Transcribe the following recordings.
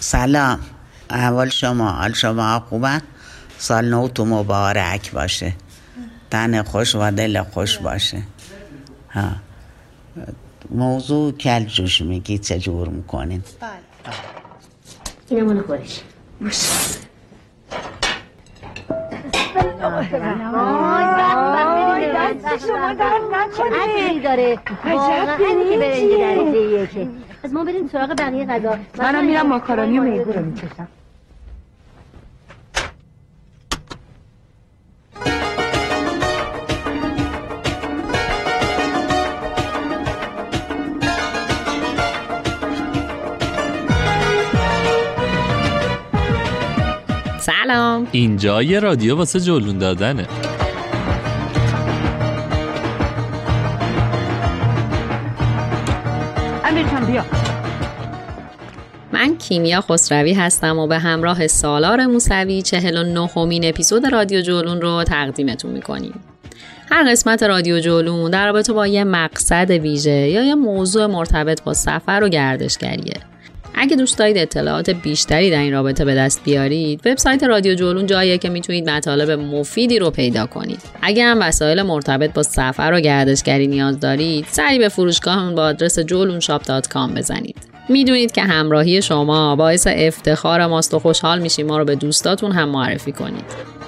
سلام. اول شما حال شما خوبن؟ سال نو تو مبارک باشه. تن خوش و دل خوش باشه. ها. موضوع کل جوش میگی چجور می‌کنین؟ اینه مال خودش شما در نکنید داره واقعا که برنج درجه یکه. از ما بریم سراغ بقیه غذا. منم میرم ماکارونی و میگو رو می‌کشم سلام. اینجا یه رادیو واسه جلون دادنه. من کیمیا خسروی هستم و به همراه سالار موسوی 49 همین اپیزود رادیو جولون رو تقدیمتون می‌کنیم. هر قسمت رادیو جولون در رابطه با یه مقصد ویژه یا یه موضوع مرتبط با سفر و گردشگریه. اگه دوست دارید اطلاعات بیشتری در این رابطه به دست بیارید وبسایت رادیو جولون جاییه که می‌تونید مطالب مفیدی رو پیدا کنید. اگه هم وسایل مرتبط با سفر و گردشگری نیاز دارید سری به فروشگاهمون با آدرس جولونشاپ.com بزنید. می‌دونید که همراهی شما باعث افتخار ماست و خوشحال میشیم ما رو به دوستاتون هم معرفی کنید.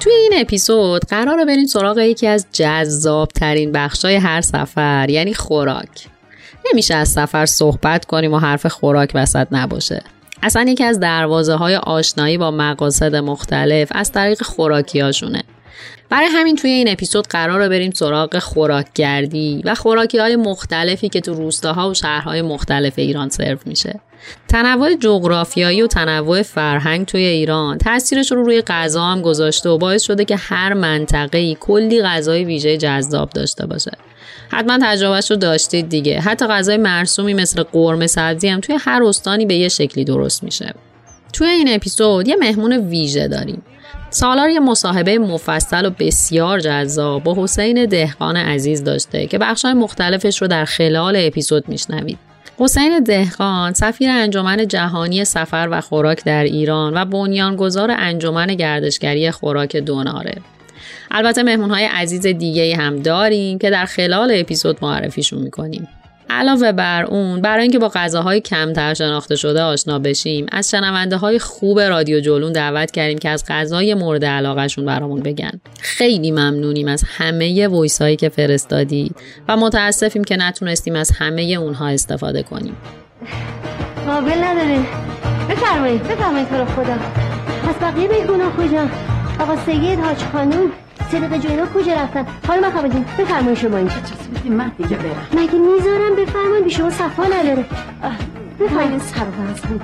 توی این اپیزود قراره بریم سراغ یکی از جذاب ترین بخشای هر سفر یعنی خوراک. نمیشه از سفر صحبت کنیم و حرف خوراک وسط نباشه. اصلا یکی از دروازه های آشنایی با مقاصد مختلف از طریق خوراکی هاشونه برای همین توی این اپیزود قرار بریم سراغ خوراکگردی و خوراکی های مختلفی که تو روستاها و شهرهای مختلف ایران سرو میشه. تنوع جغرافیایی و تنوع فرهنگ توی ایران تاثیرش رو روی غذا هم گذاشته و باعث شده که هر منطقه ای کلی غذای ویژه جذاب داشته باشه. حتما تجربهش رو داشتید دیگه. حتی غذای مرسومی مثل قرمه سبزی هم توی هر استانی به یه شکلی درست میشه. توی این اپیزود یه مهمون ویژه داریم. سالار یه مصاحبه مفصل و بسیار جذاب با حسین دهقان عزیز داشته که بخشای مختلفش رو در خلال اپیزود میشنوید. حسین دهقان سفیر انجمن جهانی سفر و خوراک در ایران و بنیانگذار انجمن گردشگری خوراک دوناره. البته مهمونهای عزیز دیگه هم داریم که در خلال اپیزود معرفیشون می‌کنیم. علاوه بر اون برای اینکه با غذاهای کمتر شناخته شده آشنا بشیم از شنونده های خوب رادیو جولون دعوت کردیم که از غذای مورد علاقهشون برامون بگن. خیلی ممنونیم از همه voice هایی که فرستادین و متاسفیم که نتونستیم از همه اونها استفاده کنیم. قابل نداره. بفرمایید بفرمایید تو رو خدا. پس بقیه بیگونا کجا؟ آقا سید حاج خانوم صدق جوینا کجا رفتن؟ حالا من خواهدیم بفرمایید شما اینجا. من دیگه برم. مگه می‌ذارم؟ بفرمایید. بی شما صفا نداره. بفرمایید. سر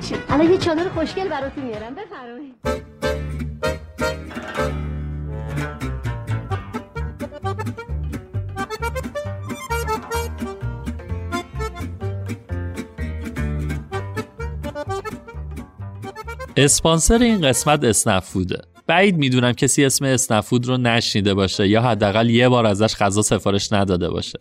چی؟ الان یه چادر خوشگل براتون میارم. بفرمایید. اسپانسر این قسمت اسنفوده بعید می‌دونم کسی اسم اسنفود رو نشنیده باشه یا حداقل یه بار ازش غذا سفارش نداده باشه.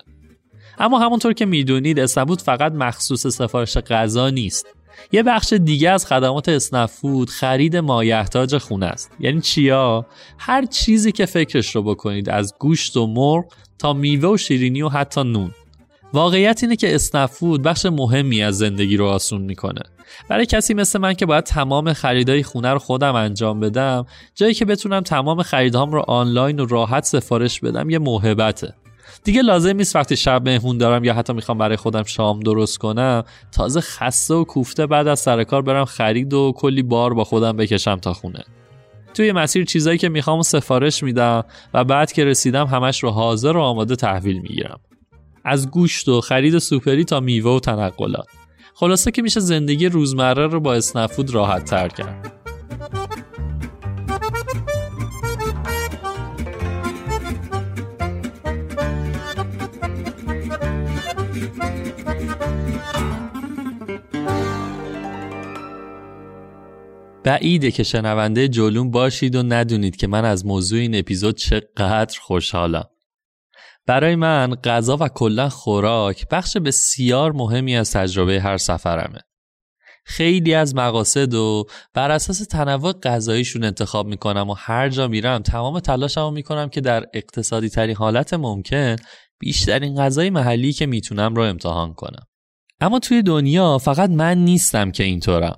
اما همونطور که می‌دونید اسنفود فقط مخصوص سفارش غذا نیست. یه بخش دیگه از خدمات اسنفود خرید مایحتاج خونه است. یعنی چیا؟ هر چیزی که فکرش رو بکنید از گوشت و مرغ تا میوه و شیرینی و حتی نون. واقعیت اینه که اسنفود بخش مهمی از زندگی رو آسون می‌کنه. برای کسی مثل من که باید تمام خریدای خونه رو خودم انجام بدم جایی که بتونم تمام خریدهام رو آنلاین و راحت سفارش بدم یه موهبته. دیگه لازم نیست وقتی شب مهمون دارم یا حتی می‌خوام برای خودم شام درست کنم تازه خسته و کوفته بعد از سر کار برم خرید و کلی بار با خودم بکشم تا خونه. توی مسیر چیزایی که می‌خوام سفارش میدم و بعد که رسیدم همش رو حاضر و آماده تحویل می‌گیرم. از گوشت و خرید سوپری تا میوه و تنقلات. خلاصه که میشه زندگی روزمره رو با اسنفود راحت تر کرد. بعیده که شنونده جلون باشید و ندونید که من از موضوع این اپیزود چقدر خوشحالم. برای من غذا و کلا خوراک بخش بسیار مهمی از تجربه هر سفرمه. خیلی از مقاصد و بر اساس تنوع غذاییشون انتخاب می‌کنم و هر جا میرم تمام تلاشمو می‌کنم که در اقتصادی ترین حالت ممکن بیشترین غذای محلی که می‌تونم رو امتحان کنم. اما توی دنیا فقط من نیستم که اینطورم.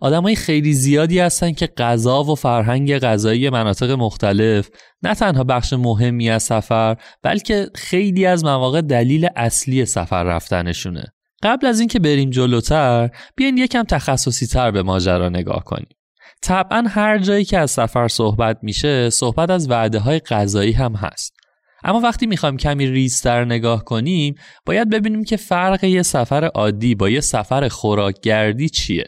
آدمای خیلی زیادی هستن که غذا و فرهنگ غذایی مناطق مختلف نه تنها بخش مهمی از سفر بلکه خیلی از مواقع دلیل اصلی سفر رفتنشونه. قبل از اینکه بریم جلوتر بیاین یکم تخصصی تر به ماجرا نگاه کنیم. طبعا هر جایی که از سفر صحبت میشه صحبت از وعده های غذایی هم هست. اما وقتی می‌خوایم کمی ریزتر نگاه کنیم باید ببینیم که فرق یه سفر عادی با یه سفر خوراکگردی چیه.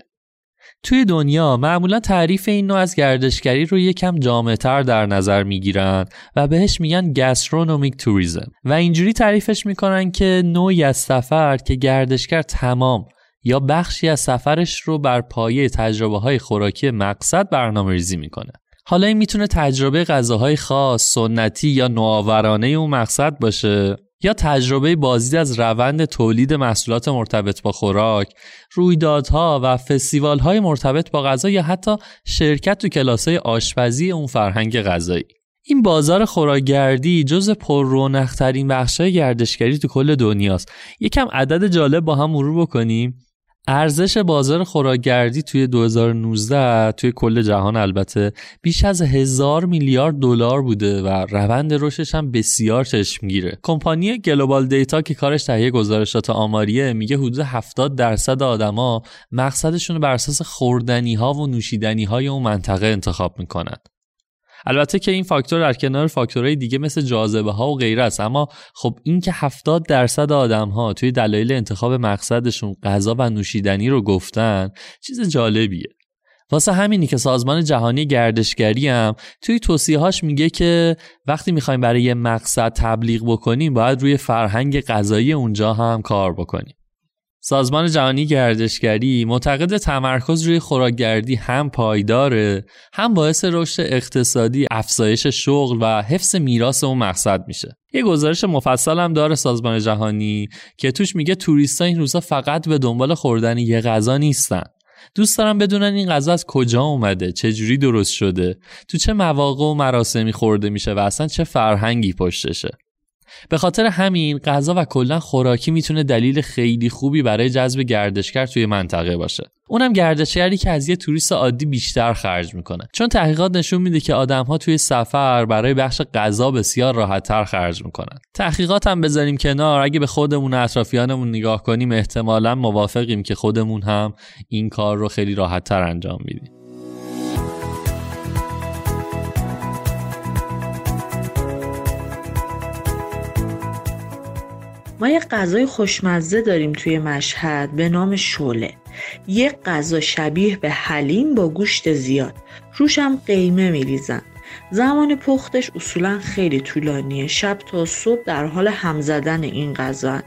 توی دنیا معمولا تعریف این نوع از گردشگری رو یکم جامعتر در نظر می‌گیرن و بهش میگن گسترونومیک توریزم و اینجوری تعریفش می‌کنن که نوعی از سفر که گردشگر تمام یا بخشی از سفرش رو بر پایه تجربه های خوراکی مقصد برنامه ریزی می‌کنه. حالا این می‌تونه تجربه غذاهای خاص، سنتی یا نوآورانه اون مقصد باشه. یا تجربه بازدید از روند تولید محصولات مرتبط با خوراک، رویدادها و فستیوال‌های مرتبط با غذا یا حتی شرکت تو کلاسای آشپزی اون فرهنگ غذایی. این بازار خوراکگردی جز پررونق‌ترین بخش‌های گردشگری تو کل دنیاست. یکم عدد جالب با هم مرور بکنیم. ارزش بازار خوراکگردی توی 2019 توی کل جهان البته بیش از هزار میلیارد دلار بوده و روند رشدش هم بسیار چشمگیره. کمپانی گلوبال دیتا که کارش تهیه گزارشات آماریه میگه حدود 70 درصد آدما مقصدشون رو بر اساس خوردنی ها و نوشیدنی های اون منطقه انتخاب می‌کنن. البته که این فاکتور در کنار فاکتورهای دیگه مثل جاذبه ها و غیره است. اما خب این که 70 درصد آدم ها توی دلایل انتخاب مقصدشون غذا و نوشیدنی رو گفتن چیز جالبیه. واسه همینی که سازمان جهانی گردشگری هم توی توصیهاش میگه که وقتی می‌خوایم برای یه مقصد تبلیغ بکنیم باید روی فرهنگ غذایی اونجا هم کار بکنیم. سازمان جهانی گردشگری معتقد تمرکز روی خوراکگردی هم پایداره هم باعث رشد اقتصادی افزایش شغل و حفظ میراث اون مقصد میشه. یه گزارش مفصل هم داره سازمان جهانی که توش میگه توریستا این روزا فقط به دنبال خوردن یه غذا نیستن. دوست دارم بدونن این غذا از کجا اومده چه جوری درست شده تو چه مواقع و مراسمی خورده میشه و اصلا چه فرهنگی پشتشه. به خاطر همین غذا و کلا خوراکی می‌تونه دلیل خیلی خوبی برای جذب گردشگر توی منطقه باشه. اونم گردشگری که از یه توریست عادی بیشتر خرج می‌کنه. چون تحقیقات نشون میده که آدم ها توی سفر برای بخش غذا بسیار راحتتر خرج می‌کنن. تحقیقات هم بذاریم کنار. اگه به خودمون اطرافیانمون نگاه کنیم احتمالا موافقیم که خودمون هم این کار رو خیلی راحتتر انجام میدیم. ما یه غذای خوشمزه داریم توی مشهد به نام شله یک غذا شبیه به حلیم با گوشت زیاد. روش هم قیمه میریزن. زمان پختش اصولا خیلی طولانیه. شب تا صبح در حال هم زدن این غذا.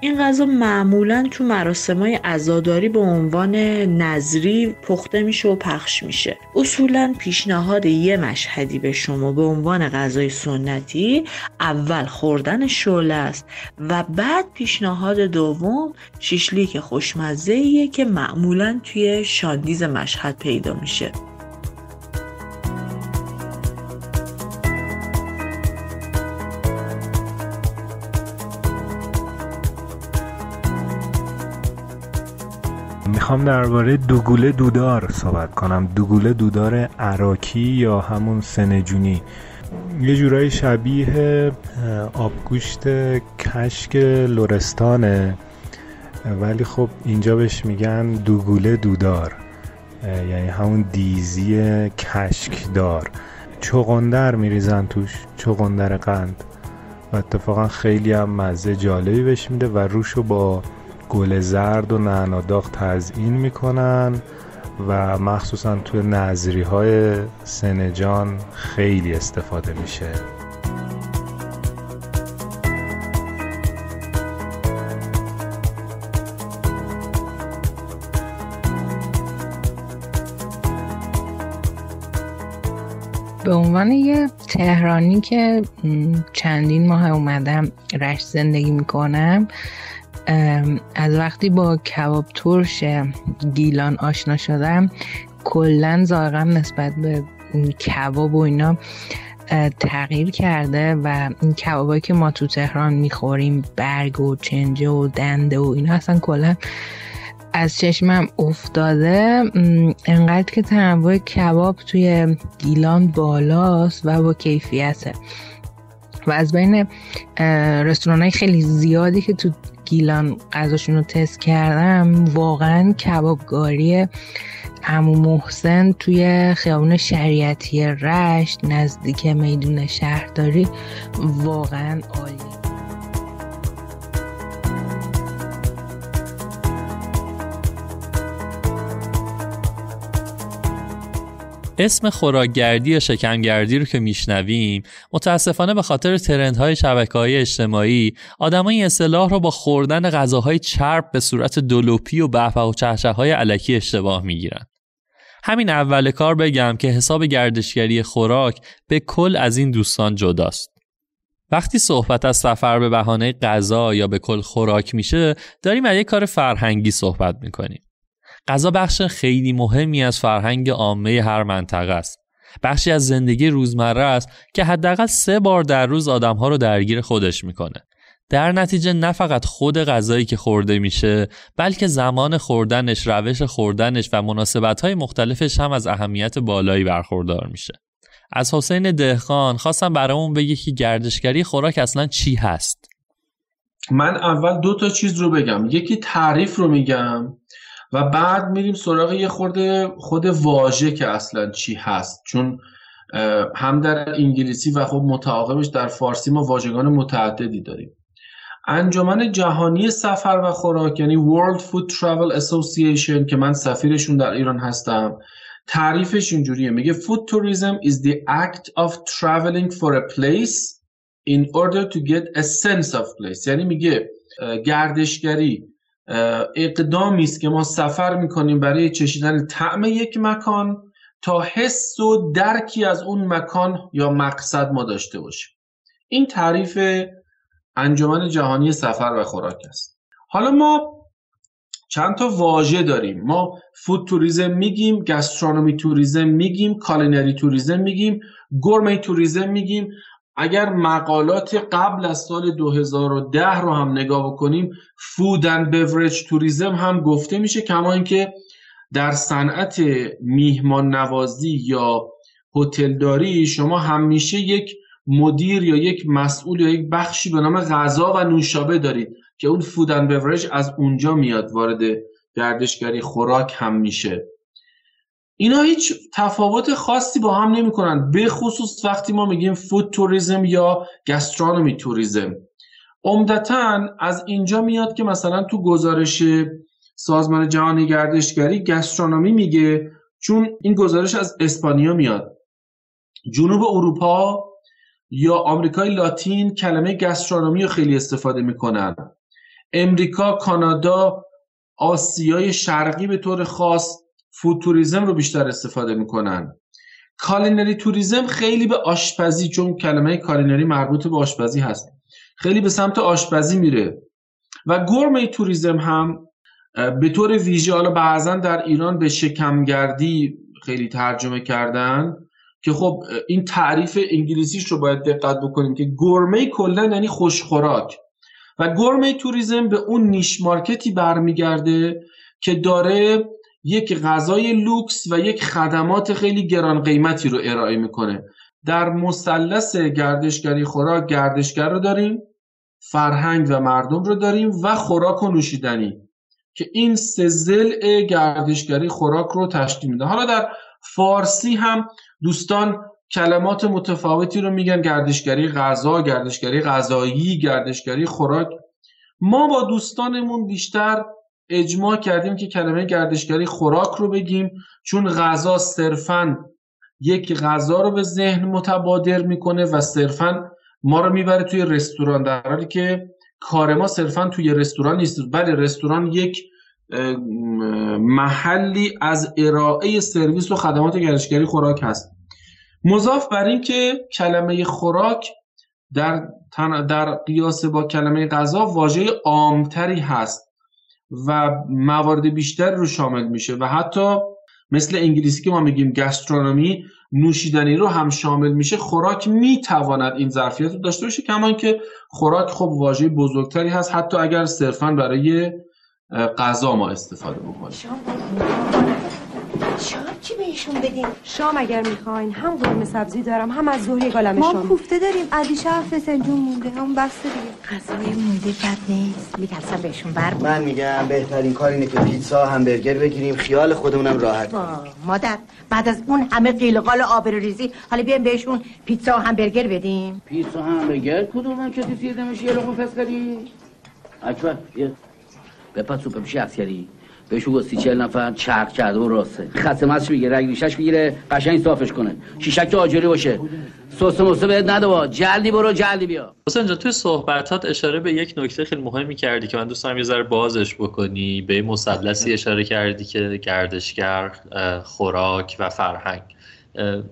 این غذا معمولا تو مراسمای عزاداری به عنوان نظری پخته میشه و پخش میشه. اصولا پیشنهاد یه مشهدی به شما به عنوان غذای سنتی اول خوردن شعله است و بعد پیشنهاد دوم شیشلیک خوشمزه که معمولا توی شاندیز مشهد پیدا میشه. می‌خوام درباره دوگوله دودار صحبت کنم. دوگوله دودار عراکی یا همون سنجونی. یه جورایی شبیه آبگوشت کشک لورستانه ولی خب اینجا بهش میگن دوگوله دودار. یعنی همون دیزی کشک دار چغندر میریزن توش چغندر قند. و اتفاقا خیلی هم مزه جالبی بهش میده و روشو با گل زرد و نعناداغ تزیین می‌کنن و مخصوصا توی نظری های سنجان خیلی استفاده میشه. به عنوان یه تهرانی که چندین ماه اومدم رشت زندگی می‌کنم از وقتی با کباب ترش گیلان آشنا شدم کلا ذائقم نسبت به کباب و اینا تغییر کرده و این کبابایی که ما تو تهران می‌خوریم برگ و چنجه و دنده و اینا اصلا کلا از چشمم افتاده. انقدر که تنوع کباب توی گیلان بالاست و با کیفیته. و از بین رستوران های خیلی زیادی که تو گیلان غذاشون رو تست کردم. واقعا کبابگاری امو محسن توی خیابون شریعتی رشت نزدیک میدون شهرداری. واقعا عالی اسم خوراکگردی شکمگردی رو که میشنویم متاسفانه به خاطر ترندهای شبکه های اجتماعی آدمای این اصطلاح رو با خوردن غذاهای چرب به صورت دلوپی و بهبه و چهچه های علکی اشتباه می‌گیرن. همین اول کار بگم که حساب گردشگری خوراک به کل از این دوستان جداست. وقتی صحبت از سفر به بهانه غذا یا به کل خوراک میشه داریم از یک کار فرهنگی صحبت می‌کنیم. غذا بخش خیلی مهمی از فرهنگ عامه هر منطقه است. بخشی از زندگی روزمره است که حداقل سه بار در روز آدمها رو درگیر خودش می‌کنه. در نتیجه نه فقط خود غذایی که خورده میشه بلکه زمان خوردنش، روش خوردنش و مناسبت مختلفش هم از اهمیت بالایی برخوردار میشه. از حسین دهخان خواستم برامون بگی که گردشگری خوراک اصلا چی هست؟ من اول دو تا چیز رو بگم یکی تعریف رو میگم و بعد میریم سراغ یه خورده خود واژه که اصلا چی هست. چون هم در انگلیسی و خب متعاقبش در فارسی ما واژگان متعددی داریم. انجمن جهانی سفر و خوراک یعنی World Food Travel Association که من سفیرشون در ایران هستم تعریفش اینجوریه. میگه Food tourism is the act of traveling for a place in order to get a sense of place. یعنی میگه گردشگری اقدامی است که ما سفر می‌کنیم برای چشیدن طعم یک مکان تا حس و درکی از اون مکان یا مقصد ما داشته باشیم. این تعریف انجمن جهانی سفر و خوراک است. حالا ما چند تا واژه داریم. ما food tourism میگیم gastronomy tourism میگیم culinary tourism میگیم gourmet tourism میگیم. اگر مقالات قبل از سال 2010 رو هم نگاه بکنیم فود اند بورج توریزم هم گفته میشه کما اینکه در صنعت میهمان نوازی یا هتلداری شما همیشه یک مدیر یا یک مسئول یا یک بخشی به نام غذا و نوشابه دارید که اون فود اند بورج از اونجا میاد وارد گردشگری خوراک هم میشه. اینا هیچ تفاوت خاصی با هم نمی‌کنن به خصوص وقتی ما میگیم فود توریزم یا گسترانومی توریزم عمدتا از اینجا میاد که مثلا تو گزارش سازمان جهانی گردشگری gastronomy میگه چون این گزارش از اسپانیا میاد. جنوب اروپا یا آمریکای لاتین کلمه gastronomy رو خیلی استفاده می‌کنن. امریکا کانادا آسیای شرقی به طور خاص food tourism رو بیشتر استفاده می‌کنن. culinary tourism خیلی به آشپزی چون کلمه culinary مربوط به آشپزی هست خیلی به سمت آشپزی میره. و گرمی توریزم هم به طور ویژه حالا بعضا در ایران به شکمگردی خیلی ترجمه کردن که خب این تعریف انگلیسیش رو باید دقت بکنیم که گرمه کلا یعنی خوشخوراک. و گرمه توریزم به اون نیش مارکتی برمیگرده که داره یک غذای لوکس و یک خدمات خیلی گران قیمتی رو ارائه می‌کنه. در مثلث گردشگری خوراک گردشگر رو داریم فرهنگ و مردم رو داریم و خوراک و نوشیدنی که این سه زل گردشگری خوراک رو تشکیل میده. حالا در فارسی هم دوستان کلمات متفاوتی رو میگن گردشگری غذا گردشگری غذایی گردشگری خوراک. ما با دوستانمون بیشتر اجماع کردیم که کلمه گردشگری خوراک رو بگیم چون غذا صرفا یک غذا رو به ذهن متبادر می‌کنه و صرفا ما رو می‌بره توی رستوران در حالی که کار ما صرفا توی رستوران نیست. بله رستوران یک محلی از ارائه سرویس و خدمات گردشگری خوراک هست. مضاف بر این که کلمه خوراک در, در قیاس با کلمه غذا واژه عامتری هست. و موارد بیشتر رو شامل میشه و حتی مثل انگلیسی که ما میگیم گسترونومی نوشیدنی رو هم شامل میشه. خوراک می‌تواند این ظرفیت رو داشته باشه کما اینکه خوراک خب واژه بزرگتری هست. حتی اگر صرفا برای غذا ما استفاده بکنیم. چی بهشون بدیم؟ شام اگر می‌خواین هم قرمه سبزی دارم هم از ظهر گالم شام. ما کوفته داریم. عدی شهر فسنجون مونده. هم بسته دیگه. غذای مونده بد نیست. میترسم بهشون بر من میگم بهترین کار اینه که پیتزا همبرگر بگیریم. خیال خودمونم راحت. مادر بعد از اون همه قیل قال ریزی حالا بیایم بهشون پیتزا و همبرگر بدیم. پیتزا همبرگر؟ کدوم کسی سیردمش یه لقمه فسکری اکبر بپا سوپ میشه بهشون گفت سی چهل نفر چرخ کرده و راسته. مصر بگیره رگ ریشش بگیره قشنگ صافش کنه. شیشک آجوری باشه. سس موسه بهت نده جلدی برو جلدی بیا. حسین جان توی صحبتات اشاره به یک نکته خیلی مهمی کردی که من دوست دارم یه ذره بازش بکنی. به مثلثی اشاره کردی که گردشگر خوراک و فرهنگ.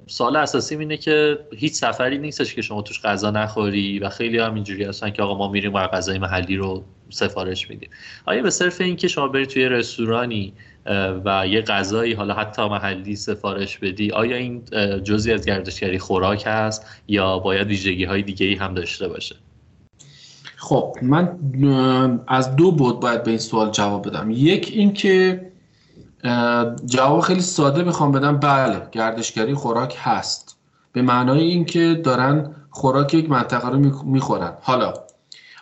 سال اساسی اینه که هیچ سفری نیستش که شما توش غذا نخوری و خیلی هم اینجوری هستن که آقا ما میریم و غذای محلی رو سفارش میدیم. آیا به صرف اینکه شما برید توی رستورانی و یه غذایی حالا حتی محلی سفارش بدی آیا این جزی از گردشگری خوراک هست یا باید ویژگی های دیگه هم داشته باشه؟ خب من از دو بود باید به این سوال جواب بدم. یک اینکه جواب خیلی ساده بخوام بدم. بله گردشگری خوراک هست. به معنای اینکه دارن خوراک یک منطقه رو می‌خورن. حالا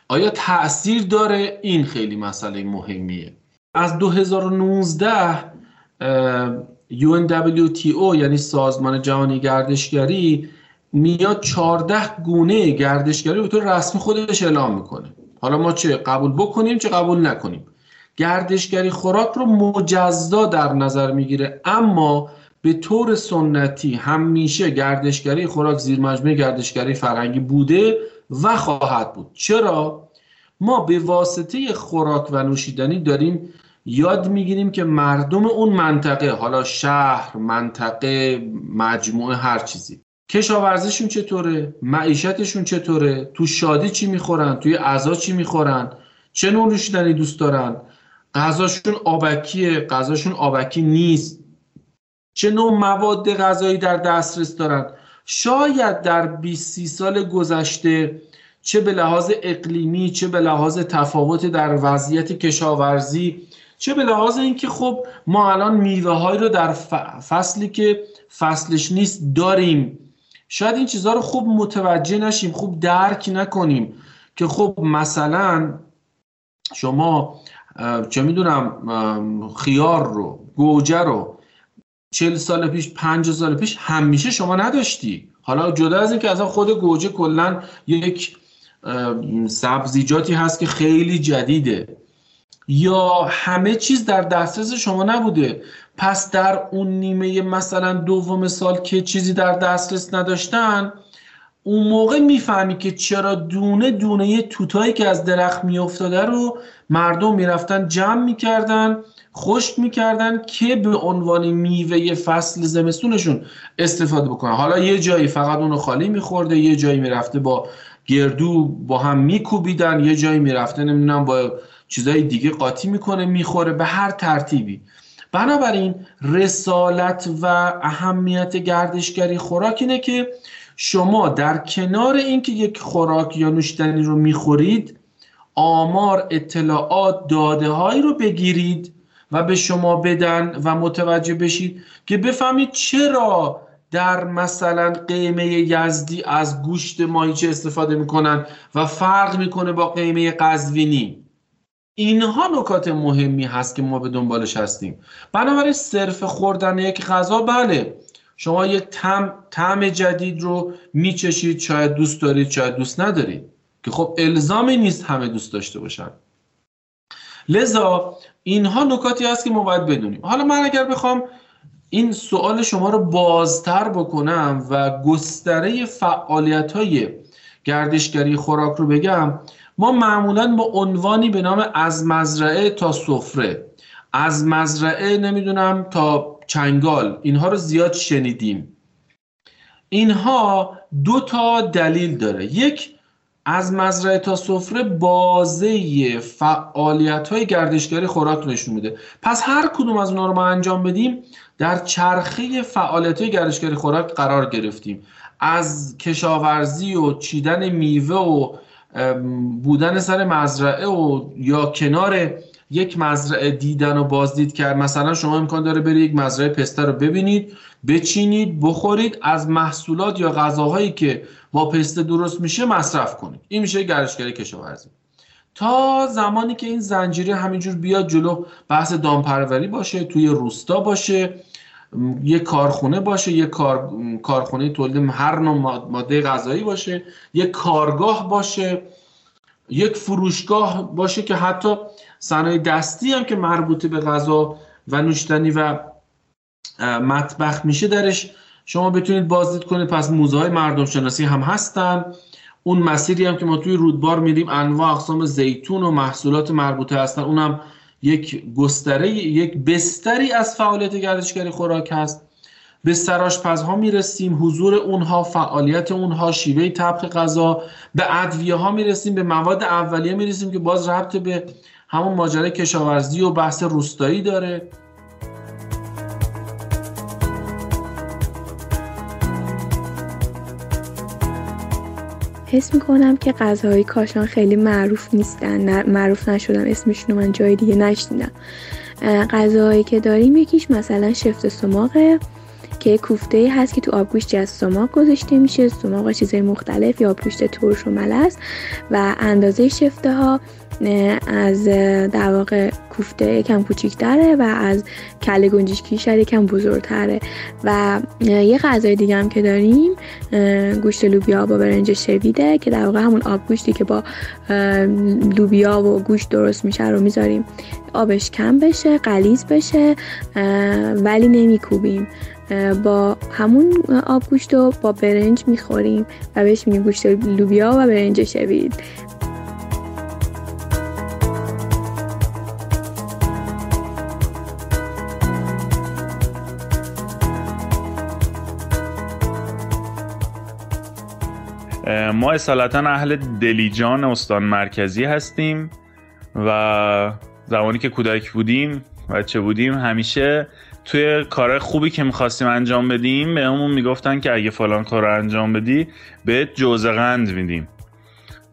آیا تاثیر داره؟ این خیلی مسئله مهمیه. از 2019 UNWTO یعنی سازمان جهانی گردشگری میاد 14 گونه گردشگری به طور رسمی خودش اعلام می‌کنه. حالا ما چه قبول بکنیم چه قبول نکنیم؟ گردشگری خوراک رو مجزا در نظر می‌گیره. اما به طور سنتی همیشه گردشگری خوراک زیر مجموعه گردشگری فرهنگی بوده و خواهد بود. چرا؟ ما به واسطه خوراک و نوشیدنی داریم یاد می‌گیریم که مردم اون منطقه حالا شهر منطقه مجموعه هر چیزی کشاورزیشون چطوره؟ معیشتشون چطوره؟ تو شادی چی می‌خورن؟ توی عزا چی می‌خورن؟ چه نوشیدنی دوست دارن؟ غذاشون آبکیه غذاشون آبکی نیست. چه نوع مواد غذایی در دسترس دارن؟ شاید در 20 سال گذشته چه به لحاظ اقلیمی چه به لحاظ تفاوت در وضعیت کشاورزی چه به لحاظ اینکه خب ما الان میوه رو در فصلی که فصلش نیست داریم. شاید این چیزها رو خوب متوجه نشیم خوب درک نکنیم که خب مثلا شما چه می‌دونم خیار رو گوجه رو چل سال پیش پنج سال پیش همیشه شما نداشتی. حالا جدا از اینکه اصلا خود گوجه کلا یک سبزیجاتی هست که خیلی جدیده. یا همه چیز در دسترس شما نبوده. پس در اون نیمه مثلا دوم سال که چیزی در دسترس نداشتن اون موقع می‌فهمی که چرا دونه دونه یه توتایی که از درخت میافتاده رو مردم می‌رفتن جمع می‌کردن خشک می‌کردن که به عنوان میوه فصل زمستونشون استفاده بکنن. حالا یه جایی فقط اونو خالی میخورده یه جایی می‌رفته با گردو با هم میکوبیدن یه جایی می‌رفته نمی‌دونم با چیزای دیگه قاطی می‌کنه می‌خوره به هر ترتیبی. بنابراین رسالت و اهمیت گردشگری خوراک اینه که شما در کنار اینکه یک خوراک یا نوشیدنی رو می‌خورید آمار اطلاعات داده هایی رو بگیرید و به شما بدن و متوجه بشید که بفهمید چرا در مثلا قیمه یزدی از گوشت ماهیچه استفاده می‌کنن و فرق می‌کنه با قیمه قزوینی. اینها نکات مهمی هست که ما به دنبالش هستیم. بنابراین صرف خوردن یک غذا بله. شما یک طعم جدید رو میچشید شاید دوست دارید شاید دوست ندارید. که خب الزامی نیست همه دوست داشته باشن. لذا اینها نکاتی هست که ما باید بدونیم. حالا من اگر بخوام این سوال شما رو بازتر بکنم و گستره فعالیت های گردشگری خوراک رو بگم ما معمولا با عنوانی به نام از مزرعه تا سفره. از مزرعه نمی‌دونم تا چنگال. اینها رو زیاد شنیدیم. اینها دو تا دلیل داره. یک از مزرعه تا سفره بازه فعالیت های گردشگری خوراک نشون میده. پس هر کدوم از اونها رو ما انجام بدیم در چرخه فعالیت های گردشگری خوراک قرار گرفتیم. از کشاورزی و چیدن میوه و بودن سر مزرعه و یا کنار یک مزرعه دیدن و بازدید کرد. مثلا شما امکان داره بری یک مزرعه پسته رو ببینید بچینید بخورید از محصولات یا غذاهایی که با پسته درست میشه مصرف کنید. این میشه گردشگری کشاورزی. تا زمانی که این زنجیره همینجور بیاد جلو بحث دامپروری باشه توی روستا باشه یه کارخونه باشه یه کار... کارخونه تولید هر نوع ماده غذایی باشه یه کارگاه باشه یک فروشگاه باشه که حتی صنایع دستی هم که مربوط به غذا و نوشیدنی و مطبخ میشه درش. شما بتونید بازدید کنید. پس موزه های مردم شناسی هم هستن. اون مسیری هم که ما توی رودبار میریم انواع اقسام زیتون و محصولات مربوطه هستن. اونم یک گستره یک بستری از فعالیت گردشگری خوراک هست. به سراشپزها می‌رسیم. حضور اونها فعالیت اونها شیوه طبخ غذا. به ادویه ها می‌رسیم. به مواد اولیه می‌رسیم که باز ربط به همون ماجرای کشاورزی و بحث روستایی داره. حس می‌کنم که غذاهای کاشان خیلی معروف نیستن. معروف نشدن. اسمشون من جای دیگه نشنیدم. غذاهایی که داریم یکیش مثلا شفت سماقه که کوفته هست که تو آبگوشت از سماق گذاشته میشه. سماق چیزهای مختلف یا آبگوشت ترش و ملس و اندازه شفته ها از در واقع کوفته یکم کوچیکتره و از کله گنجشکی شاید یکم بزرگتره. و یه غذای دیگه هم که داریم گوشت لوبیا با برنج شویده که در واقع همون آب گوشتی که با لوبیا و گوشت درست میشه رو می‌ذاریم. آبش کم بشه قلیز بشه ولی نمیکوبیم. با همون آب گوشت رو با برنج می‌خوریم و بهش میگیم گوشت لوبیا و برنج شوید. ما اصالتا اهل دلیجان استان مرکزی هستیم و زمانی که کودک بودیم بچه بودیم همیشه توی کار خوبی که می‌خواستیم انجام بدیم به همون می‌گفتن که اگه فلان کار رو انجام بدی بهت جوزه قند میدیم.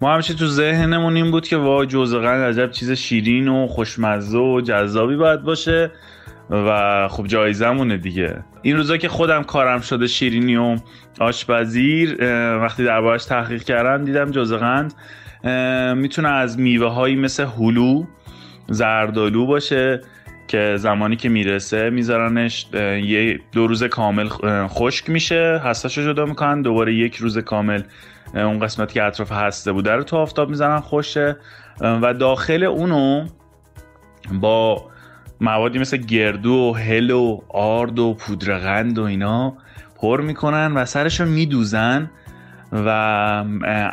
ما همیشه تو ذهنمون این بود که وا جوزه قند عجب چیز شیرین و خوشمزه و جذابی باید باشه. و خب جایزمونه دیگه. این روزا که خودم کارم شده شیرینی و آشپزیر وقتی دربارش تحقیق کردم دیدم جوزه قند می‌تونه از میوه هایی مثل هلو زردالو باشه که زمانی که می‌رسه میذارنش یه دو روز کامل خشک میشه هستاشو جدا می‌کنن دوباره یک روز کامل اون قسمتی که اطراف هسته بوده رو تو آفتاب می‌زنن خوشه و داخل اونو با موادی مثل گردو و هل و آرد و پودرقند و اینا پر می‌کنن و سرش رو میدوزن و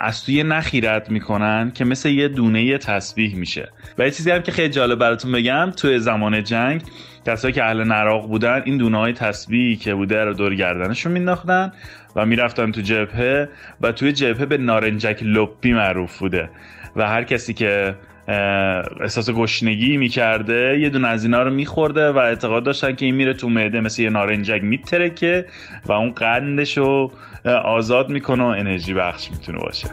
از توی نخی رد می‌کنن که مثل یه دونه تسبیح میشه. و یه چیزی هم که خیلی جالب براتون بگم توی زمان جنگ کسایی که اهل نراق بودن این دونه های تسبیحی که بوده رو دور گردنشون مینداختن و می‌رفتن تو جبهه و توی جبهه به نارنجک لپی معروف بوده. و هر کسی که احساس گشنگی می‌کرده. یه دونه از اینا رو میخورده و اعتقاد داشتن که این میره تو معده مثل یه نارنجک میترکه و اون قندش رو آزاد می‌کنه و انرژی بخش می‌تونه باشه.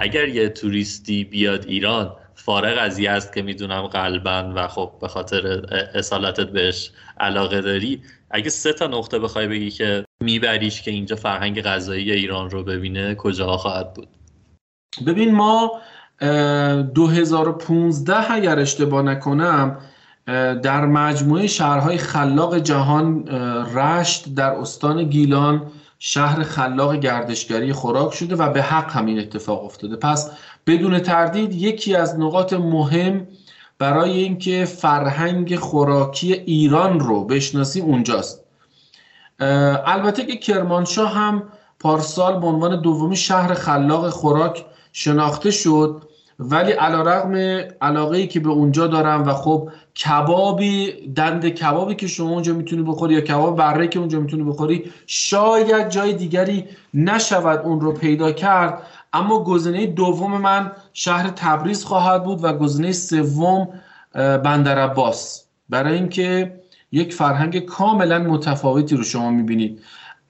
اگر یه توریستی بیاد ایران فارغ از است که می‌دونم قلبا و خب به خاطر اصالتت بهش علاقه داری. اگه سه تا نقطه بخوای بگی که میبریش که اینجا فرهنگ غذایی ایران رو ببینه کجا خواهد بود؟ ببین ما 2015 اگر اشتباه نکنم در مجموعه شهرهای خلاق جهان رشت در استان گیلان شهر خلاق گردشگری خوراک شده و به حق همین اتفاق افتاده. پس بدون تردید یکی از نقاط مهم برای اینکه فرهنگ خوراکی ایران رو بشناسیم اونجاست. البته که کرمانشاه هم پارسال به عنوان دومی شهر خلاق خوراک شناخته شد ولی علا رقم علاقه ای که به اونجا دارم و خب کبابی دند کبابی که شما اونجا می‌تونی بخوری یا کباب بره که اونجا می‌تونی بخوری شاید جای دیگری نشود اون رو پیدا کرد. اما گزینه دوم من شهر تبریز خواهد بود و گزینه سوم بندر عباس. برای اینکه یک فرهنگ کاملا متفاوتی رو شما می‌بینید.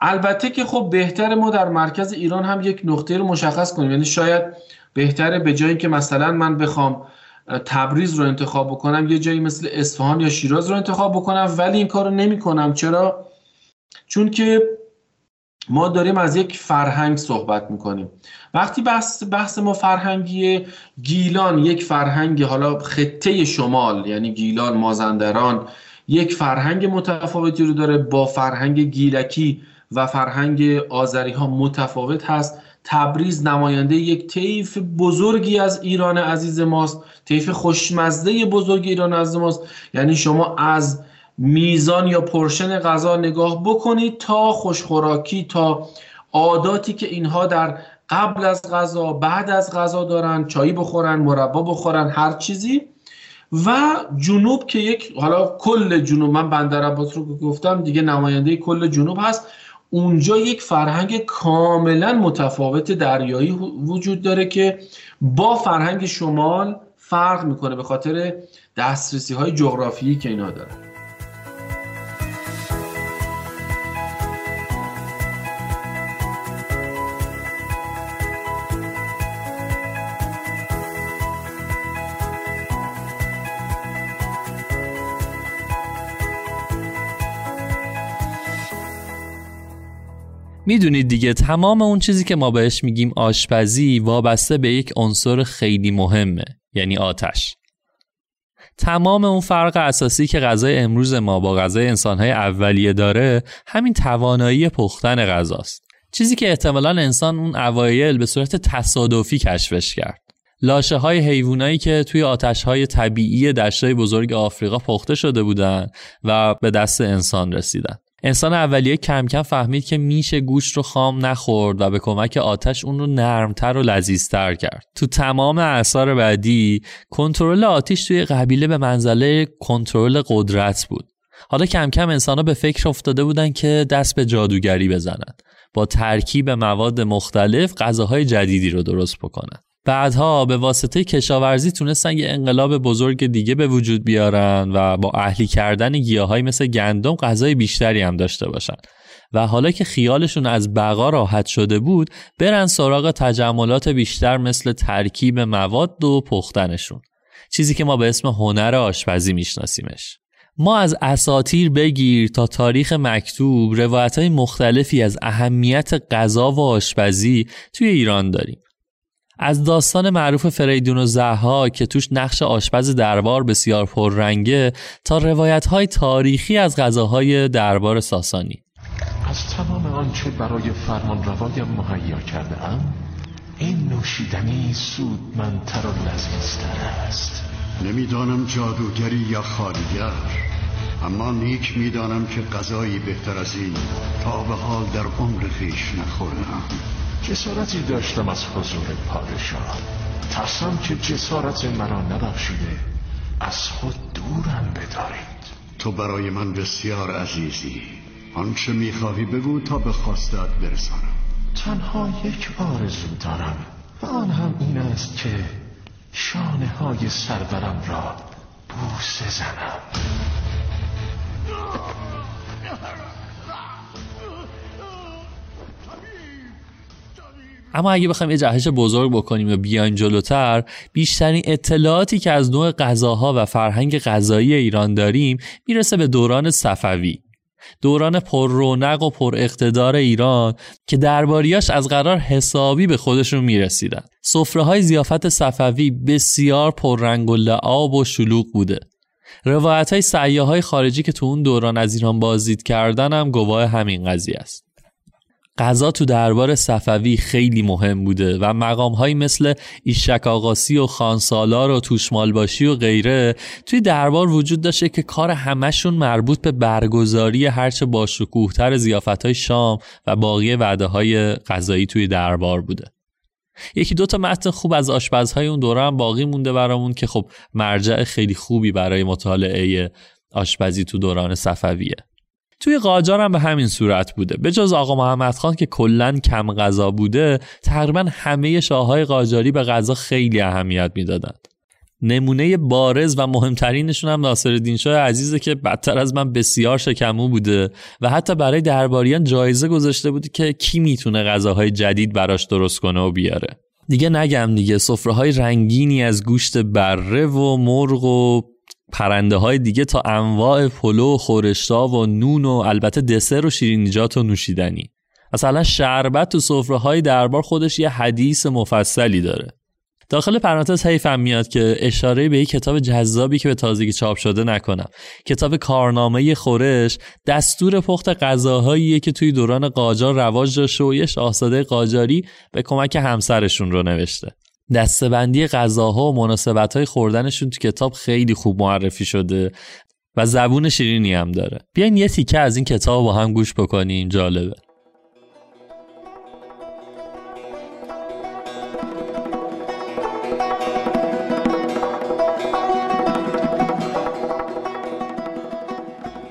البته که خب بهتر ما در مرکز ایران هم یک نقطه رو مشخص کنیم. یعنی شاید بهتره به جایی که مثلا من بخوام تبریز رو انتخاب بکنم یه جایی مثل اصفهان یا شیراز رو انتخاب بکنم ولی این کار رو نمی کنم چرا؟ چون که ما داریم از یک فرهنگ صحبت می‌کنیم. وقتی بحث, بحث ما فرهنگی گیلان یک فرهنگ حالا خطه شمال یعنی گیلان مازندران یک فرهنگ متفاوتی رو داره با فرهنگ گیلکی و فرهنگ آذری ها متفاوت هست. تبریز نماینده یک طیف بزرگی از ایران عزیز ماست. طیف خوشمزده بزرگ ایران عزیز ماست. یعنی شما از میزان یا پرشن غذا نگاه بکنید تا خوشخوراکی تا عاداتی که اینها در قبل از غذا بعد از غذا دارن چایی بخورن مربا بخورن هر چیزی. و جنوب که یک حالا کل جنوب من بندر عباس رو گفتم دیگه نماینده کل جنوب هست. اونجا یک فرهنگ کاملا متفاوت دریایی وجود داره که با فرهنگ شمال فرق می‌کنه به خاطر دسترسی های جغرافیایی که اینا دارن. می‌دونید دیگه تمام اون چیزی که ما بهش میگیم آشپزی وابسته به یک عنصر خیلی مهمه یعنی آتش. تمام اون فرق اساسی که غذای امروز ما با غذای انسانهای اولیه داره همین توانایی پختن غذاست. چیزی که احتمالا انسان اون اوایل به صورت تصادفی کشفش کرد. لاشه های حیوانایی که توی آتش های طبیعی دشتای بزرگ آفریقا پخته شده بودند و به دست انسان رسیدن. انسان اولیه کم کم فهمید که میشه گوشت رو خام نخورد و به کمک آتش اون رو نرمتر و لذیذتر کرد. تو تمام اثار بعدی کنترل آتیش توی قبیله به منزله کنترل قدرت بود. حالا کم کم انسان به فکر افتاده بودن که دست به جادوگری بزنن. با ترکیب مواد مختلف غذاهای جدیدی رو درست بکنن. بعدها به واسطه کشاورزی تونستن یه انقلاب بزرگ دیگه به وجود بیارن و با اهلی کردن گیاهایی مثل گندم غذای بیشتری هم داشته باشن. و حالا که خیالشون از بقا راحت شده بود برن سراغ تجملات بیشتر مثل ترکیب مواد و پختنشون. چیزی که ما به اسم هنر آشپزی میشناسیمش. ما از اساتیر بگیر تا تاریخ مکتوب روایت های مختلفی از اهمیت غذا و آشپزی توی ایران داریم. از داستان معروف فریدون و زها که توش نقش آشپز دربار بسیار پررنگه تا روایت های تاریخی از غذاهای دربار ساسانی. از تمام آنچه برای فرمان روایم مهیا کرده ام این نوشیدنی سودمندتر و لذیذتر است. نمی‌دانم جادوگری یا خالیگر اما نیک می‌دانم که غذایی بهتر از این تا به حال در عمر خیش نخوردم جسارتی داشتم از حضور پادشاه. ترسم که جسارت مرا نبخشیده از خود دورم بدارید. تو برای من بسیار عزیزی. آنچه می‌خواهی بگو تا به خواستت برسانم. تنها یک آرزو دارم و آن هم این است که شانه های سرورم را بوسه زنم. اما اگه بخوایم یه جهش بزرگ بکنیم و بیایم جلوتر بیشترین اطلاعاتی که از نوع غذاها و فرهنگ غذایی ایران داریم می‌رسه به دوران صفوی. دوران پر رونق و پر اقتدار ایران که درباریاش از قرار حسابی به خودشون می‌رسیدن. سفره های زیافت صفوی بسیار پررنگ و لعاب و شلوغ بوده. روایت های های خارجی که تو اون دوران از ایران بازدید کردن هم گواه همین قضیه است. غذا تو دربار صفوی خیلی مهم بوده و مقام مثل ایشک آقاسی و خانسالار و توشمالباشی و غیره توی دربار وجود داشته که کار همشون مربوط به برگزاری هرچه باشکوهتر زیافت های شام و باقی وعده های غذایی توی دربار بوده. یکی دو تا متن خوب از آشپزهای اون دوره هم باقی مونده برامون که خب مرجع خیلی خوبی برای مطالعه آشپزی تو دوران صفویه. توی قاجار هم به همین صورت بوده. به جز آقا محمد خان که کلا کم غذا بوده تقریبا همه شاههای قاجاری به غذا خیلی اهمیت می‌دادند. نمونه بارز و مهمترینشون هم ناصر شاه عزیزه که بدتر از من بسیار شکمو بوده و حتی برای درباریان جایزه گذاشته بوده که کی می‌تونه غذاهای جدید براش درست کنه و بیاره. دیگه نگم دیگه سفره رنگینی از گوشت بره و مرغ و پرنده های دیگه تا انواع پلو و خورشتا و نون و البته دسر و شیرینیجات و نوشیدنی. مثلا شربت تو سفره های دربار خودش یه حدیث مفصلی داره. داخل پرانتز حیفم میاد که اشاره به یک کتاب جذابی که به تازگی چاپ شده نکنم. کتاب کارنامه خورش دستور پخت غذاهایی که توی دوران قاجار رواج داشته و یه شاهزاده قاجاری به کمک همسرشون رو نوشته. دستبندی غذاها و مناسبت های خوردنشون تو کتاب خیلی خوب معرفی شده و زبون شیرینی هم داره. بیاین یه تیکه از این کتاب با هم گوش بکنیم جالبه.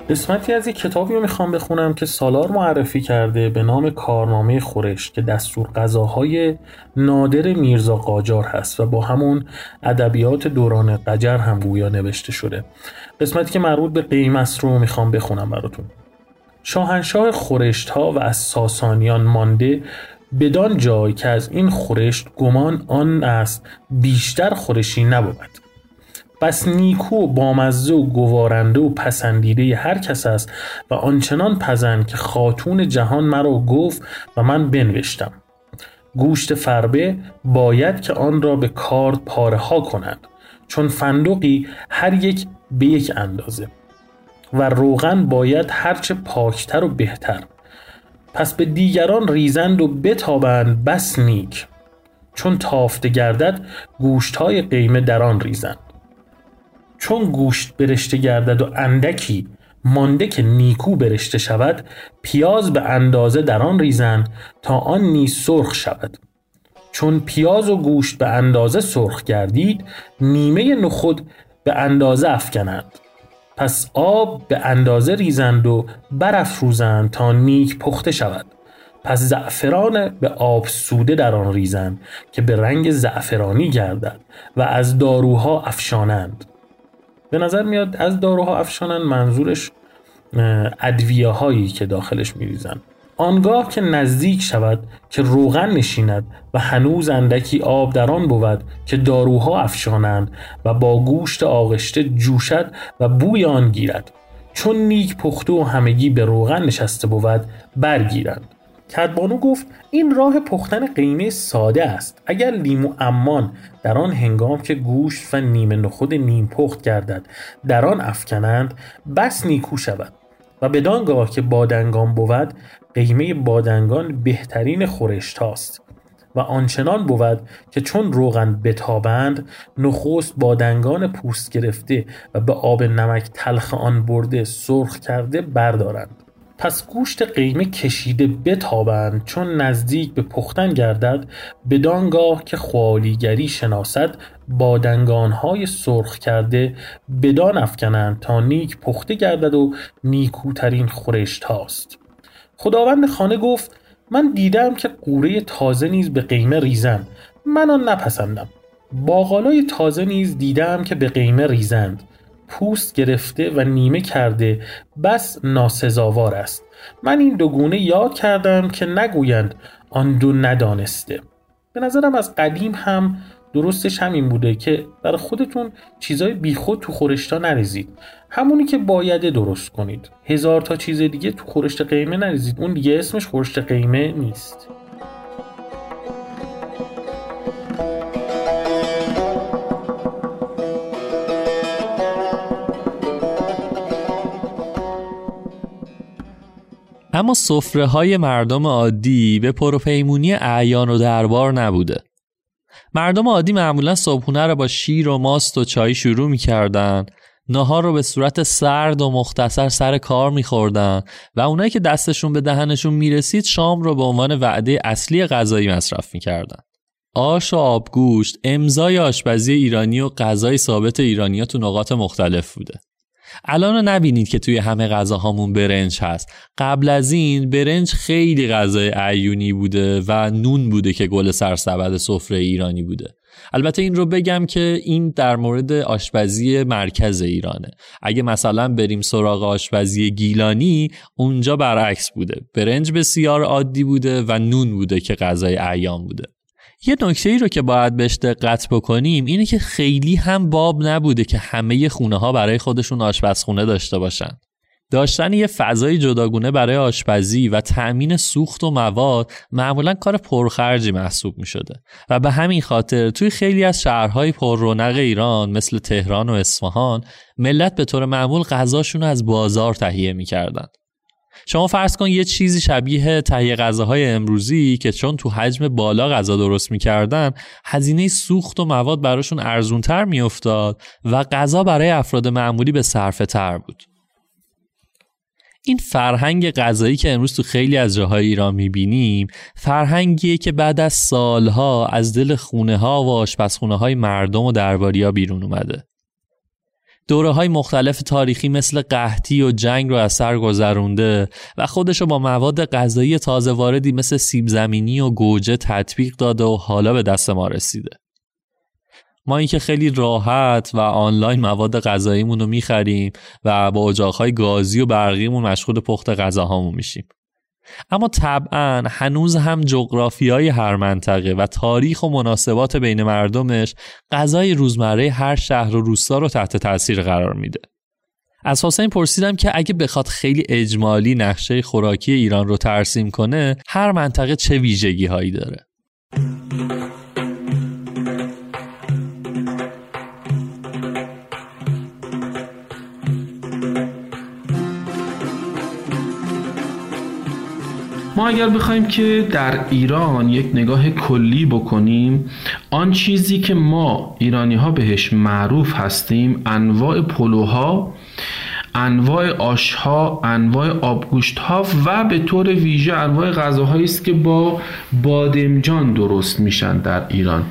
قسمتی از یک کتابی رو می‌خوام بخونم که سالار معرفی کرده به نام کارنامه خورش که دستور غذاهای نادر میرزا قاجار هست و با همون ادبیات دوران قجر هم گویا نوشته شده. قسمتی که مربوط به قیمس رو می‌خوام بخونم براتون. شاهنشاه خورشت ها و از ساسانیان مانده بدان جای که از این خورشت گمان آن است بیشتر خورشی نبود. بس نیکو و بامزه و گوارنده و پسندیده هر کس است و آنچنان پزند که خاتون جهان مرا گفت و من بنوشتم. گوشت فربه باید که آن را به کارد پاره ها کنند چون فندقی هر یک به یک اندازه. و روغن باید هرچه پاکتر و بهتر. پس به دیگران ریزند و بتابند بس نیک. چون تافته گردد گوشت های قیمه در آن ریزند. چون گوشت برشته گردد و اندکی مانده که نیکو برشته شود پیاز به اندازه در آن ریزند تا آن نیز سرخ شود. چون پیاز و گوشت به اندازه سرخ گردید نیمه نخود به اندازه افکنند. پس آب به اندازه ریزند و برافروزند تا نیک پخته شود. پس زعفران به آب سوده در آن ریزند که به رنگ زعفرانی گردد و از داروها افشانند. به نظر میاد از داروها افشانن منظورش ادویه هایی که داخلش میریزن. آنگاه که نزدیک شود که روغن نشیند و هنوز اندکی آب در آن بود که داروها افشانند و با گوشت آغشته جوشد و بوی آن گیرد. چون نیک پخته و همگی به روغن نشسته بود برگیرند. کدبانو گفت این راه پختن قیمه ساده است. اگر لیمو امان در آن هنگام که گوشت و نیمه نخود نیم پخت گردد در آن افکنند بس نیکو شود. و بدانگاه که بادنگان بود قیمه بادنگان بهترین خورشت هاست. و آنچنان بود که چون روغن بتابند نخست بادنگان پوست گرفته و به آب نمک تلخ آن برده سرخ کرده بردارند. پس گوشت قیمه کشیده بتابند چون نزدیک به پختن گردد بدانگاه که خوالیگری شناسد بادنگانهای سرخ کرده بدان افکنند تا نیک پخته گردد و نیکوترین خورشت هاست خداوند خانه گفت من دیدم که قوره تازه نیز به قیمه ریزند. من آن نپسندم. باقالای تازه نیز دیدم که به قیمه ریزند. پوست گرفته و نیمه کرده بس ناسزاوار است. من این دو گونه یاد کردم که نگویند آن دو ندانسته. به نظرم از قدیم هم درستش همین بوده که برای خودتون چیزای بیخود تو خورشتا نریزید. همونی که باید درست کنید. هزار تا چیز دیگه تو خورشت قیمه نریزید. اون دیگه اسمش خورشت قیمه نیست. اما صفره های مردم عادی به پروپیمونی اعیان و دربار نبوده. مردم عادی معمولا صبحونه رو با شیر و ماست و چای شروع می‌کردن. نهار رو به صورت سرد و مختصر سر کار میخوردن و اونایی که دستشون به دهنشون می‌رسید شام رو به عنوان وعده اصلی غذایی مصرف می‌کردن. آش و آبگوشت امضای آشپزی ایرانی و غذای ثابت ایرانی ها تو نقاط مختلف بوده. الان رو نبینید که توی همه غذاهامون برنج هست. قبل از این برنج خیلی غذای عیونی بوده و نون بوده که گل سرسبد سفره ایرانی بوده. البته این رو بگم که این در مورد آشپزی مرکز ایرانه. اگه مثلا بریم سراغ آشپزی گیلانی اونجا برعکس بوده. برنج بسیار عادی بوده و نون بوده که غذای ایام بوده. یه نکته ای رو که باید بهش دقت بکنیم اینه که خیلی هم باب نبوده که همه خونه ها برای خودشون آشپزخونه داشته باشن. داشتن یه فضای جداگونه برای آشپزی و تأمین سوخت و مواد معمولا کار پرخرجی محسوب می شده و به همین خاطر توی خیلی از شهرهای پر رونق ایران مثل تهران و اصفهان ملت به طور معمول غذاشون از بازار تهیه می‌کردن شما فرض کن یه چیزی شبیه تهیه غذاهای امروزی که چون تو حجم بالا غذا درست می‌کردن هزینه سوخت و مواد براشون ارزونتر میافتاد و غذا برای افراد معمولی به صرفه تر بود. این فرهنگ غذایی که امروز تو خیلی از جاهای ایران می‌بینیم فرهنگیه که بعد از سالها از دل خونه ها و آشپزخونه های مردم و درباری بیرون اومده. دوره های مختلف تاریخی مثل قحطی و جنگ رو از سر گذرونده و خودش رو با مواد غذایی تازه واردی مثل سیب زمینی و گوجه تطبیق داده و حالا به دست ما رسیده. ما اینکه خیلی راحت و آنلاین مواد غذاییمون رو می‌خریم و با اجاقهای گازی و برقیمون مشغول پخت غذاهامون میشیم. اما طبعا هنوز هم های هر منطقه و تاریخ و مناسبات بین مردمش غذای روزمره هر شهر و روستا رو تحت تاثیر قرار میده. از حسین پرسیدم که اگه بخواد خیلی اجمالی نقشه خوراکی ایران رو ترسیم کنه هر منطقه چه ویژگی هایی داره؟ ما اگر بخوایم که در ایران یک نگاه کلی بکنیم آن چیزی که ما ایرانی ها بهش معروف هستیم انواع پلوها انواع آشها انواع آبگوشت ها و به طور ویژه انواع غذاهایی است که با بادمجان درست میشن در ایران.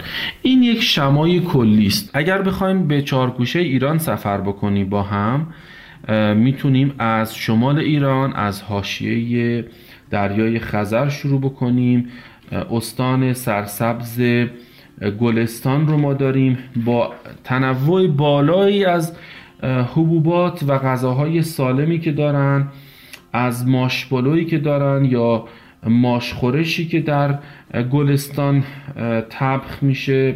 این یک شمای کلی است. اگر بخوایم به چارگوشه ایران سفر بکنیم با هم می‌تونیم از شمال ایران از حاشیه دریای خزر شروع بکنیم. استان سرسبز گلستان رو ما داریم. با تنوع بالایی از حبوبات و غذاهای سالمی که دارن از ماشبلویی که دارن یا ماشخورشی که در گلستان تبخ میشه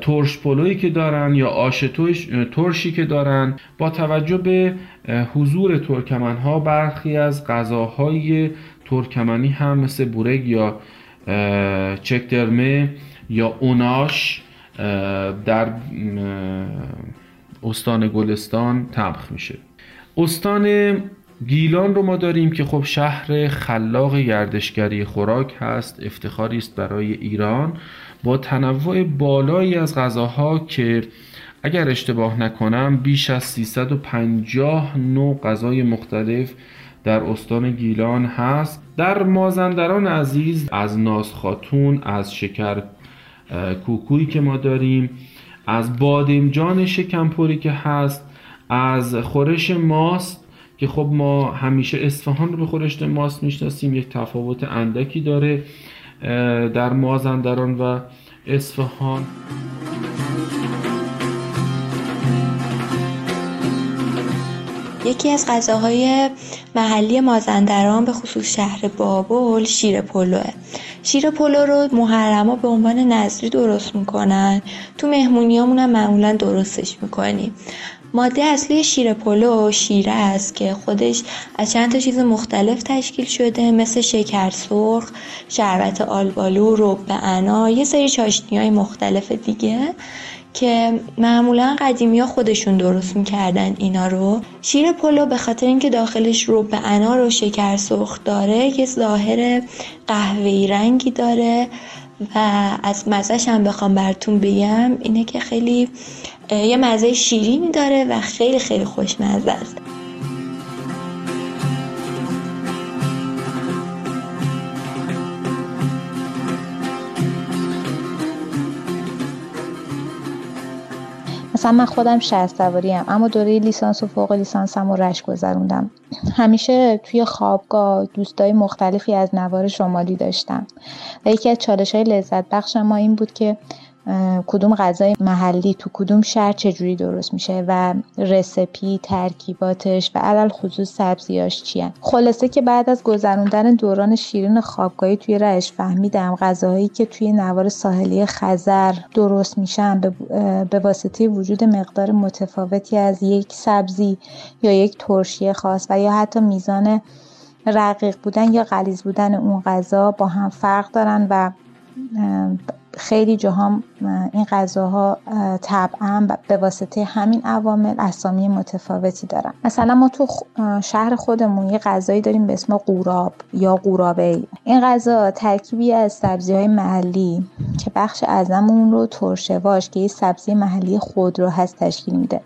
ترش پلویی که دارن یا آش ترشی که دارن. با توجه به حضور ترکمن ها برخی از غذاهای ترکمنی هم مثل بورگ یا چکترمه یا اوناش در استان گلستان تبخ میشه. استان گیلان رو ما داریم که خب شهر خلاق گردشگری خوراک هست افتخاری است برای ایران. با تنوع بالایی از غذاها که اگر اشتباه نکنم بیش از 350 نوع غذای مختلف در استان گیلان هست. در مازندران عزیز از ناز خاتون از شکر کوکویی که ما داریم از بادمجان شکمپوری که هست از خورش ماست که خب ما همیشه اصفهان رو به خورش ماست می‌شناسیم یک تفاوت اندکی داره در مازندران و اصفهان. یکی از غذاهای محلی مازندران به خصوص شهر بابل شیر پلوه. شیر پلو رو محرما به عنوان نظری درست می‌کنن. تو مهمونیامون هم معمولا درستش می‌کنیم ماده اصلی شیر پلو شیره است که خودش از چند تا چیز مختلف تشکیل شده مثل شکر سرخ، شربت آلبالو، رب انا، یه سری چاشنی های مختلف دیگه. که معمولا قدیمی ها خودشون درست می‌کردن اینا رو. شیر پلو به خاطر اینکه داخلش رو به انار و شکر سرخ داره یه ظاهر قهوه‌ای رنگی داره و از مزهش هم بخوام براتون بگم اینه که خیلی یه مزه شیرینی داره و خیلی خیلی خوشمزه است. مثلا من خودم شهست سواریم اما دوره لیسانس و فوق لیسانسم و رشت گذروندم. همیشه توی خوابگاه دوستای مختلفی از نوار شمالی داشتم. و یکی از چالش های لذت بخش ما این بود که کدوم غذای محلی تو کدوم شهر چجوری درست میشه و رسپی ترکیباتش و علل خصوص سبزیاش چیه؟ خلاصه که بعد از گذروندن دوران شیرین خوابگاهی توی رش فهمیدم غذاهایی که توی نوار ساحلی خزر درست میشن به واسطه وجود مقدار متفاوتی از یک سبزی یا یک ترشی خاص و یا حتی میزان رقیق بودن یا غلیظ بودن اون غذا با هم فرق دارن و خیلی جاها این غذاها طبعا به واسطه همین عوامل اسامی متفاوتی دارن. مثلا ما تو شهر خودمون یه غذایی داریم به اسم قوراب یا قورابه این غذا ترکیبی از سبزی های محلی که بخش اعظم رو ترشواش که یه سبزی محلی خود رو هست تشکیل میده.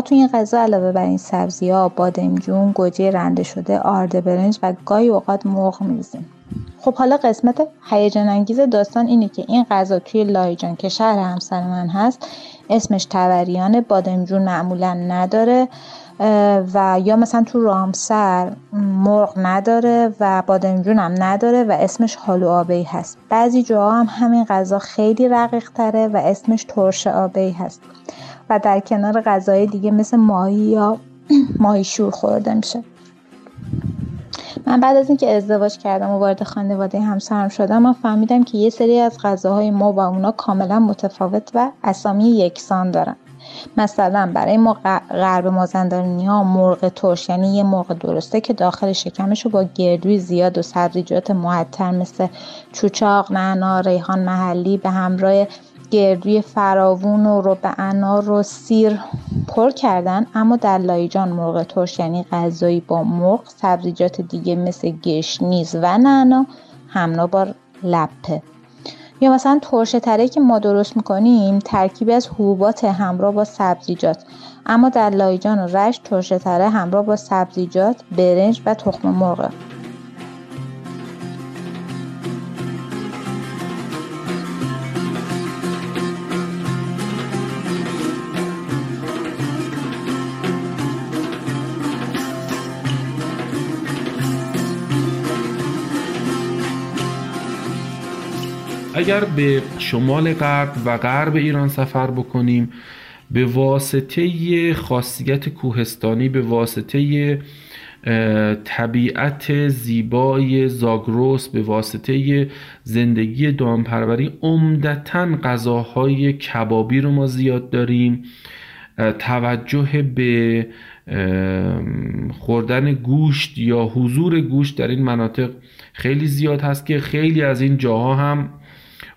تو این غذا علاوه بر این سبزی ها بادمجون، گوجه رنده شده، آرد برنج و گاهی اوقات مرغ میریزیم. خب حالا قسمت هیجان انگیز داستان اینه که این غذا توی لایجان که شهر همسر من هست اسمش توریان بادمجون معمولا نداره و یا مثلا تو رامسر مرغ نداره و بادمجون هم نداره و اسمش حالو آبی هست. بعضی جاها هم همین غذا خیلی رقیق تره و اسمش ترش آبی هست. و در کنار غذای دیگه مثل ماهی یا ماهی شور خورده میشه. من بعد از اینکه ازدواج کردم و وارد خانواده همسرم شدم من فهمیدم که یه سری از غذاهای ما و اونا کاملا متفاوت و اسامی یکسان دارن. مثلا برای ما غرب مازندرانی ها مرغ ترش یعنی یه مرغ درسته که داخل شکمش رو با گردوی زیاد و سبزیجات معطر مثل چوچاق، نعنا، ریحان محلی به همراه گردوی فراوون و رو به انار و سیر پر کردن اما در لایجان مرغ ترش یعنی غذایی با مرغ سبزیجات دیگه مثل گشنیز و نعنا همراه با لپه. یا مثلا ترشه تره که ما درست می‌کنیم ترکیبی از حبوبات همراه با سبزیجات. اما در لایجان و رشت ترشه تره همراه با سبزیجات برنج و تخم مرغ. اگر به شمال غرب و غرب ایران سفر بکنیم به واسطه خاصیت کوهستانی به واسطه طبیعت زیبای زاگروس به واسطه زندگی دامپروری عمدتا غذاهای کبابی رو ما زیاد داریم. توجه به خوردن گوشت یا حضور گوشت در این مناطق خیلی زیاد هست که خیلی از این جاها هم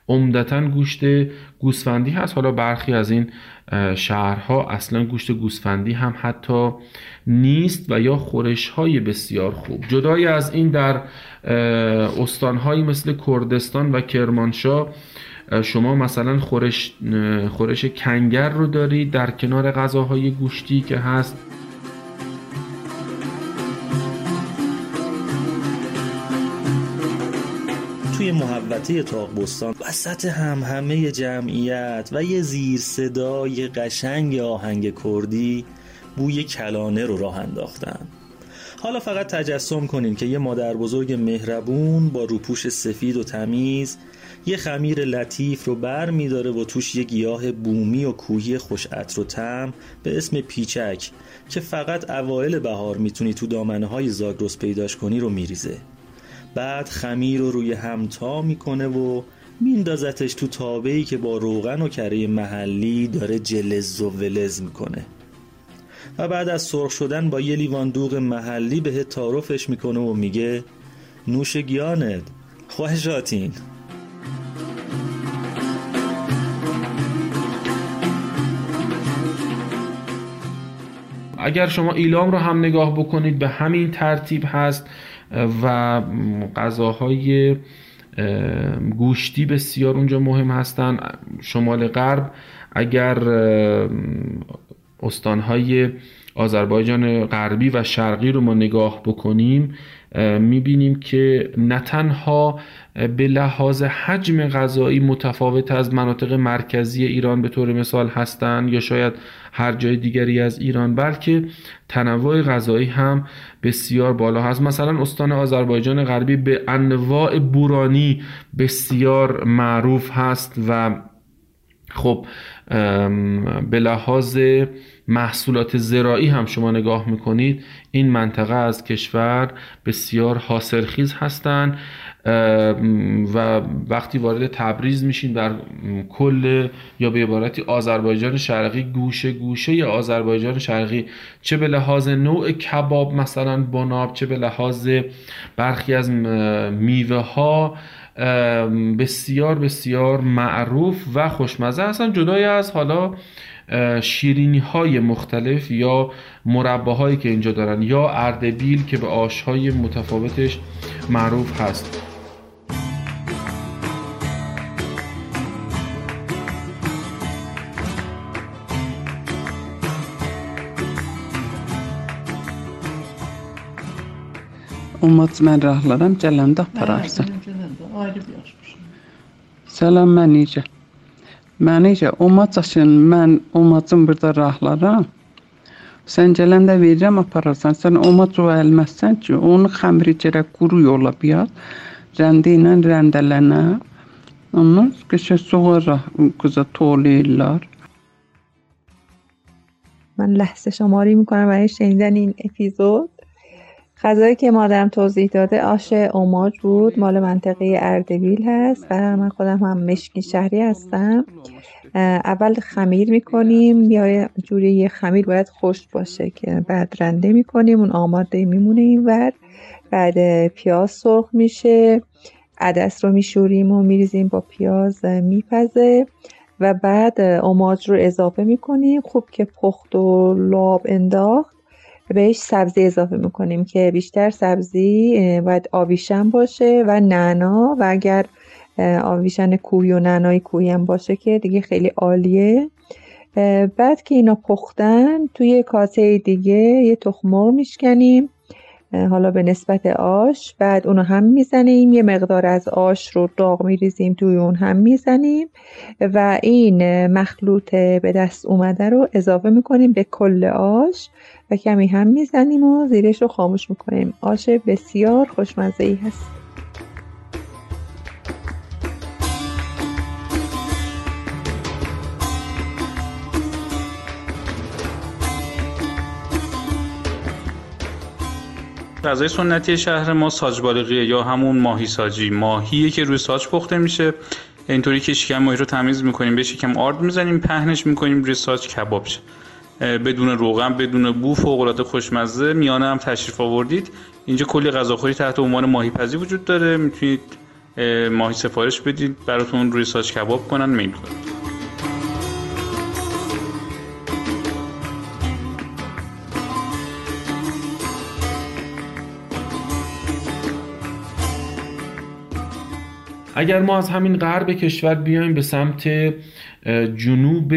عمدتا گوشت گوسفندی هست. حالا برخی از این شهرها اصلا گوشت گوسفندی هم حتی نیست و یا خورش های بسیار خوب. جدای از این در استانهایی مثل کردستان و کرمانشاه شما مثلا خورش, خورش کنگر رو دارید در کنار غذاهای گوشتی که هست. توی محوطه تاقبستان وسط هم همه جمعیت و یه زیر صدای قشنگ آهنگ کردی بوی کلانه رو راه انداختن. حالا فقط تجسم کنین که یه مادر بزرگ مهربون با روپوش سفید و تمیز یه خمیر لطیف رو بر میداره و توش یه گیاه بومی و کوهی خوش عطر و تم به اسم پیچک که فقط اوایل بهار می‌تونی تو دامنه های زاگرس پیداش کنی رو میریزه. بعد خمیر رو روی همتا می‌کنه و میندازتش تو تابهی که با روغن و کره محلی داره جلز و ولز می‌کنه. و بعد از سرخ شدن با یه لیوان دوغ محلی به تعارفش می‌کنه و میگه نوش گیانت خوشاتین اگر شما ایلام رو هم نگاه بکنید به همین ترتیب هست و غذاهای گوشتی بسیار اونجا مهم هستن. شمال غرب اگر استانهای آذربایجان غربی و شرقی رو ما نگاه بکنیم می‌بینیم که نه تنها به لحاظ حجم غذایی متفاوت از مناطق مرکزی ایران به طور مثال هستند یا شاید هر جای دیگری از ایران بلکه تنوع غذایی هم بسیار بالا هست. مثلا استان آذربایجان غربی به انواع بورانی بسیار معروف هست و خب به لحاظ محصولات زراعی هم شما نگاه می‌کنید این منطقه از کشور بسیار حاصلخیز هستند. و وقتی وارد تبریز میشین در کل یا به عبارتی آذربایجان شرقی گوشه گوشه یا آذربایجان شرقی. چه به لحاظ نوع کباب مثلا بناب چه به لحاظ برخی از میوه ها بسیار بسیار معروف و خوشمزه هستن. جدای از حالا شیرینی های مختلف یا مرباهایی که اینجا دارن یا اردبیل که به آشهای متفاوتش معروف هست. Ummat mən rəhlərim gələndə apararsan. Salam mən necə? Mən necə? Ummat üçün mən ummatın burada rəhlərim. Sən gələndə verirəm apararsan. Sən ummat o əlməzsən ki, onu xəmiri gərək quru yola biyaz. Rəndi ilə rəndələnə. Ondan qəşəng sonra qıza تولیلار من لحظه شماری میکنم برای شنیدن این اپیزود غذایی که مادرم توضیح داده آش اوماج بود مال منطقه اردبیل هست و من خودم هم مشکی شهری هستم. اول خمیر می‌کنیم یا جوری یه خمیر باید خشک باشه که بعد رنده می‌کنیم اون آماده میمونه این ور. بعد پیاز سرخ میشه عدس رو میشوریم و میریزیم با پیاز میپزه. و بعد اوماج رو اضافه می‌کنیم خوب که پخت و لاب انداخت. بهش سبزی اضافه می‌کنیم که بیشتر سبزی باید آویشن باشه و نعنا و اگر آویشن کوهی و نعنای کوهی هم باشه که دیگه خیلی عالیه. بعد که اینا پختن توی کاسه دیگه یه تخم میشکنیم. حالا به نسبت آش بعد اونو هم می‌زنیم. یه مقدار از آش رو داغ میریزیم توی اون هم می‌زنیم. و این مخلوط به دست اومده رو اضافه می‌کنیم به کل آش و کمی هم می‌زنیم و زیرش رو خاموش می‌کنیم. آش بسیار خوشمزه ای هست. غذای سنتی شهر ما ساجبالغیه یا همون ماهی ساجی. ماهیه که روی ساج پخته میشه. اینطوری که شکم ماهی رو تمیز می‌کنیم به شکم آرد می‌زنیم پهنش می‌کنیم روی ساج کباب شه. بدون روغن بدون بو فوق العاده خوشمزه میانه هم تشریف آوردید. اینجا کلی غذاخوری تحت عنوان ماهی پزی وجود داره. می‌تونید ماهی سفارش بدید براتون روی ساچ کباب کنن میل کنید اگر ما از همین غرب کشور بیایم به سمت جنوب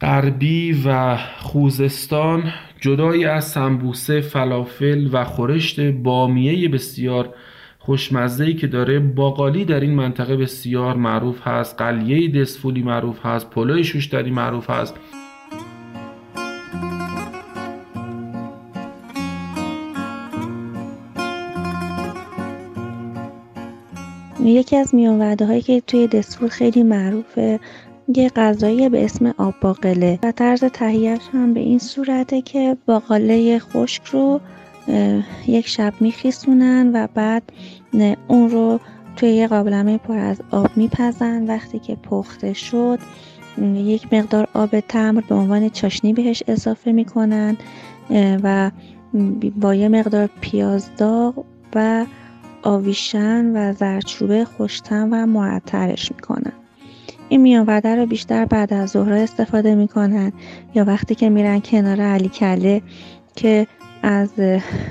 غربی و خوزستان جدایی از سمبوسه فلافل و خورشت بامیه بسیار خوشمزه‌ای که داره باقالی در این منطقه بسیار معروف هست قلیه دسفولی معروف هست پلوی شوشتری معروف هست. یکی از میان هایی که توی دسفول خیلی معروفه یه غذایی به اسم آب باقله و طرز تهیهش هم به این صورته که باقله خشک رو یک شب میخیسونن و بعد اون رو توی یه قابلمه پر از آب میپزن. وقتی که پخته شد یک مقدار آب تمر به عنوان چاشنی بهش اضافه می‌کنن و با یه مقدار پیاز داغ و آویشن و زردچوبه خوشتم و معطرش می‌کنن. این میانوده رو بیشتر بعد از ظهر استفاده می‌کنن یا وقتی که میرن کنار علی کله که از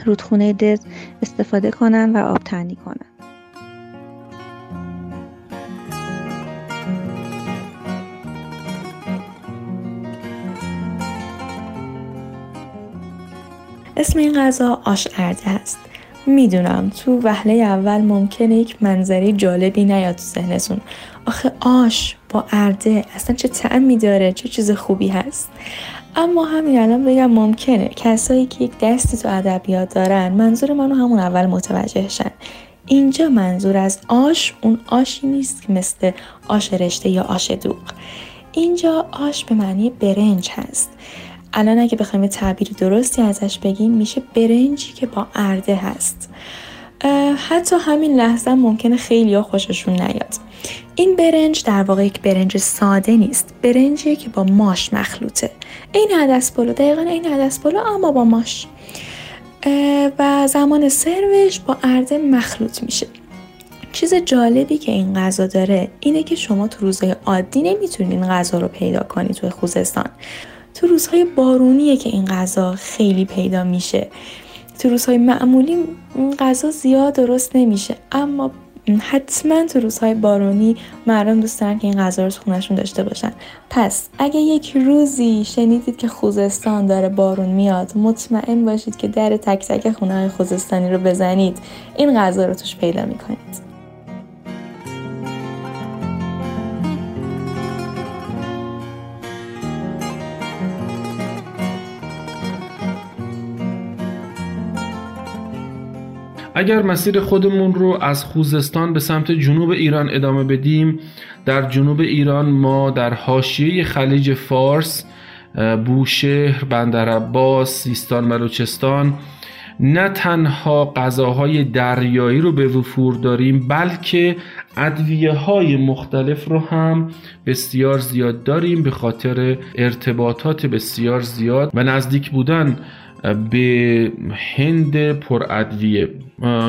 رودخونه دز استفاده کنن و آب تنی کنن. اسم این غذا آش ارده است. می‌دونم تو وهله اول ممکنه یک منظری جالبی نیاد تو ذهنتون. آخه آش با ارده اصلا چه تعمی داره؟ چه چیز خوبی هست؟ اما همین الان بگم ممکنه. کسایی که یک دستی تو ادبیات دارن منظور منو همون اول متوجهشن اینجا منظور از آش اون آشی نیست که مثل آش رشته یا آش دوغ. اینجا آش به معنی برنج هست. الان اگه بخوایم تعبیر درستی ازش بگیم میشه برنجی که با ارده هست. حتی همین لحظه ممکنه خیلی ها خوششون نیاد. این برنج در واقع یک برنج ساده نیست. برنجی که با ماش مخلوطه. این عدس پلو دقیقا این عدس پلو اما با ماش. و زمان سروش با ارده مخلوط میشه. چیز جالبی که این غذا داره اینه که شما تو روزهای عادی نمی‌تونید این غذا رو پیدا کنید توی خوزستان. تو روزهای بارونیه که این غذا خیلی پیدا میشه. تو روزهای معمولی این غذا زیاد درست نمیشه. اما حتما تو روزهای بارونی مردم دوست دارن که این غذا رو تو خونشون داشته باشن. پس اگه یک روزی شنیدید که خوزستان داره بارون میاد مطمئن باشید که در تک تک خونه های خوزستانی رو بزنید. این غذا رو توش پیدا می‌کنید. اگر مسیر خودمون رو از خوزستان به سمت جنوب ایران ادامه بدیم در جنوب ایران ما در حاشیه خلیج فارس بوشهر بندرعباس سیستان بلوچستان نه تنها غذاهای دریایی رو به وفور داریم بلکه ادویه های مختلف رو هم بسیار زیاد داریم به خاطر ارتباطات بسیار زیاد و نزدیک بودن به هند پر ادویه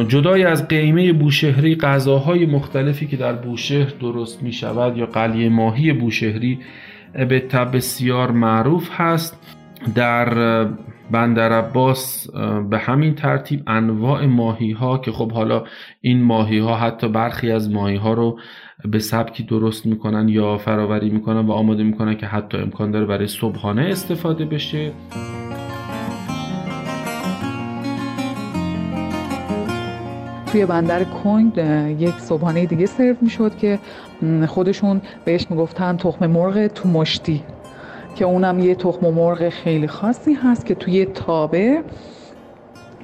جدای از قیمه بوشهری غذاهای مختلفی که در بوشهر درست می شود یا قلیه ماهی بوشهری به تب بسیار معروف هست. در بندر عباس به همین ترتیب انواع ماهی ها که خب حالا این ماهی ها حتی برخی از ماهی ها رو به سبکی درست می‌کنن یا فراوری می‌کنن و آماده می‌کنن که حتی امکان داره برای صبحانه استفاده بشه. توی بندر کنگ یک صبحانه دیگه سرو می‌شد که خودشون بهش می‌گفتن تخم مرغ تو مشتی که اونم یه تخم مرغ خیلی خاصی هست که توی تابه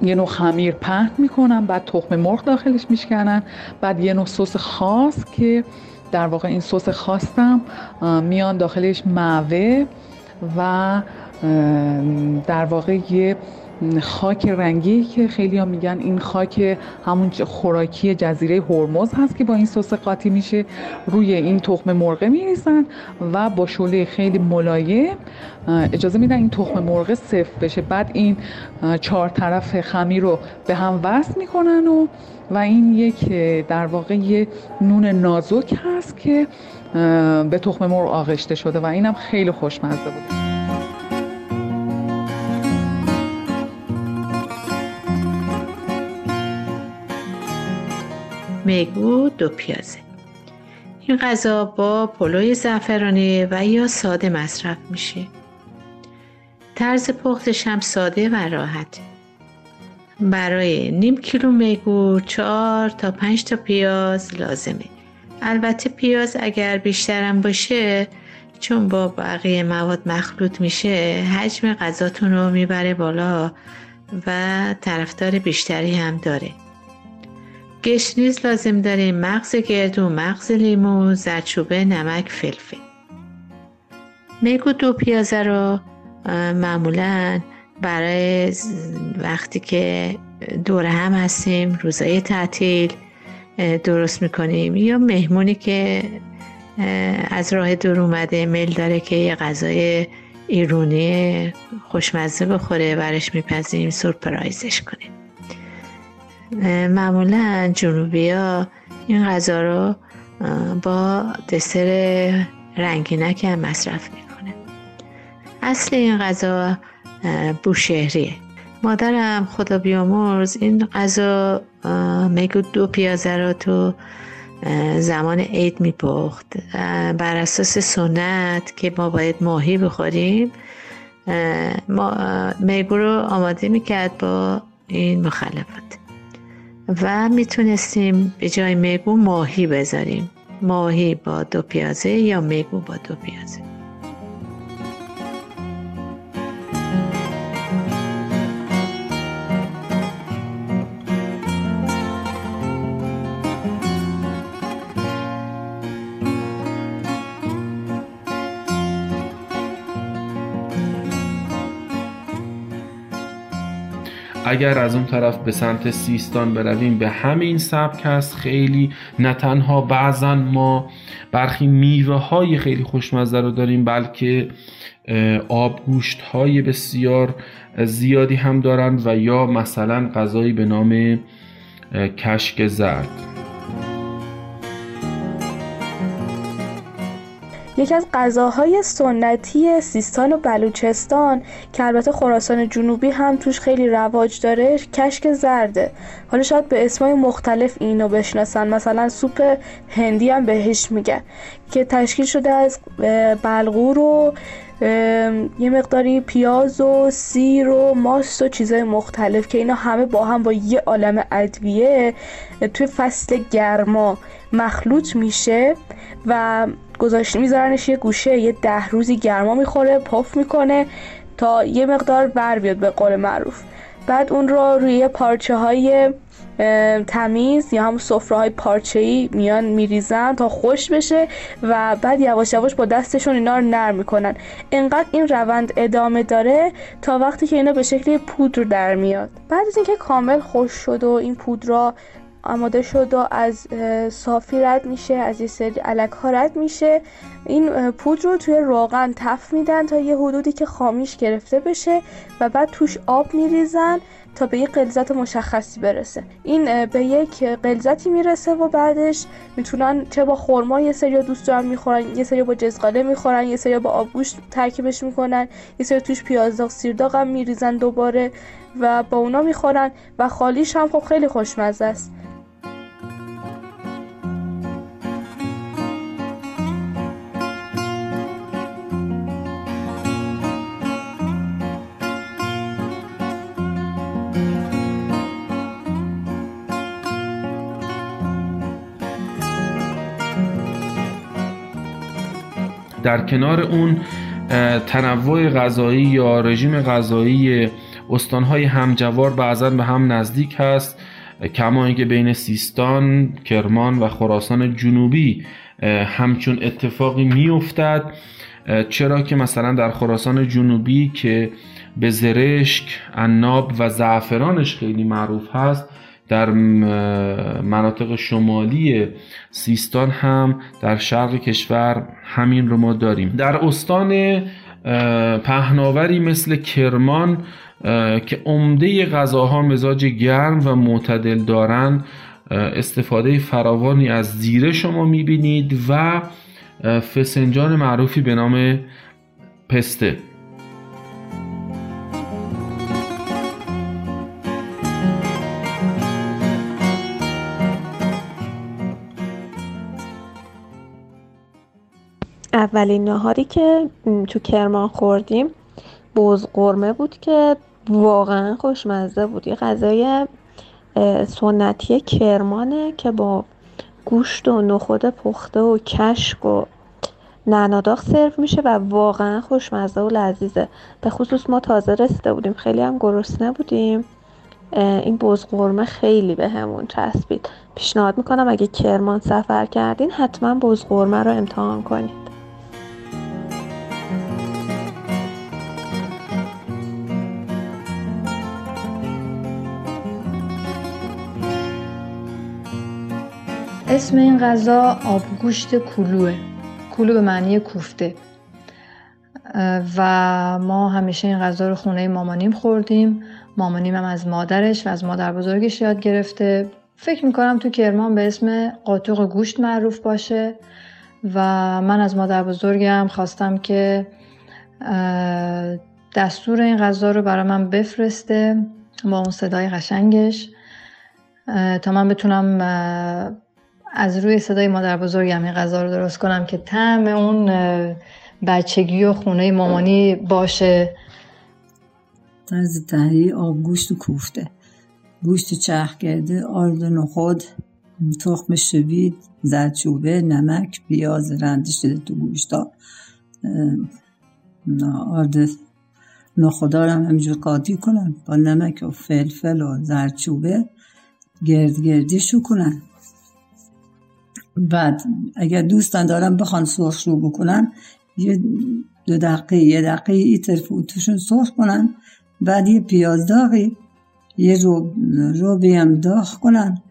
یه نوع خمیر پهن می‌کنن بعد تخم مرغ داخلش میشکنن بعد یه نوع سس خاص که در واقع این سس خاصم میان داخلش معوه و در واقع یه خاک رنگی که خیلی ها میگن این خاک همون خوراکی جزیره هرمز هست که با این سس قاطی میشه. روی این تخم مرغ میریزن و با شله خیلی ملایم اجازه میدن این تخم مرغ سفت بشه. بعد این چهار طرف خمیر رو به هم وصل می‌کنن و و این یک در واقع یه نون نازک هست که به تخم مرغ آغشته شده و اینم خیلی خوشمزه بود. میگو دو پیازه. این غذا با پلوی زعفرانی و یا ساده مصرف میشه. طرز پختش هم ساده و راحت. برای نیم کیلو میگو چهار تا پنج تا پیاز لازمه. البته پیاز اگر بیشترم باشه چون با بقیه مواد مخلوط میشه حجم غذاتون رو می‌بره بالا و طرفدار بیشتری هم داره. گشنیز لازم داریم مغز گردو مغز لیمو زرچوبه نمک فلفل. میگو دو پیازه رو معمولا برای وقتی که دور هم هستیم روزای تعطیل درست می‌کنیم. یا مهمونی که از راه دور اومده میل داره که یه غذای ایرونی خوشمزه بخوره برش میپذیم سورپرایزش کنیم. معمولا جنوبی ها این غذا رو با دسر رنگینک هم مصرف می‌کنه. اصل این غذا بوشهریه. مادرم خدا بیامرز این غذا میگو دو پیازه رو تو زمان عید میپخت. بر اساس سنت که ما باید ماهی بخوریم ما میگو رو آماده می‌کرد با این مخلفات. و می‌تونستیم به جای میگو ماهی بذاریم. ماهی با دو پیازه یا میگو با دو پیازه؟ اگر از اون طرف به سمت سیستان برویم به همین سبک هست. خیلی نه تنها بعضا ما برخی میوه های خیلی خوشمزه رو داریم بلکه آبگوشت های بسیار زیادی هم دارند و یا مثلا غذایی به نام کشک زرد. یکی از غذاهای سنتی سیستان و بلوچستان که البته خراسان جنوبی هم توش خیلی رواج داره کشک زرده. حالا شاید به اسمای مختلف اینو بشناسن. مثلا سوپ هندی هم بهش میگن که تشکیل شده از بلغور و یه مقداری پیاز و سیر و ماست و چیزهای مختلف که اینا همه با هم با یه عالم ادویه توی فصل گرما مخلوط میشه. و گذاشت میذارنش یه گوشه یه ده روزی گرما می‌خوره پف می‌کنه تا یه مقدار بر بیاد به قول معروف. بعد اون رو روی پارچه های تمیز یا هم سفره های پارچه ای میان میریزن تا خوش بشه و بعد یواش یواش با دستشون اینا رو نرم می‌کنن. انقدر این روند ادامه داره تا وقتی که اینا به شکل پودر در میاد. بعد از اینکه کامل خوش شد و این پودر آماده شد و از صافی رد میشه از یه سری علک ها رد میشه. این پودر رو توی روغن تف میدن تا یه حدودی که خامیش گرفته بشه و بعد توش آب میریزن تا به یه قلزت مشخصی برسه. این به یک قلزتی می‌رسه و بعدش می‌تونن چه با خورما یه سری دوست دارن می‌خورن یه سری با جزقاله می‌خورن یه سری با آبگوشت ترکیبش می‌کنن یه سری توش پیازداغ سیرداغ هم میریزن دوباره و با اونا می‌خورن و خالیش هم خب خیلی خوشمزه است. در کنار اون تنوع غذایی یا رژیم غذایی استانهای همجوار بعضا به هم نزدیک هست کما اینکه بین سیستان، کرمان و خراسان جنوبی همچون اتفاقی میافتد. چرا که مثلا در خراسان جنوبی که به زرشک، عناب و زعفرانش خیلی معروف هست در مناطق شمالی سیستان هم در شرق کشور همین رو ما داریم. در استان پهناوری مثل کرمان که عمده غذاها مزاج گرم و معتدل دارند استفاده فراوانی از زیره شما می‌بینید و فسنجان معروفی به نام پسته. اولین نهاری که تو کرمان خوردیم بز قرمه بود که واقعا خوشمزه بود. یه غذای سنتی کرمانه که با گوشت و نخود پخته و کشک و نعناداغ سرو میشه و واقعا خوشمزه و لذیذه. به خصوص ما تازه رسیده بودیم. خیلی هم گرسنه بودیم این بز قرمه خیلی به همون چسبید. پیشنهاد می‌کنم اگه کرمان سفر کردین حتما بز قرمه رو امتحان کنید اسم این غذا آبگوشت کلوه. کلو به معنی کوفته. و ما همیشه این غذا رو خونه مامانیم خوردیم. مامانیم هم از مادرش و از مادر بزرگش یاد گرفته. فکر می‌کنم تو کرمان به اسم قاطق گوشت معروف باشه. و من از مادر بزرگم خواستم که دستور این غذا رو برای من بفرسته با اون صدای قشنگش. تا من بتونم از روی صدای مادر بزرگم این غذا رو درست کنم که طعم اون بچگی و خونه مامانی باشه. طرز آب گوشت و کوفته. گوشت چرخ کرده آرد و نخود تخم شوید زرچوبه نمک پیاز رنده شده تو گوشتا. آرد نخودا رو هم همینجور قاطی کنن. با نمک و فلفل و زرچوبه گرد گردیشو کنن. بعد اگر دوستان دارن بخوان سرخ رو بکنن یه دو دقیقه یه دقیقه ای طرف توشون سرخ کنن. بعد یه پیاز داغی یه رو رو هم داغ کنن.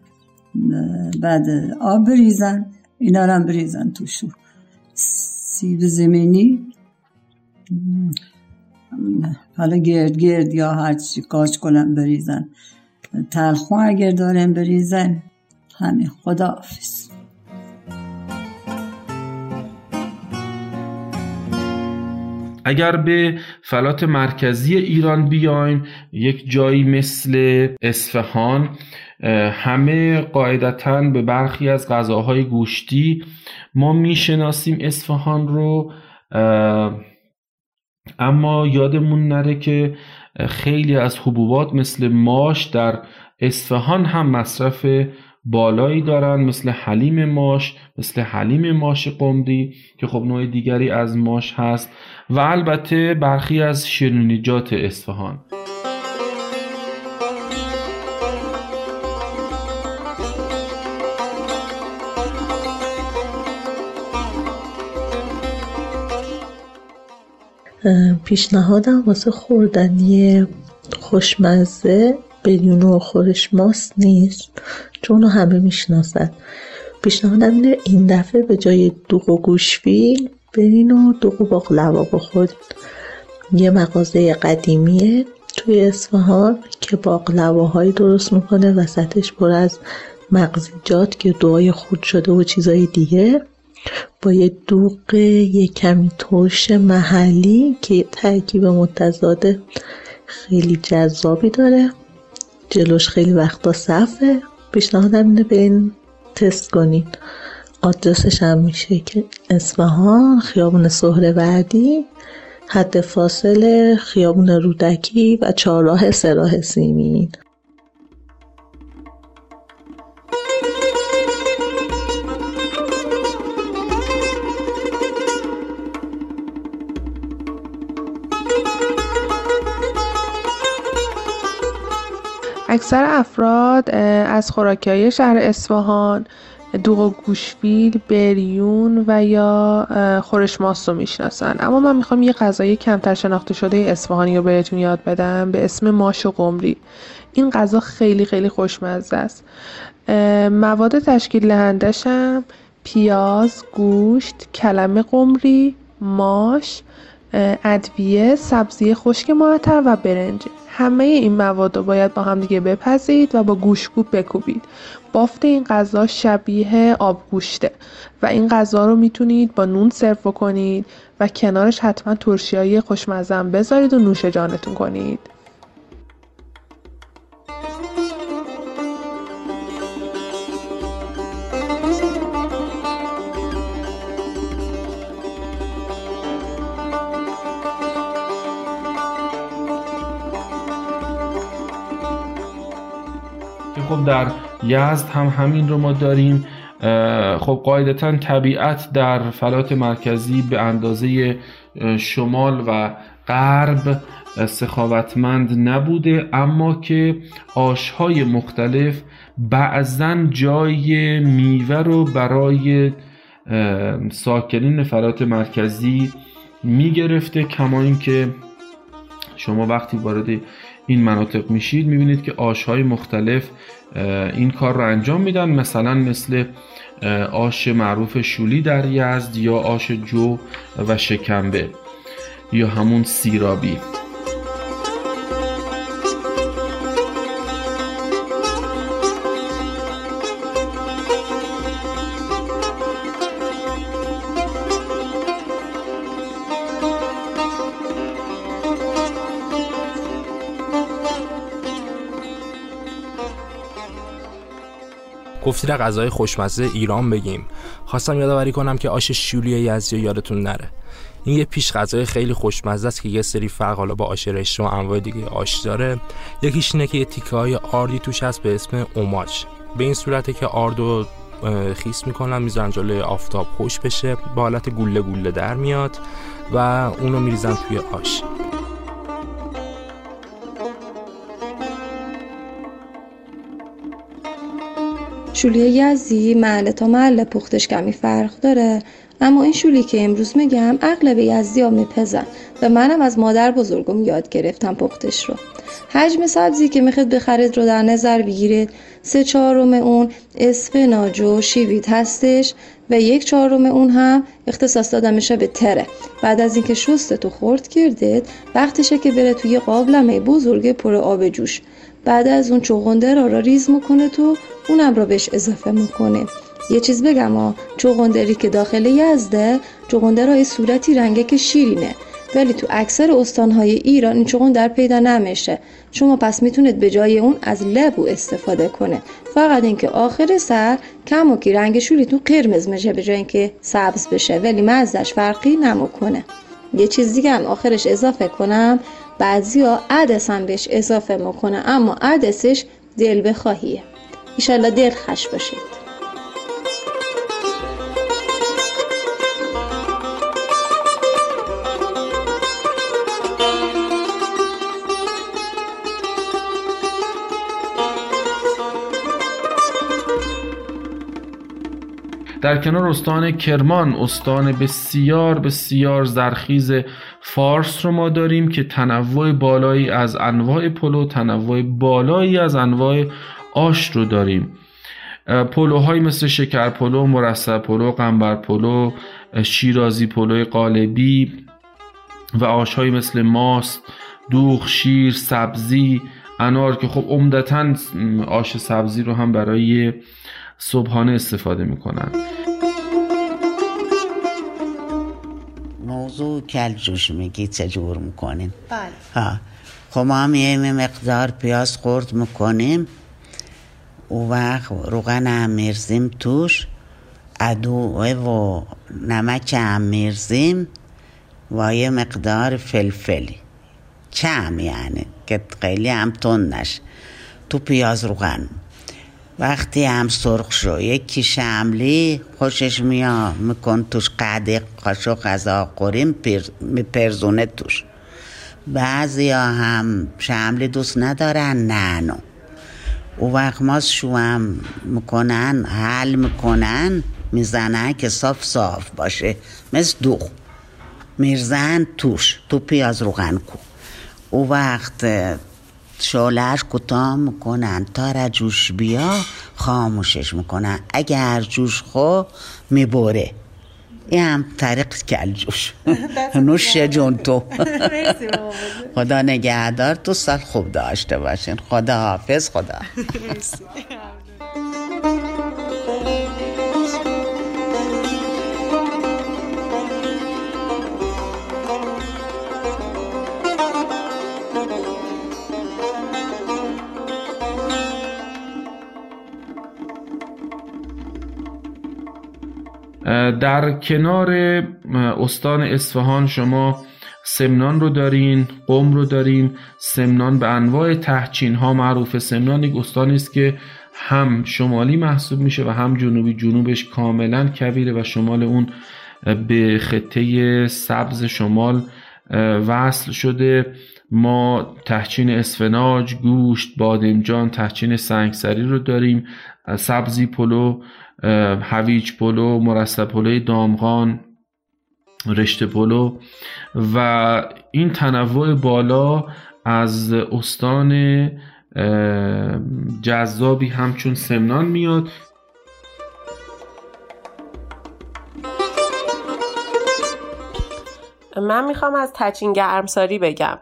بعد آب بریزن اینا رو هم بریزن توشو سیب زمینی. حالا گرد گرد یا هر چی کاش کنن بریزن. تلخون اگر دارن بریزن. همین. خدا حافظ اگر به فلات مرکزی ایران بیایم یک جایی مثل اصفهان همه قاعدتا به برخی از غذاهای گوشتی ما می‌شناسیم اصفهان رو اما یادمون نره که خیلی از حبوبات مثل ماش در اصفهان هم مصرف بالایی دارن مثل حلیم ماش مثل حلیم ماش قمری که خب نوع دیگری از ماش هست. و البته برخی از شیرینیجات اصفهان. پیشنهادم واسه خوردنی خوشمزه بدون خورش ماست نیست چون همه می‌شناسن. پیشنهادم اینه این دفعه به جای دوغ و گوشفیل برین و دوغ و باقلوا بخورید یه مغازه قدیمیه توی اصفهان که باقلواهایی درست می‌کنه وسطش پر از مغزیجات که دوهای خود شده و چیزای دیگه. با یه دوغ یه کمی ترش محلی که ترکیب متضاد خیلی جذابی داره. جلوش خیلی وقتا صفه. پیشنهادم اینه برین تست کنین. آدرسش هم میشه که اصفهان خیابون سهروردی حد فاصل خیابون رودکی و چهارراه سراح سیمین. اکثر افراد از خوراکی شهر اصفهان دوغ و گوشفیل، بریون و یا خورش ماست رو می‌شناسن. اما من می‌خوام یه غذای کمتر شناخته شده اصفهانی رو بهتون یاد بدم به اسم ماش و قمری. این غذا خیلی خیلی خوشمزه است. مواد تشکیل دهندش هم پیاز، گوشت، کلم قمری، ماش، ادویه، سبزی خشک معطر و برنج. همه این مواد رو باید با هم دیگه بپزید و با گوشکوب بکوبید. بافت این غذا شبیه آبگوشته و این غذا رو می‌تونید با نون سرو کنید و کنارش حتما ترشیایی خوشمزه بذارید و نوش جانتون کنید. در یزد هم همین رو ما داریم. خب قاعدتا طبیعت در فلات مرکزی به اندازه شمال و غرب سخاوتمند نبوده. اما که آشهای مختلف بعضا جای میوه رو برای ساکنین فلات مرکزی می‌گرفته کما اینکه شما وقتی وارد این مناطق میشید می‌بینید که آشهای مختلف این کار رو انجام میدن. مثلا مثل آش معروف شولی در یزد یا آش جو و شکمبه یا همون سیرابی. در غذای خوشمزه ایران بگیم. خواستم یادآوری کنم که آش شولی یزدی یادتون نره. این یه پیش غذای خیلی خوشمزه است که یه سری فرق حالا با آش رشته و انواع دیگه آش داره. یکیش اینه که یه تیکه های آردی توش هست به اسم اوماج به این صورته که آردو خیس می‌کنن می‌ذارن جلوی آفتاب خوش بشه با حالت گوله گوله در میاد و اونو میریزن توی آش. شولی یزدی محله تا محله پختش کمی فرق داره. اما این شولی که امروز میگم اغلب یزدی ها میپزن و منم از مادر بزرگم یاد گرفتم پختش رو. حجم سبزی که می‌خواد بخرید رو در نظر بگیرید. سه چهارم اون اسفناج و شیوید هستش و یک چهارم اون هم اختصاص داده میشه به تره. بعد از اینکه شست تو خورد کردید وقتشه که بره توی قابلمه بزرگ پر آب جوش. بعد از اون چغنده را, ریز می‌کنه تو اونم را بهش اضافه می‌کنه. یه چیز بگم ها چغندری که داخل یزده چغندر های صورتی رنگه که شیرینه. ولی تو اکثر استانهای ایران این چغندر پیدا نمیشه. شما پس می‌تونید به جای اون از لبو استفاده کنه. فقط اینکه آخر سر کم و کی رنگ شوریتون قرمز میشه به جای اینکه سبز بشه. ولی مزدش فرقی نمی‌کنه. یه چیز دیگه هم آخرش اضافه کنم. بعضیا عدس هم بهش اضافه می‌کنه اما عدسش دل بخواهیه. ایشالله دل خش باشید. در کنار استان کرمان استان بسیار بسیار زرخیز فارس رو ما داریم که تنوع بالایی از انواع پلو تنوع بالایی از انواع آش رو داریم. پلوهایی مثل شکر پلو، مرصع پلو، قنبر پلو، شیرازی پلو قالبی و آشهایی مثل ماست، دوغ، شیر، سبزی، انار که خب عمدتا آش سبزی رو هم برای صبحانه استفاده می‌کنن. موضوع کل جوش میگی چجور می‌کنیم بله. ها. خب ما هم یه مقدار پیاز خورد می‌کنیم. او وقت روغن هم میرزیم توش. ادوه و نمک هم میرزیم و یه مقدار فلفلی. کم یعنی؟ که خیلی هم تون نش تو پیاز روغن. وقتی هم سرخ شو یکی شملی خوشش میا میکن توش قده قاشق غذا قوریم میپرزونه توش. بعضی ها هم شملی دوست ندارن ننو او وقت ما شوام می‌کنن حل می‌کنن می‌زنن که صاف صاف باشه. مثل دوغ میرزن توش. تو پیاز روغن کو. او وقت شالش کوتاه می‌کنن؟ تا را جوش بیا خاموشش می‌کنن. اگر جوش خو می‌بره. این هم طریق کل جوش. نوش جون تو. خدا نگهدار تو سال خوب داشته باشین. خدا. حافظ خدا در کنار استان اصفهان شما سمنان رو دارین قم رو دارین. سمنان به انواع تحچین ها معروفه. سمنان یک استانی است که هم شمالی محسوب میشه و هم جنوبی. جنوبش کاملا کویره و شمال اون به خطه سبز شمال وصل شده. ما تحچین اسفناج گوشت بادمجان تحچین سنگسری رو داریم. سبزی پلو هویج پلو مرصع پلو دامغان رشته پلو. و این تنوع بالا از استان جذابی همچون سمنان میاد. من می‌خوام از ته‌چین گرمساری بگم.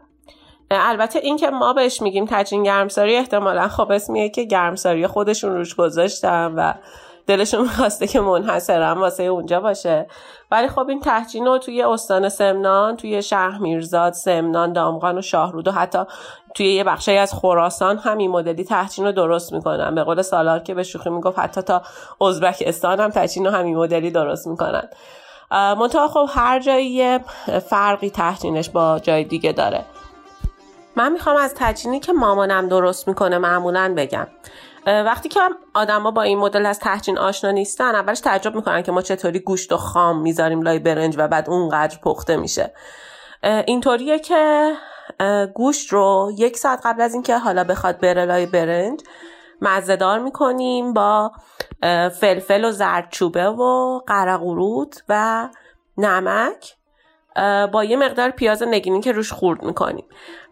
البته این که ما بهش میگیم ته‌چین گرمساری احتمالا خب اسمیه که گرمساری خودشون روش گذاشتن و دلشون می‌خواسته که منحصرم واسه اونجا باشه. ولی خب این تحجین رو توی استان سمنان توی شهر میرزاد سمنان دامغان و شاهرود و حتی توی یه بخشی از خراسان همین مدلی تحجین رو درست می‌کنن. به قول سالار که به شوخی می‌گفت حتی تا ازبکستان هم تحجین رو همین مدلی درست می‌کنن. منتها خب هر جایی فرقی تحجینش با جای دیگه داره. من می‌خوام از تجینی که مامانم درست می‌کنه معمولا بگم. وقتی که آدما با این مدل از تحجین آشنا نیستن اولش تعجب می‌کنن که ما چطوری گوشت و خام می‌ذاریم لای برنج و بعد اونقدر پخته میشه. اینطوریه که گوشت رو یک ساعت قبل از اینکه حالا بخواد بره لای برنج مزهدار می‌کنیم با فلفل و زردچوبه و قرقورود و نمک. با یه مقدار پیاز نگینی که روش خورد می‌کنیم.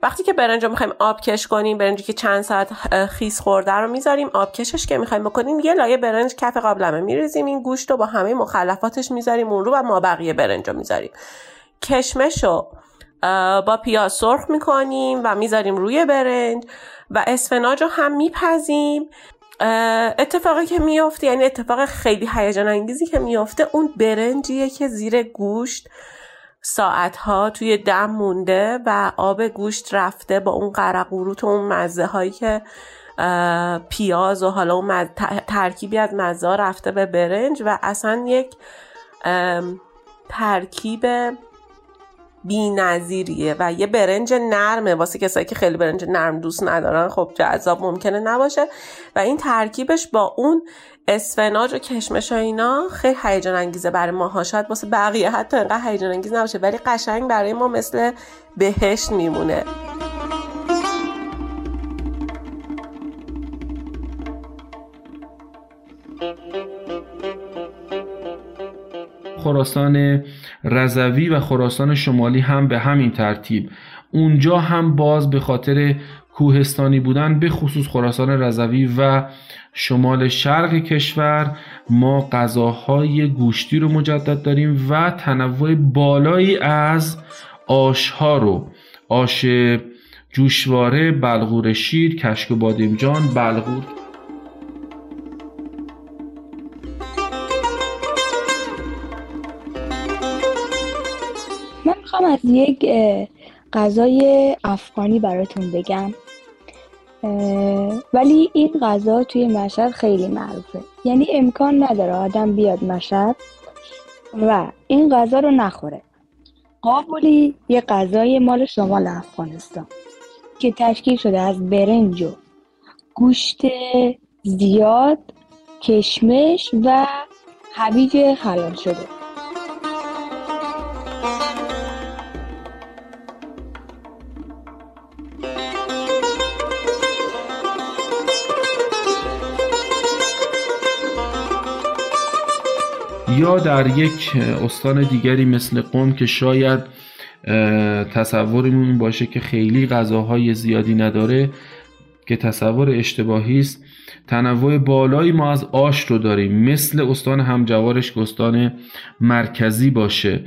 وقتی که برنج رو می‌خوایم آب کش کنیم برنجی که چند ساعت خیس خورده رو می‌ذاریم آب کشش که می‌خوایم بکنیم یه لایه برنج کف قابلمه میریزیم این گوشت رو با همه مخلفاتش می‌ذاریم اون رو و ما بقیه برنج رو می‌ذاریم. کشمش رو با پیاز سرخ می‌کنیم و می‌ذاریم روی برنج و اسفناج رو هم میپزیم. اتفاقی که میفته یعنی اتفاق خیلی هیجان انگیزی که میفته اون برنجیه که زیر گوشت ساعتها توی دم مونده و آب گوشت رفته با اون قرقوروت و اون مزه هایی که پیاز و حالا اون ترکیبی از مزه رفته به برنج و اصلا یک ترکیب بی نظیریه و یه برنج نرمه. واسه کسایی که خیلی برنج نرم دوست ندارن خب جذاب ممکنه نباشه. و این ترکیبش با اون اسفناج و کشمش و اینا خیلی هیجان انگیزه برای ما شاید واسه بقیه حتی اینقدر هیجان انگیز نباشه ولی قشنگ برای ما مثل بهشت میمونه. خراسان رضوی و خراسان شمالی هم به همین ترتیب. اونجا هم باز به خاطر کوهستانی بودن به خصوص خراسان رضوی و شمال شرق کشور ما غذاهای گوشتی رو مجدد داریم و تنوع بالایی از آشها رو. آش جوشواره بلغور شیر کشک و بادمجان بلغور. می‌خوام از یک غذای افغانی براتون بگم. ولی این غذا توی مشهد خیلی معروفه یعنی امکان نداره آدم بیاد مشهد و این غذا رو نخوره. قابلی یه غذای مال شمال افغانستان که تشکیل شده از برنج و گوشت زیاد کشمش و هویج حلال شده. یا در یک استان دیگری مثل قم که شاید تصورمون باشه که خیلی غذاهای زیادی نداره که تصور اشتباهی است. تنوع بالایی ما از آش رو داریم. مثل استان همجوارش که استان مرکزی باشه.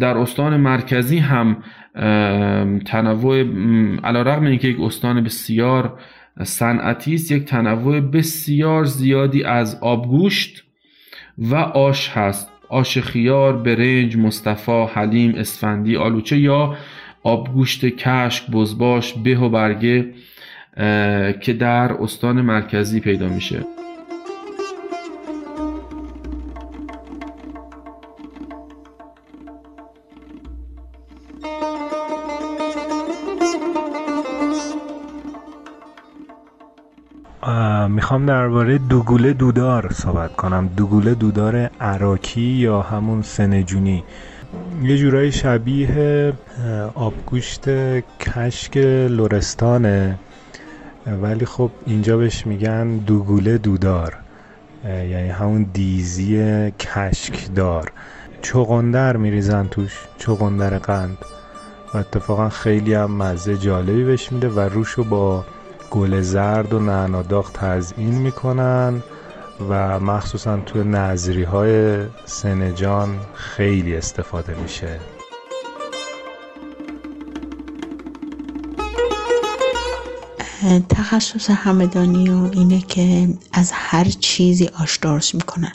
در استان مرکزی هم تنوع علا رقم اینکه یک استان بسیار صنعتی است یک تنوع بسیار زیادی از آبگوشت و آش هست. آش خیار، برنج، مصطفی، حلیم، اسفندی، آلوچه یا آبگوشت کشک، بزباش، به و برگه که در استان مرکزی پیدا میشه. می‌خوام درباره دوگوله دودار صحبت کنم. دوگوله دودار عراکی یا همون سنجونی. یه جورایی شبیه آبگوشت کشک لورستانه ولی خب اینجا بهش میگن دوگوله دودار. یعنی همون دیزی کشک دار. چغندر میریزن توش چغندر قند. و اتفاقا خیلی هم مزه جالبی بهش میده و روشو با گل زرد و نعناداغ تزیین می‌کنن و مخصوصا توی نظری های سنجان خیلی استفاده میشه. تخصص همدانی و اینه که از هر چیزی آش درست می‌کنن.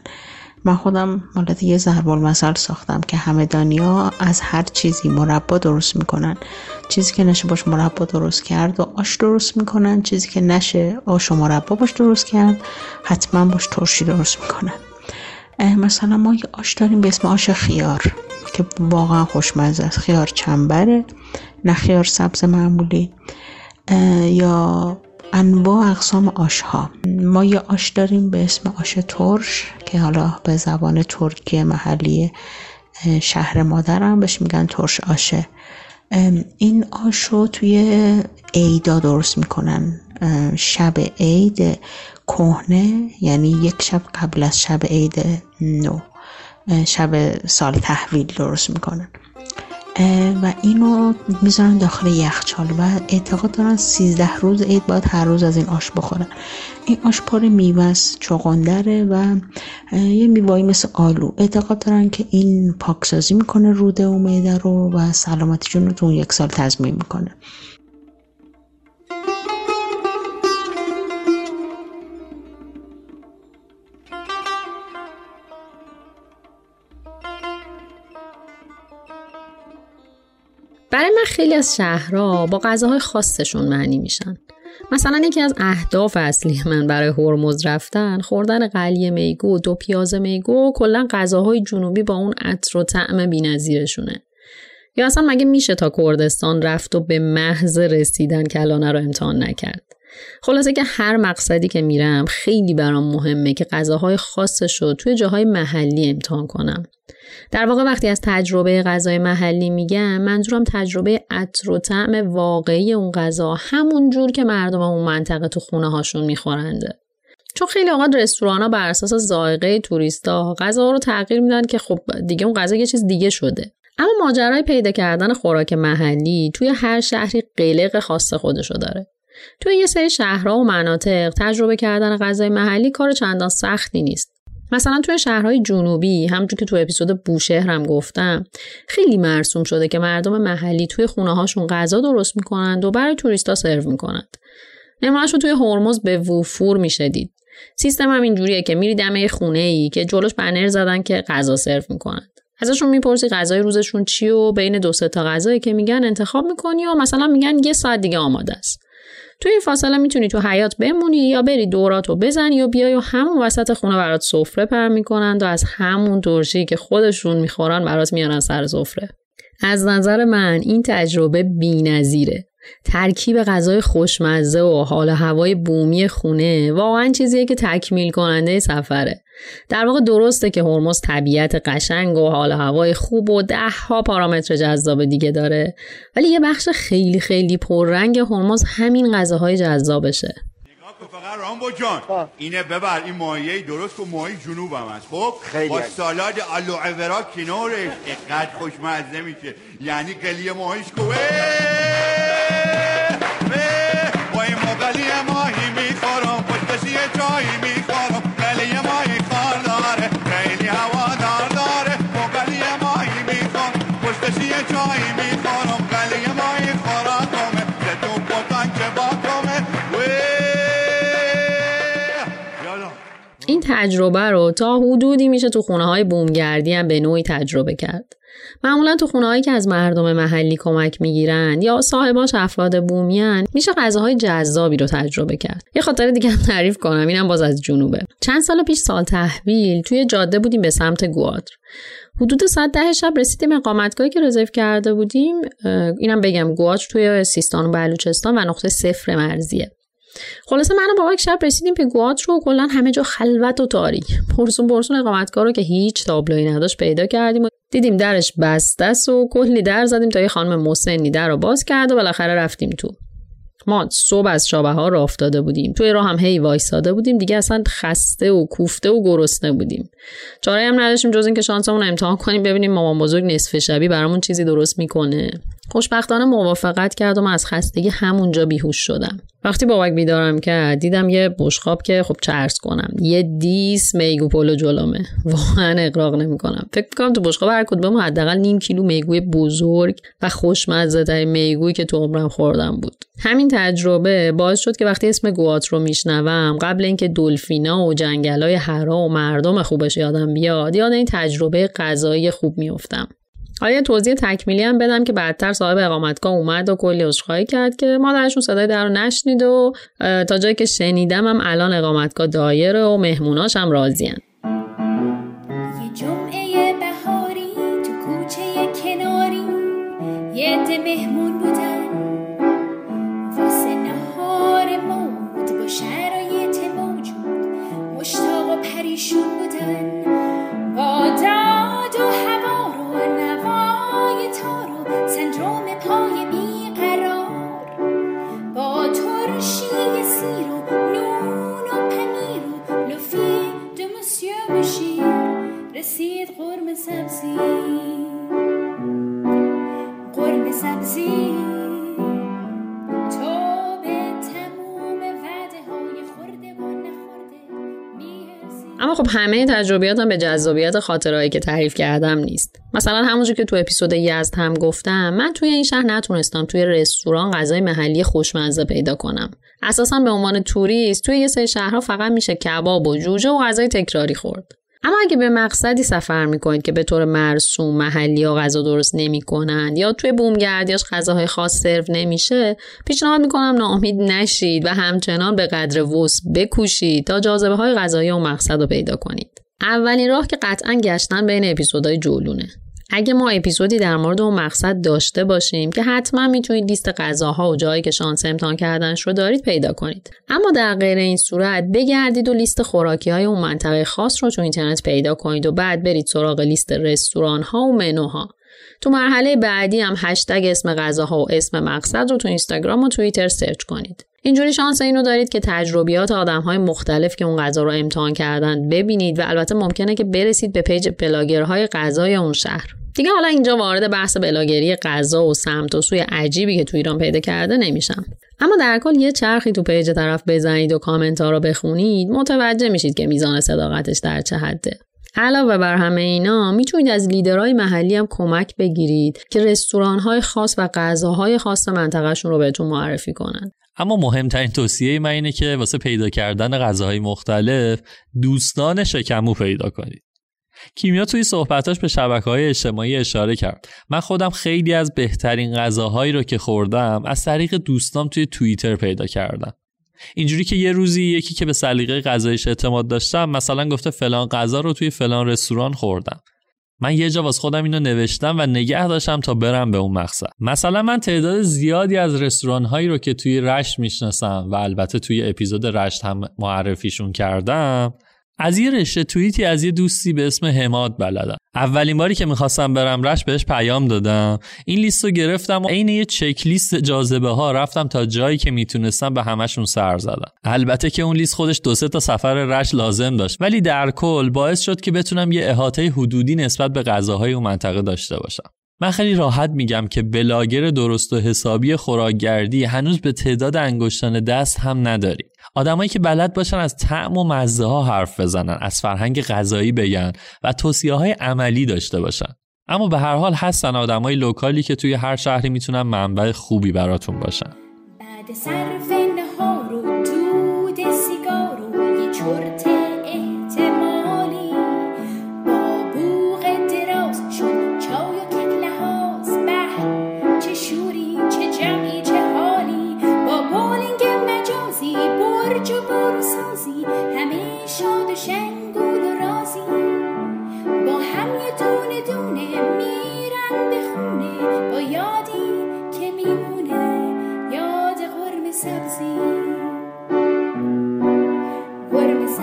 من خودم مالت یه ضرب المثل ساختم که همدانی ها از هر چیزی مربا درست می‌کنن. چیزی که نشه باش مربا درست کرد و آش درست می‌کنن. چیزی که نشه آش و مربا باش درست کرد. حتما باش ترشی درست می‌کنن. مثلا ما یه آش داریم به اسم آش خیار که واقعا خوشمزه است. خیار چنبره نه خیار سبز معمولی. یا انواع اقسام آش ها. ما یه آش داریم به اسم آش ترش که حالا به زبان ترکی محلی شهر مادرم بهش میگن ترش آشه. این آش رو توی عیدا درست می‌کنن. شب عید کهنه یعنی یک شب قبل از شب عید نو. شب سال تحویل درست می‌کنن. و اینو می‌ذارن داخل یخچال و اعتقاد دارن 13 روز عید باید هر روز از این آش بخورن این آش پر میوه است چغندره و یه میوایی مثل آلو. اعتقاد دارن که این پاکسازی می‌کنه روده و معده رو و سلامتیشون رو تو یک سال تضمین می‌کنه. برای من خیلی از شهرها با غذاهای خاصشون معنی میشن. مثلا یکی از اهداف اصلی من برای هرمز رفتن خوردن قلیه میگو دو پیاز میگو و کلا غذاهای جنوبی با اون عطر و طعم بینظیرشونه. یا اصلا مگه میشه تا کردستان رفت و به محض رسیدن کلانه رو امتحان نکرد؟ خلاصه که هر مقصدی که میرم خیلی برام مهمه که غذاهای خاصش رو توی جاهای محلی امتحان کنم. در واقع وقتی از تجربه غذای محلی میگم منظورم تجربه عطر و طعم واقعی اون غذا همون جور که مردم اون منطقه تو خونه هاشون میخورنده. چون خیلی اوقات رستوران ها بر اساس ذائقه توریستا غذا رو تغییر میدن که خب دیگه اون غذا یه چیز دیگه شده. اما ماجرای پیدا کردن خوراک محلی توی هر شهری قلق خاص خودشو داره. توی یه سری شهرها و مناطق تجربه کردن غذای محلی کار چندان سختی نیست. مثلا توی شهرهای جنوبی همونجور که تو اپیزود بوشهر هم گفتم خیلی مرسوم شده که مردم محلی توی خونه هاشون غذا درست می‌کنند و برای توریستا سرو می‌کنند. نمونهش رو توی هرمز به وفور میشه دید. سیستم هم اینجوریه که میری دمه خونه ای که جلوش بنر زدن که غذا سرو می‌کنند. ازشون می‌پرسی غذای روزشون چی و بین دو سه تا غذایی که میگن انتخاب می‌کنی و مثلا میگن یه ساعت دیگه آماده است. تو این فاصله می‌تونی تو حیات بمونی یا بری دوراتو بزنی و بیای و همون وسط خونه برات سفره پر می‌کنند و از همون ترشی که خودشون می‌خورن برات میارن سر سفره. از نظر من این تجربه بی‌نظیره. ترکیب غذای خوشمزه و حال هوای بومی خونه واقعا چیزیه که تکمیل کننده سفره. در واقع درسته که هرمز طبیعت قشنگ و حال هوای خوب و ده ها پارامتر جذاب دیگه داره ولی یه بخش خیلی خیلی پررنگ هرمز همین غذاهای جذابشه. فقط رامبو جان. اینه ببر این ماهیه درست و ماهی جنوب هم هست. خب؟ خیلی با. سالاد آلوعورا کنارش. اقدر خوشمزه میشه. یعنی قلیه ماهیش کوه با این تجربه رو تا حدودی میشه تو خونه های بومگردی هم به نوعی تجربه کرد. معمولا تو خونه هایی که از مردم محلی کمک می‌گیرن یا صاحباش افراد بومیان میشه غذاهای جذابی رو تجربه کرد. یه خاطر دیگه هم تعریف کنم اینم باز از جنوبه. چند سال پیش سال تحویل توی جاده بودیم به سمت گوادر. حدود ساعت ده شب رسیدیم اقامتگاهی که رزرو کرده بودیم اینم بگم گوادر توی سیستان و بلوچستان و نقطه صفر مرزیه. خلاصه من و بابک شب رسیدیم به گوات رو کلا همه جا خلوت و تاریک. پرسون پرسون اقامتگاه رو که هیچ تابلویی نداشت پیدا کردیم و دیدیم درش بسته است و کلی در زدیم تا یه خانم مسنی در رو باز کرد و بالاخره رفتیم تو. ما صبح از چابهار راه افتاده بودیم. توی راه هم هی وایساده بودیم. دیگه اصلا خسته و کوفته و گرسنه بودیم. چاره هم نداشتیم جز اینکه شانسمون امتحان کنیم ببینیم مامان بزرگ نصف شبی برامون چیزی درست می‌کنه. خوشبختانه موافقت کرد و من از خستگی همونجا بیهوش شدم. وقتی بابک بیدارم کرد دیدم یه بشقاب که خب چه عرض کنم یه دیس میگو پلو جلومه. واقعا اغراق نمی‌کنم. فکر می‌کنم تو بشقاب هر کدوم حداقل نیم کیلو میگوی بزرگ و خوشمزه ترین میگویی که تو عمرم خورده بودم. همین تجربه باعث شد که وقتی اسم گوات رو میشنوم قبل اینکه دلفینا و جنگلای هرا و مردم خوبش یادم بیاد یاد این تجربه غذایی خوب میافتم. حالا یه توضیح تکمیلی هم بدم که بعدتر صاحب اقامتگاه اومد و کلی عذرخواهی کرد که مادرشون صدای در رو نشنید و تا جایی که شنیدم هم الان اقامتگاه دایره و مهموناش هم راضین یه جمعه بهاری تو کوچه کناری مهمون بودن. شرایط موجود مشتاق و پریشون بودن. با سندروم پای بیقرار. با ترشی سیر و نون و پنیر و لفی دو مسیو بشیر رسید قرم سبزی. قرم سبزی. اما خب همه تجربیاتم به جذابیت خاطرهایی که تعریف کردم نیست. مثلا همونجور که تو اپیزود یزد هم گفتم من توی این شهر نتونستم توی رستوران غذای محلی خوشمزه پیدا کنم. اساسا به عنوان توریست توی یه سری شهرها فقط میشه کباب و جوجه و غذای تکراری خورد. اما اگه به مقصدی سفر می‌کنید که به طور مرسوم محلی ها غذا درست نمی‌کنند یا توی بومگردیاش غذاهای خاص سرو نمیشه پیشنهاد می‌کنم ناامید نشید و همچنان به قدر وس بکوشید تا جاذبه های غذایی و مقصد رو پیدا کنید. اولین راه که قطعا گشتن بین اپیزودهای جولونه. اگه ما اپیزودی در مورد اون مقصد داشته باشیم که حتما می‌تونید لیست غذاها و جایی که شانس امتحان کردنش رو دارید پیدا کنید. اما در غیر این صورت بگردید و لیست خوراکی های اون منطقه خاص رو تو اینترنت پیدا کنید و بعد برید سراغ لیست رستوران ها و منوها. تو مرحله بعدی هم هشتگ اسم غذاها و اسم مقصد رو تو اینستاگرام و توییتر search کنید. اینجوری شانس اینو دارید که تجربیات آدم های مختلف که اون غذا رو امتحان کردن ببینید و البته ممکنه که برسید به page blogger های غذای اون شهر. دیگه حالا اینجا وارد بحث بلاگری غذا و سمت و سوی عجیبی که تو ایران پیدا کرده نمیشم. اما در کل یه چرخی تو page طرف بزنید و کامنت ها رو بخونید متوجه میشید که میزان صداقتش در چه حده. علاوه بر همه اینا می‌تونید از لیدرهای محلی هم کمک بگیرید که رستوران های خاص و غذاهای خاص منطقهشون رو بهتون معرفی کنن. اما مهمترین توصیه من اینه که واسه پیدا کردن غذاهای مختلف دوستان شکمو پیدا کنید. کیمیا توی صحبتاش به شبکه های اجتماعی اشاره کرد. من خودم خیلی از بهترین غذاهایی رو که خوردم از طریق دوستام توی توییتر پیدا کردم. اینجوری که یه روزی یکی که به سلیقه غذایش اعتماد داشتم مثلا گفته فلان غذا رو توی فلان رستوران خوردم. من یه جا واس خودم اینو نوشتم و نگه داشتم تا برم به اون مقصد مثلا من تعداد زیادی از رستوران هایی رو که توی رشت می‌شناسم و البته توی اپیزود رشت هم معرفیشون کردم از یه رشته توییتی از یه دوستی به اسم حماد بلدم. اولین باری که می‌خواستم برم رش بهش پیام دادم. این لیست رو گرفتم و عین یه چک لیست جاذبه ها رفتم تا جایی که می‌تونستم به همشون سر زدم. البته که اون لیست خودش دو سه تا سفر رش لازم داشت ولی در کل باعث شد که بتونم یه احاطه حدودی نسبت به غذاهای اون منطقه داشته باشم. من خیلی راحت میگم که بلاگر درست و حسابی خوراکگردی هنوز به تعداد انگشتان دست هم نداری. آدمایی که بلد باشن از طعم و مزه ها حرف بزنن از فرهنگ غذایی بگن و توصیه های عملی داشته باشن. اما به هر حال هستن آدمای لوکالی که توی هر شهری می‌تونن منبع خوبی براتون باشن. بعد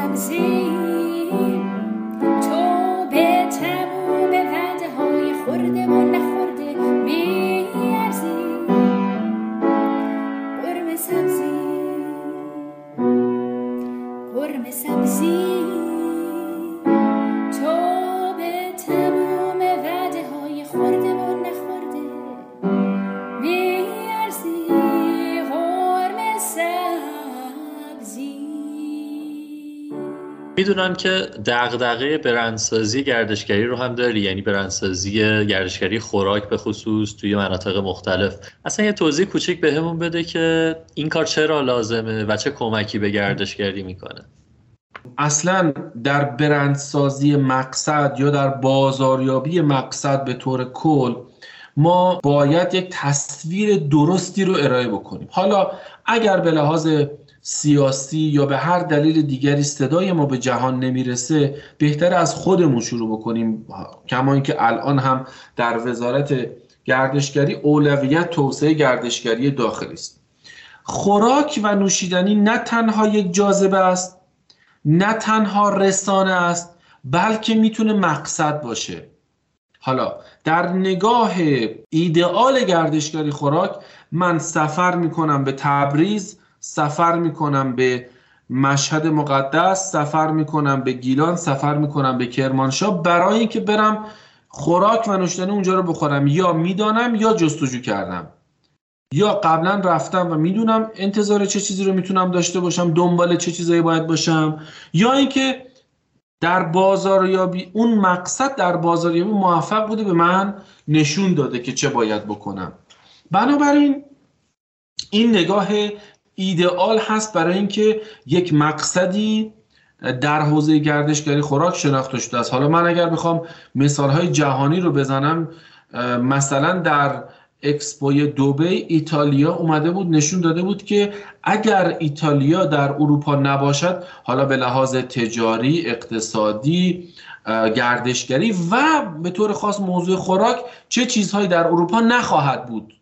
قرم می‌دونم که دغدغه برندسازی گردشگری رو هم داری یعنی برندسازی گردشگری خوراک به خصوص توی مناطق مختلف. اصلا یه توضیح کوچیک بهمون بده که این کار چرا لازمه و چه کمکی به گردشگری می‌کنه. اصلا در برندسازی مقصد یا در بازاریابی مقصد به طور کل ما باید یک تصویر درستی رو ارائه بکنیم. حالا اگر به لحاظ سیاسی یا به هر دلیل دیگری صدای ما به جهان نمی‌رسه بهتر از خودمون شروع بکنیم. کما اینکه الان هم در وزارت گردشگری اولویت توسعه گردشگری داخلی است. خوراک و نوشیدنی نه تنها یک جاذبه است نه تنها رسانه است بلکه می‌تونه مقصد باشه. حالا در نگاه ایدئال گردشگری خوراک من سفر می‌کنم به تبریز سفر می‌کنم به مشهد مقدس سفر می‌کنم به گیلان سفر می‌کنم به کرمانشاه. برای اینکه برم خوراک و نوشیدنی اونجا رو بخورم یا می‌دانم یا جستجو کردم. یا قبلا رفتم و می‌دونم انتظار چه چیزی رو می‌تونم داشته باشم دنبال چه چیزایی باید باشم. یا اینکه در بازاریابی اون مقصد در بازاریابی موفق بوده به من نشون داده که چه باید بکنم. بنابراین این نگاه ایدئال هست برای اینکه یک مقصدی در حوزه گردشگری خوراک شناخته شده است. حالا من اگر بخوام مثالهای جهانی رو بزنم مثلا در اکسپوی دوبی ایتالیا اومده بود نشون داده بود که اگر ایتالیا در اروپا نباشد حالا به لحاظ تجاری اقتصادی گردشگری و به طور خاص موضوع خوراک چه چیزهایی در اروپا نخواهد بود؟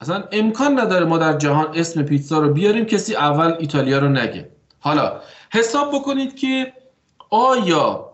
اصلا امکان نداره ما در جهان اسم پیتزا رو بیاریم کسی اول ایتالیا رو نگه. حالا حساب بکنید که آیا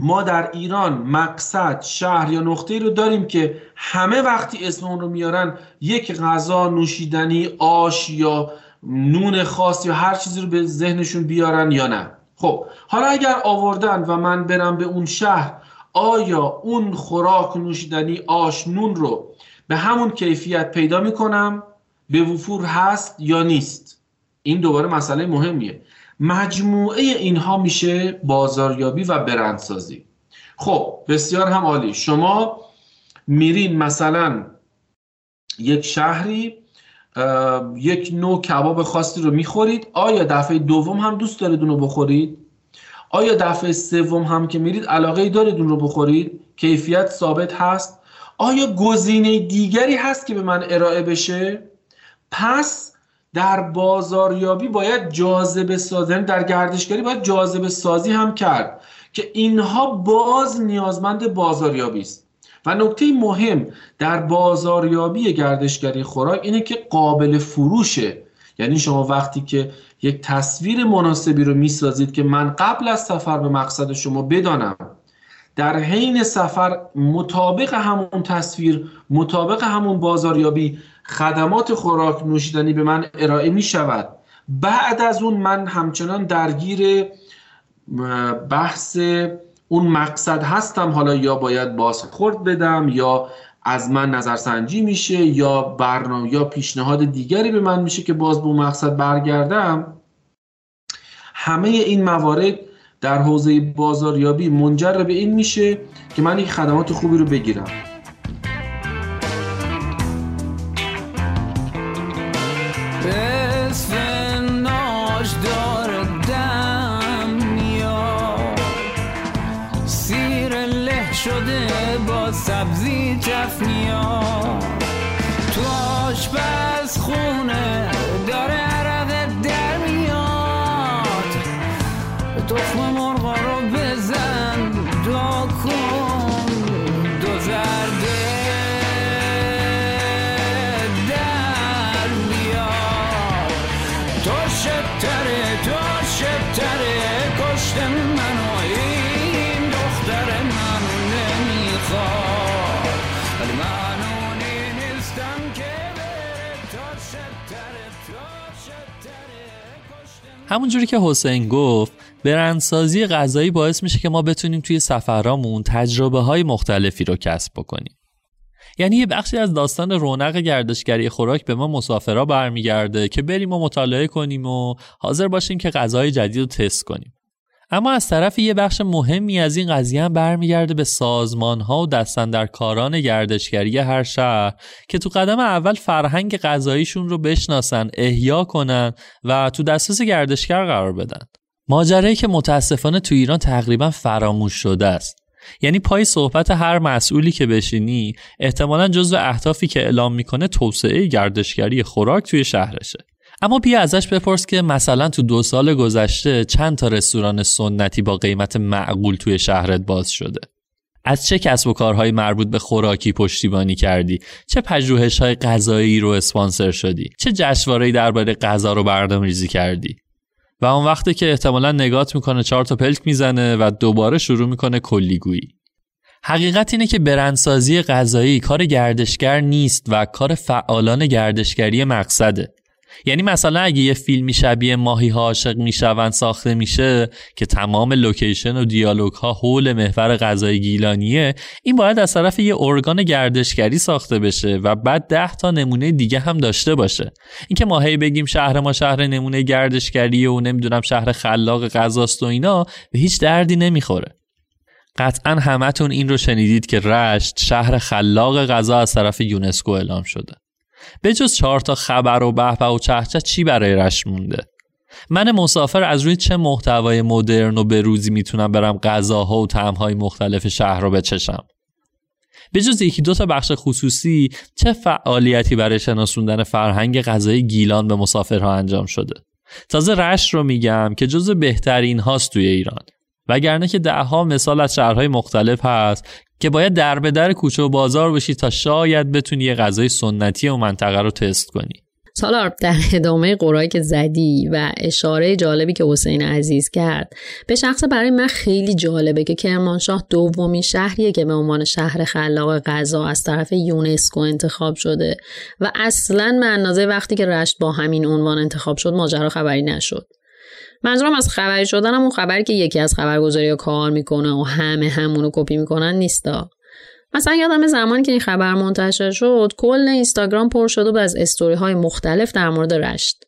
ما در ایران مقصد شهر یا نقطه رو داریم که همه وقتی اسم اون رو میارن یک غذا نوشیدنی آش یا نون خاص یا هر چیزی رو به ذهنشون بیارن یا نه؟ خب حالا اگر آوردن و من برم به اون شهر آیا اون خوراک نوشیدنی آش نون رو به همون کیفیت پیدا می‌کنم به وفور هست یا نیست. این دوباره مسئله مهمیه. مجموعه اینها میشه بازاریابی و برندسازی. خب بسیار هم عالی. شما میرین مثلا یک شهری یک نوع کباب خاصی رو می‌خورید. آیا دفعه دوم هم دوست دارید اون رو بخورید؟ آیا دفعه سوم هم که میرید علاقه دارید اون رو بخورید؟ کیفیت ثابت هست؟ آیا گزینه دیگری هست که به من ارائه بشه؟ پس در بازاریابی باید جاذبه سازی یعنی در گردشگری باید جاذبه سازی هم کرد که اینها باز نیازمند بازاریابی است. و نکته مهم در بازاریابی گردشگری خوراک اینه که قابل فروشه. یعنی شما وقتی که یک تصویر مناسبی رو می‌سازید که من قبل از سفر به مقصد شما بدانم در حین سفر مطابق همون تصویر مطابق همون بازاریابی خدمات خوراک نوشیدنی به من ارائه می شود بعد از اون من همچنان درگیر بحث اون مقصد هستم. حالا یا باید بازخورد بدم یا از من نظرسنجی میشه یا برنامه یا پیشنهاد دیگری به من میشه که باز به اون مقصد برگردم. همه این موارد در حوزه بازاریابی منجر به این میشه که من یک خدمات خوبی رو بگیرم. همونجوری که حسین گفت برندسازی غذایی باعث میشه که ما بتونیم توی سفرامون تجربه های مختلفی رو کسب بکنیم. یعنی یه بخشی از داستان رونق گردشگری خوراک به ما مسافرا برمیگرده که بریم و مطالعه کنیم و حاضر باشیم که غذای جدید رو تست کنیم. اما از طرف یه بخش مهمی از این قضیه هم برمیگرده به سازمان ها و دستندرکاران گردشگری هر شهر که تو قدم اول فرهنگ غذاییشون رو بشناسن احیا کنن و تو دسترس گردشگر قرار بدن. ماجرایی که متاسفانه تو ایران تقریبا فراموش شده است. یعنی پای صحبت هر مسئولی که بشینی احتمالا جزو اهدافی که اعلام می‌کنه توسعه گردشگری خوراک توی شهرشه. اما بیا ازش بپرس که مثلا تو دو سال گذشته چند تا رستوران سنتی با قیمت معقول توی شهرت باز شده؟ از چه کسب و کارهای مربوط به خوراکی پشتیبانی کردی؟ چه پژوهش های غذایی رو اسپانسر شدی؟ چه جشنواره‌ای درباره غذا رو برنامه ریزی کردی؟ و اون وقتی که احتمالا نگات می‌کنه چهار تا پلک می‌زنه و دوباره شروع می‌کنه کلیگویی. حقیقت اینه که برندسازی غذایی کار گردشگر نیست و کار فعالان گردشگری مقصده. یعنی مثلا اگه یه فیلمی شبیه ماهی ها عاشق میشون ساخته میشه که تمام لوکیشن و دیالوگ ها حول محور غذای گیلانیه این باید از طرف یه ارگان گردشگری ساخته بشه و بعد ده تا نمونه دیگه هم داشته باشه. اینکه هی بگیم شهر ما شهر نمونه گردشگریه و نمی‌دونم شهر خلاق غذاست و اینا به هیچ دردی نمی‌خوره. قطعا همتون این رو شنیدید که رشت شهر خلاق غذا از طرف یونسکو اعلام شده. به جز چهار تا خبر و بهبه و چهچه چی برای رشت مونده؟ من مسافر از روی چه محتوای مدرن و بروزی می‌تونم برم غذاها و طعمهای مختلف شهر رو بچشم؟ به جز یکی دو تا بخش خصوصی چه فعالیتی برای شناسوندن فرهنگ غذای گیلان به مسافرها انجام شده؟ تازه رشت رو میگم که جز بهترین هاست توی ایران. وگرنه که دهها مثال از شهرهای مختلف هست که باید در به در کوچه و بازار بشی تا شاید بتونی یه غذای سنتی و منطقه رو تست کنی. سالار در ادامه قرایی که زدی و اشاره جالبی که حسین عزیز کرد به شخص برای من خیلی جالبه که کرمانشاه دومین شهریه که به عنوان شهر خلاق غذا از طرف یونسکو انتخاب شده و اصلا به اندازه وقتی که رشت با همین عنوان انتخاب شد ماجرا خبری نشد. منظورم از خبری شدن اون خبری که یکی از خبرگزاری کار می‌کنه و همه همونو کپی می‌کنن نیستا. مثلا یادم زمانی که این خبر منتشر شد کل اینستاگرام پر شد و از استوری های مختلف در مورد رشت.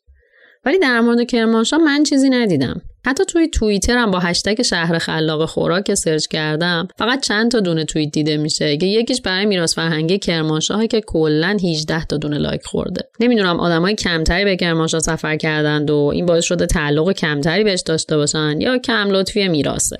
ولی در مورد کرمانشاه من چیزی ندیدم. حتی توی توییتر هم با هشتگ شهر خلاق خوراک search کردم فقط چند تا دونه توییت دیده میشه که یکیش برای میراث فرهنگی کرمانشاه که کلا 18 تا دونه like خورده. نمی‌دونم آدمای کمتری به کرمانشاه سفر کردند و این باعث شده تعلق کمتری بهش داشته باشن یا کم لطفی میراثه.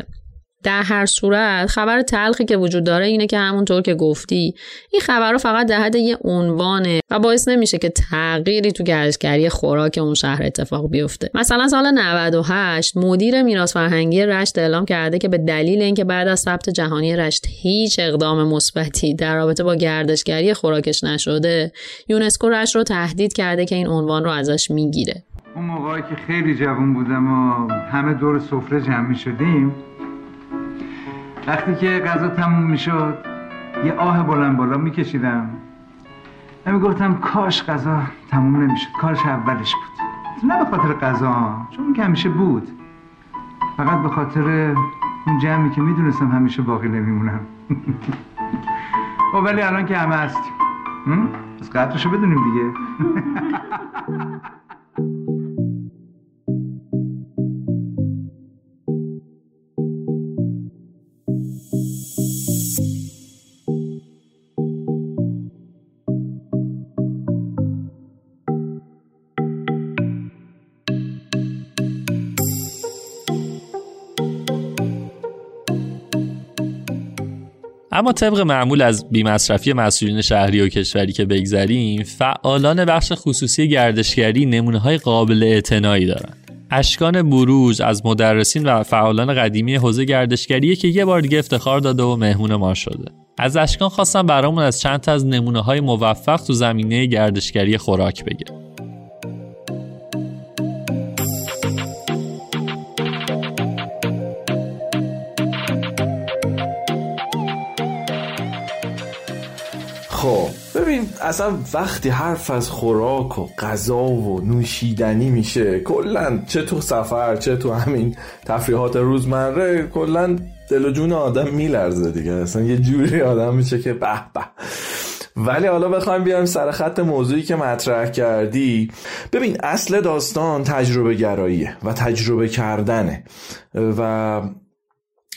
در هر صورت خبر تلخی که وجود داره اینه که همونطور که گفتی این خبر فرقت در حد یه عنوانه و باعث نمیشه که تغییری تو گردشگری خوراک اون شهر اتفاق بیفته. مثلا سال 98 مدیر میراث فرهنگی رشت اعلام کرده که به دلیل اینکه بعد از ثبت جهانی رشت هیچ اقدام مثبتی در رابطه با گردشگری خوراکش نشده یونسکو رشت رو تهدید کرده که این عنوان رو ازش می‌گیره. اون موقعی که خیلی جوان بودم و همه دور سفره جمع می شدیم وقتی که غذا تموم می شد یه آه بلند بالا می کشیدم و می گفتم کاش غذا تموم نمی شد کاش اولش بود. نه به خاطر غذا چون که همیشه بود. فقط به خاطر اون جمعی که می‌دونستم همیشه باقی نمیمونم. خب ولی الان که همه هستیم؟ پس قدرشو بدونیم دیگه. اما طبق معمول از بیمصرفی مسئولین شهری و کشوری که بگذریم فعالان بخش خصوصی گردشگری نمونه های قابل اعتنایی دارند. اشکان بروج از مدرسین و فعالان قدیمی حوزه گردشگریه که یه بار دیگه افتخار داده و مهمون ما شده. از اشکان خواستم برامون از چند تا از نمونه های موفق تو زمینه گردشگری خوراک بگه اصلا وقتی حرف از خوراک و غذا و نوشیدنی میشه کلا چه تو سفر چه تو همین تفریحات روزمره کلا دل و جون آدم میلرزه دیگه. اصلا یه جوری آدم میشه که به به. ولی حالا بخوایم بیایم سر خط موضوعی که مطرح کردی. ببین اصل داستان تجربه گراییه و تجربه کردنه. و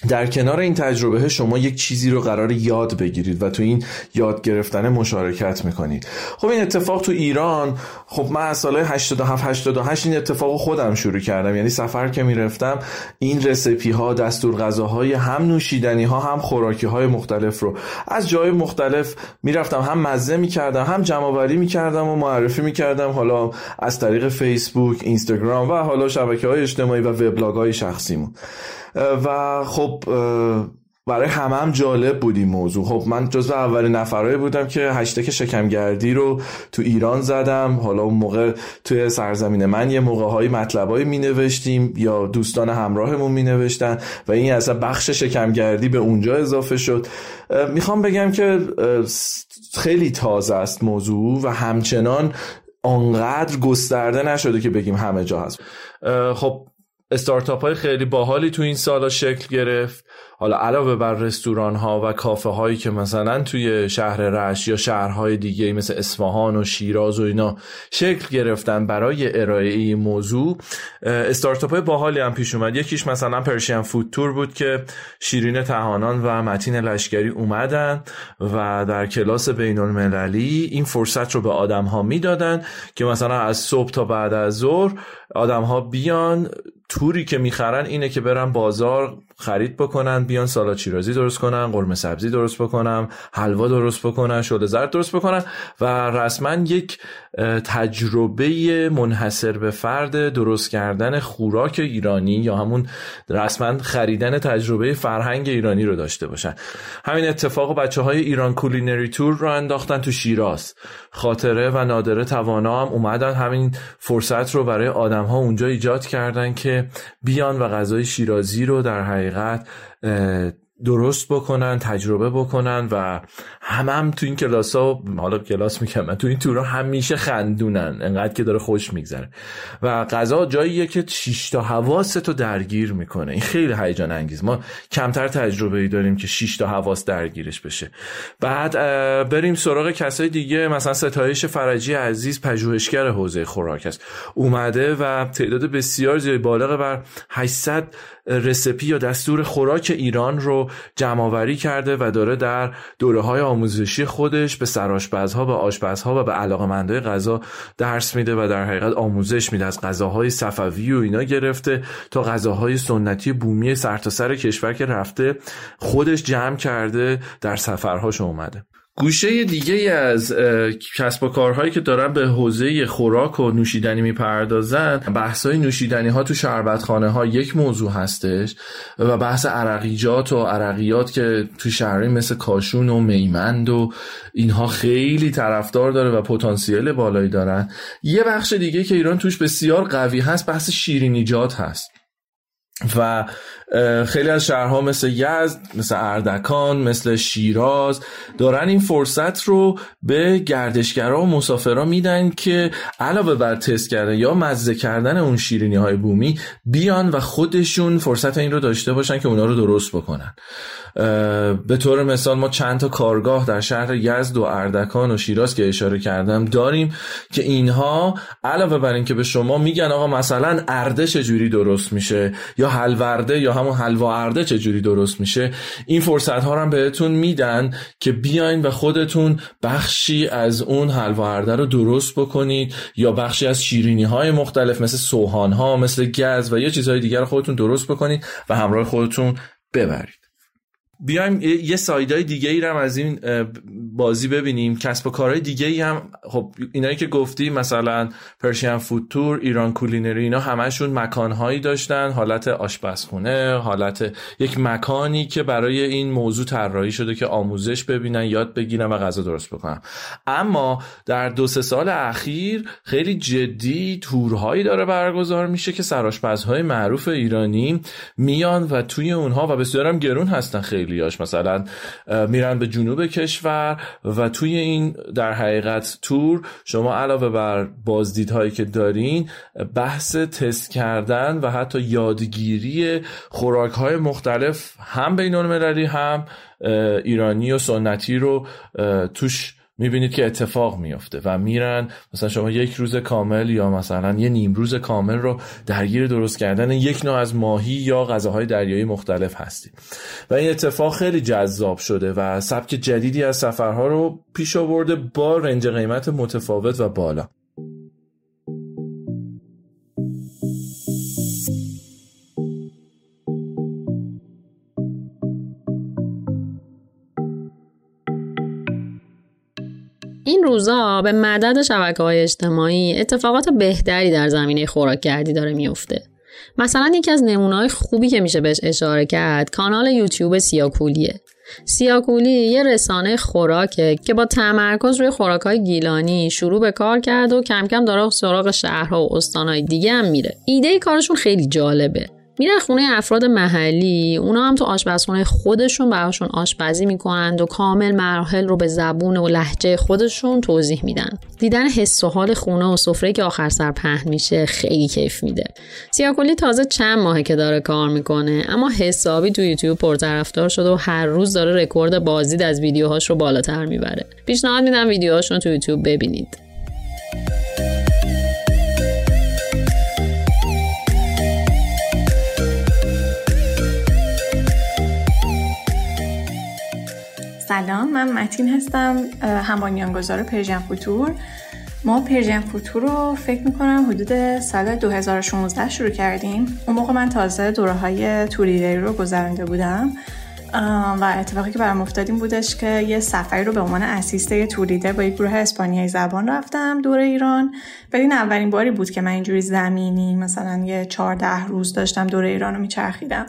در کنار این تجربه شما یک چیزی رو قرار یاد بگیرید و تو این یاد گرفتن مشارکت می‌کنید. خب این اتفاق تو ایران خب من از سال 87 88 این اتفاق خودم شروع کردم. یعنی سفر که می‌رفتم این رسپی ها دستور غذاهای هم نوشیدنی ها هم خوراکی های مختلف رو. از جای مختلف می‌رفتم هم مزه می‌کردم هم جمع آوری می‌کردم و معرفی می‌کردم. حالا از طریق فیسبوک اینستاگرام و حالا شبکه های اجتماعی و وبلاگ های شخصیمون. و خب برای همه هم جالب بود این موضوع. خب من جزو اولین نفرهایی بودم که هشتک شکمگردی رو تو ایران زدم. حالا اون موقع توی سرزمین من یه موقع های مطلبایی می نوشتیم یا دوستان همراهمون می نوشتن و این اصلا بخش شکمگردی به اونجا اضافه شد. می‌خوام بگم که خیلی تازه است موضوع و همچنان آنقدر گسترده نشده که بگیم همه جا هست. خب استارتاپ های خیلی باحالی تو این سالا شکل گرفت. حالا علاوه بر رستوران ها و کافه هایی که مثلا توی شهر رشت یا شهرهای دیگه مثل اصفهان و شیراز و اینا شکل گرفتن برای ارائه این موضوع استارتاپ های باحالی هم پیش اومد. یکیش مثلا پرشین فود تور بود که شیرین تهانان و متین لشکری اومدن و در کلاس بین المللی این فرصت رو به آدم ها می‌دادن که مثلا از صبح تا بعد از ظهر آدم ها بیان توری که می‌خرن اینه که برن بازار خرید بکنن بیان سالاد شیرازی درست کنن قرمه سبزی درست بکنن حلوا درست بکنن شده زرد درست بکنن و رسما یک تجربه منحصر به فرد درست کردن خوراک ایرانی یا همون رسما خریدن تجربه فرهنگ ایرانی رو داشته باشن. همین اتفاق بچه های ایران کولینری تور رو انداختن تو شیراز. خاطره و نادره توانا هم اومدن. همین فرصت رو برای آدم ها اونجا ایجاد کردن که بیان و غذای شیرازی رو در حقیقت درست بکنن تجربه بکنن و همه هم تو این کلاس ها حالا کلاس می‌کنم تو این تورا همیشه خندونن انقدر که داره خوش میگذره. و غذا جاییه که شش تا تو درگیر می‌کنه. این خیلی هیجان انگیز. ما کمتر تجربه ای داریم که شش تا حواس درگیرش بشه. بعد بریم سراغ کسای دیگه. مثلا ستایش فرجی عزیز پژوهشگر حوزه خوراک است. اومده و تعداد بسیار زیاد بالغ بر 800 رسپی یا دستور خوراک ایران رو جمعآوری کرده و داره در دوره های آموزشی خودش به سرآشپزها به آشپزها و به علاقمندای غذا درس میده و در حقیقت آموزش میده. از غذاهای صفوی و اینا گرفته تا غذاهای سنتی بومی سرتاسر سر کشور که رفته خودش جمع کرده در سفرهاش اومده. گوشه دیگه از کسب و کارهایی که دارن به حوزه خوراک و نوشیدنی می‌پردازن بحث های نوشیدنی ها تو شربتخانه ها یک موضوع هستش و بحث عرقیجات و عرقیات که تو شهرهای مثل کاشون و میمند و اینها خیلی طرفدار داره و پتانسیل بالایی دارن. یه بخش دیگه که ایران توش بسیار قوی هست بحث شیرینیجات هست. و خیلی از شهرها مثل یزد مثل اردکان مثل شیراز دارن این فرصت رو به گردشگرا و مسافرا میدن که علاوه بر تست کردن یا مزه کردن اون شیرینی های بومی بیان و خودشون فرصت این رو داشته باشن که اونا رو درست بکنن. به طور مثال ما چند تا کارگاه در شهر یزد و اردکان و شیراز که اشاره کردم داریم که اینها علاوه بر اینکه به شما میگن آقا مثلا ارده چجوری درست میشه یا حلورده یا همون حلوا ارده چجوری درست میشه این فرصت ها هم بهتون میدن که بیاین و خودتون بخشی از اون حلوا ارده رو درست بکنید یا بخشی از شیرینی های مختلف مثل سوهان ها مثل گز و یه چیزهای دیگر رو خودتون درست بکنید و همراه خودتون ببرید. بیایم یه سایدای دیگه ای هم از این بازی ببینیم. کسب و کارهای دیگه ای هم خب اینایی که گفتی مثلا پرشین فود تور ایران کولینری اینا همشون مکانهایی داشتن. حالت آشپزخونه حالت یک مکانی که برای این موضوع طراحی شده که آموزش ببینن یاد بگیرن و غذا درست بکنن. اما در دو سه سال اخیر خیلی جدی تورهایی داره برگزار میشه که سرآشپزهای معروف ایرانی میان و توی اونها و بسیارم گرون هستن خیلی. خیلیاش مثلا میرن به جنوب کشور و توی این در حقیقت تور شما علاوه بر بازدیدهایی که دارین بحث تست کردن و حتی یادگیری خوراک های مختلف هم بین المللی هم ایرانی و سنتی رو توش می‌بینید که اتفاق میافته و میرن مثلا شما یک روز کامل یا مثلا یه نیم روز کامل رو درگیر درست کردن یک نوع از ماهی یا غذاهای دریایی مختلف هستید. و این اتفاق خیلی جذاب شده و سبک جدیدی از سفرها رو پیش آورده با رنج قیمت متفاوت و بالا. این روزا به مدد شبکه های اجتماعی اتفاقات بهتری در زمینه خوراک کردی داره میفته. مثلا یکی از نمونه‌های خوبی که میشه بهش اشاره کرد کانال یوتیوب سیاکولیه. سیاکولی یه رسانه خوراکه که با تمرکز روی خوراکهای گیلانی شروع به کار کرد و کم کم داره سراغ شهرها و استانهای دیگه هم میره. ایده کارشون خیلی جالبه. میرن خونه افراد محلی اونا هم تو آشپزخونه خودشون براشون آشپزی می‌کنند و کامل مراحل رو به زبون و لحجه خودشون توضیح میدن. دیدن حس و حال خونه و سفره که آخر سر پهن میشه خیلی کیف میده. سیاکلی تازه چند ماهه که داره کار می‌کنه اما حسابی تو یوتیوب پرطرفدار شده و هر روز داره رکورد بازدید از ویدیوهاش رو بالاتر می‌بره. پیشنهاد میدم ویدیوهاشون تو یوتیوب ببینید. سلام من متین هستم هم بنیانگذار Persian Food Tour. ما Persian Food Tour رو فکر می‌کنم حدود سال 2016 شروع کردیم. اون موقع من تازه دوره های tour leader ی رو گذرانده بودم. و اتفاقی که برام افتاد این بودش که یه سفری رو به عنوان assistant tour leader با یک گروه اسپانیایی زبان رفتم دور ایران. ولی این اولین باری بود که من اینجوری زمینی مثلا یه 14 روز داشتم دور ایران رو میچرخیدم.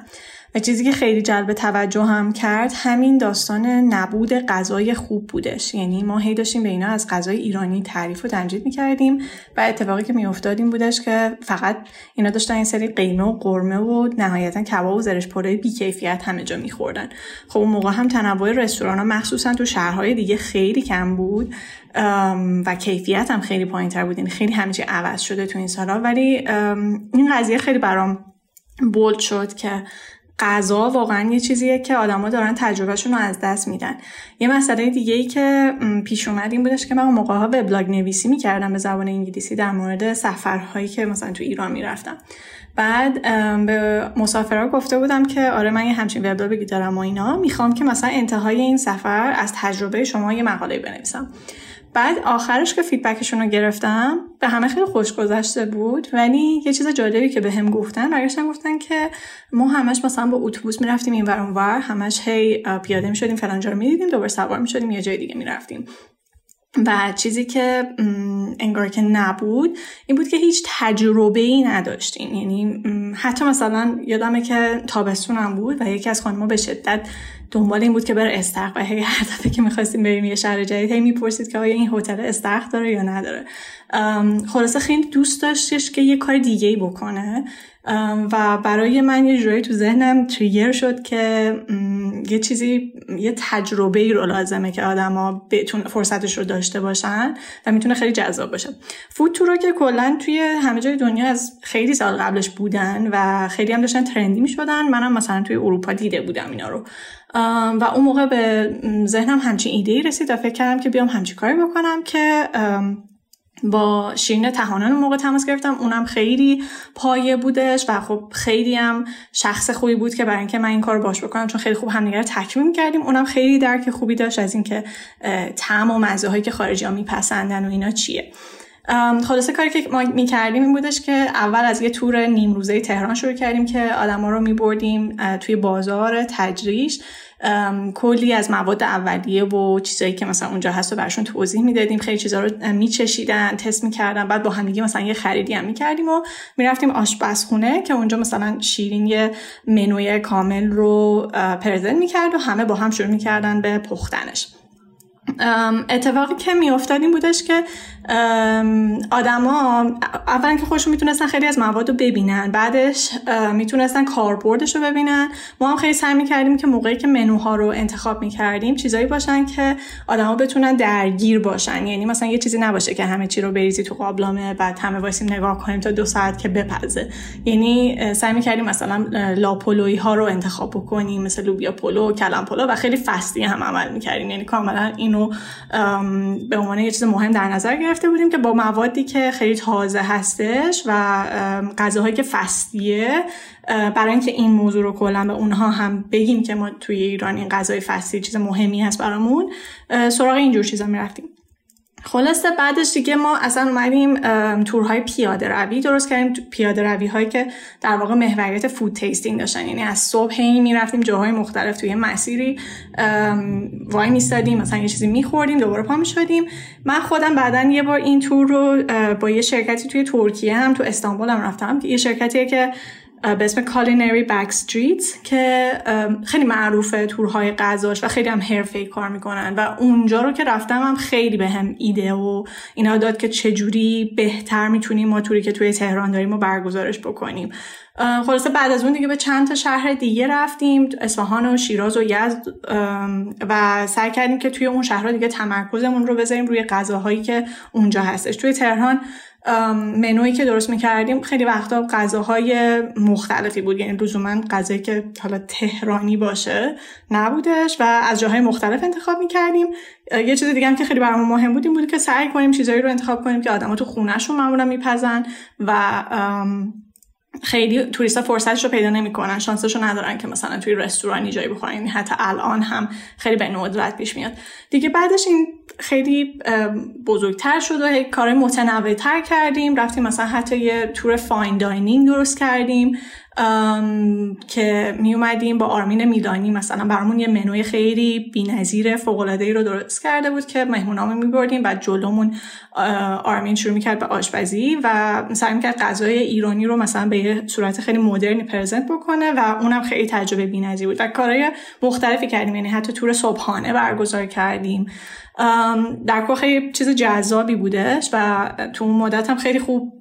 و چیزی که خیلی جلب توجه هم کرد همین داستان نبود غذای خوب بودش. یعنی ما هی داشتیم به اینا از غذای ایرانی تعریف و تمجید می‌کردیم و اتفاقی که میافتاد این بودش که فقط اینا داشتن این سری قیمه و قرمه و نهایتا کباب و زرش پلوی بیکیفیت همه جا میخوردن. خب اون موقع هم تنوع رستوران ها مخصوصا تو شهرهای دیگه خیلی کم بود و کیفیت هم خیلی پایین تر بود. یعنی خیلی همه عوض شده تو این سالا ولی این قضیه خیلی برام بولد شد که غذا واقعا یه چیزیه که آدما دارن تجربهشون رو از دست میدن. یه مسئله دیگه ای که پیش اومد این بودش که من موقع ها وبلاگ نویسی می‌کردم به زبان انگلیسی در مورد سفرهایی که مثلا تو ایران می‌رفتم. بعد به مسافرها گفته بودم که آره من یه همچین وبلاگی دارم و اینا. می‌خوام که مثلا انتهای این سفر از تجربه شما یه مقاله بنویسم. بعد آخرش که فیدبکشون رو گرفتم به همه خیلی خوش گذشته بود. ولی یه چیز جالبی که به هم گفتن برگشتن گفتن که ما همش مثلا با اتوبوس می‌رفتیم این ور اونور همش هی پیاده می‌شدیم فلانجا رو می‌دیدیم دوباره سوار می‌شدیم یه جای دیگه می‌رفتیم. و چیزی که انگار که نبود این بود که هیچ تجربه ای نداشتیم. یعنی حتی مثلا یادمه که تابستونم بود و یکی از خانم‌ها به شدت دنبال این بود که بره استخر و هی هر دفعه که می‌خواستیم بریم یه شهر جدید هی می‌پرسید که آیا این هتل استخر داره یا نداره. خلاصه خیلی دوست داشتش که یه کار دیگه ای بکنه و برای من یه جوری تو ذهنم تریگر شد که یه چیزی یه تجربه ای رو لازمه که آدما بتون فرصتش رو داشته باشن و می‌تونه خیلی جذاب باشه. فود رو که کلا توی همه جای دنیا از خیلی سال قبلش بودن و خیلی هم داشتن ترندی می‌شدن. منم مثلا توی اروپا دیده بودم اینا رو. و اون موقع به ذهنم همچین ایده ای رسید و فکر کردم که بیام همچین کاری بکنم که با شیرین تهانان موقع تماس گرفتم. اونم خیلی پایه بودش و خب خیلی هم شخص خوبی بود که برای اینکه من این کار باش بکنم چون خیلی خوب همدیگه رو تکمیل کردیم. اونم خیلی درک خوبی داشت از اینکه طعم و مزه هایی که خارجی ها میپسندن و اینا چیه. خلاصه کاری که ما می‌کردیم این بودش که اول از یه تور نیم روزه تهران شروع کردیم که آدما رو میبردیم توی بازار تجریش. کلی از مواد اولیه و چیزایی که مثلا اونجا هست و برشون توضیح می‌دادیم. خیلی چیزا رو میچشیدن تست می‌کردن. بعد با همدیگه مثلا یه خریدی هم می‌کردیم و می‌رفتیم آشپزخونه که اونجا مثلا شیرین یه منوی کامل رو پرزنت می‌کرد و همه با هم شروع می‌کردن به پختنش. اتفاقی که میافتاد این بودش که آدما اولا که خودشون می‌تونستن خیلی از مواد رو ببینن بعدش می‌تونستن کاربردش رو ببینن. ما هم خیلی سعی می‌کردیم که موقعی که منوها رو انتخاب می‌کردیم چیزایی باشن که آدما بتونن درگیر باشن. یعنی مثلا یه چیزی نباشه که همه چی رو بریزی تو قابلمه بعد همه واسیم نگاه کنیم تا دو ساعت که بپزه. یعنی سعی می‌کردیم مثلا لاپولوی ها رو انتخاب بکنیم مثل لوبیا پلو کلم پلو و خیلی فستی هم عمل می‌کردیم. یعنی کاملا اینو به عنوان یه چیز مهم در نظر گرفته بودیم که با موادی که خیلی تازه هستش و غذاهایی که فستیه برای اینکه این موضوع رو کلا به اونها هم بگیم که ما توی ایران این غذای فستی چیز مهمی هست برامون سراغ اینجور چیزا می‌رفتیم. خلاصه بعدش دیگه ما اصلا اومدیم تورهای پیاده روی. درست کردیم پیاده روی هایی که در واقع محوریت food tasting داشتن. یعنی از صبح هی می‌رفتیم جاهای مختلف توی مسیری. وای میستادیم مثلا یه چیزی میخوردیم دوباره پا می‌شدیم. من خودم بعدا یه بار این تور رو با یه شرکتی توی ترکیه هم تو استانبول هم رفتم. یه شرکتیه که به اسم Culinary Backstreets که خیلی معروفه تورهای غذاش و خیلی هم حرفه‌ای کار می‌کنن و اونجا رو که رفتم هم خیلی به ایده و اینا داد که چجوری بهتر می‌تونیم ما توری که توی تهران داریم و برگزارش بکنیم. خلاصه بعد از اون دیگه به چند تا شهر دیگه رفتیم اصفهان و شیراز و یزد و سعی کردیم که توی اون شهرها دیگه تمرکزمون رو بذاریم روی غذاهایی که اونجا هستش. توی تهران منویی که درست می‌کردیم خیلی وقتا غذاهای مختلفی بود. یعنی لزوما غذایی که حالا تهرانی باشه نبودش و از جاهای مختلف انتخاب می‌کردیم. یه چیز دیگه هم که خیلی برامون مهم بود این بود که سعی کنیم چیزایی رو انتخاب کنیم که آدما تو خونهشون معمولا میپزن و خیلی توریستا فرصتش رو پیدا نمی‌کنن شانسش رو ندارن که مثلا توی رستورانی جایی بخورن. یعنی حتی الان هم خیلی به ندرت پیش میاد. دیگه بعدش این خیلی بزرگتر شد و کار متنوع تر کردیم. رفتیم مثلا حتی یه تور فاین داینینگ درست کردیم. که می اومدیم با آرمین میلانی مثلا برامون یه منوی خیلی بی‌نظیر فوق‌العاده‌ای رو درست کرده بود که مهمونامون میبردیم و جلومون آرمین شروع می‌کرد به آشپزی و سعی می‌کرد غذای ایرانی رو مثلا به یه صورت خیلی مدرنی پرزنت بکنه و اونم خیلی تجربه بی‌نظیر بود و کارهای مختلفی کردیم. یعنی حتی تور صبحانه برگزار کردیم. در کل چیز جذابی بودش و تو اون مدت هم خیلی خوب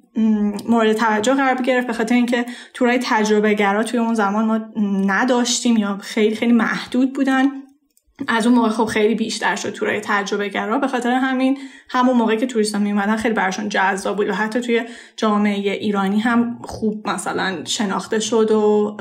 مورد توجه قرار گرفت به خاطر اینکه تورای تجربه گرا توی اون زمان ما نداشتیم یا خیلی خیلی محدود بودن. از اون موقع خب خیلی بیشتر شد تورای تجربه گرا. به خاطر همین همون موقع که توریست ها میومدن خیلی براشون جذاب بود و حتی توی جامعه ایرانی هم خوب مثلا شناخته شد و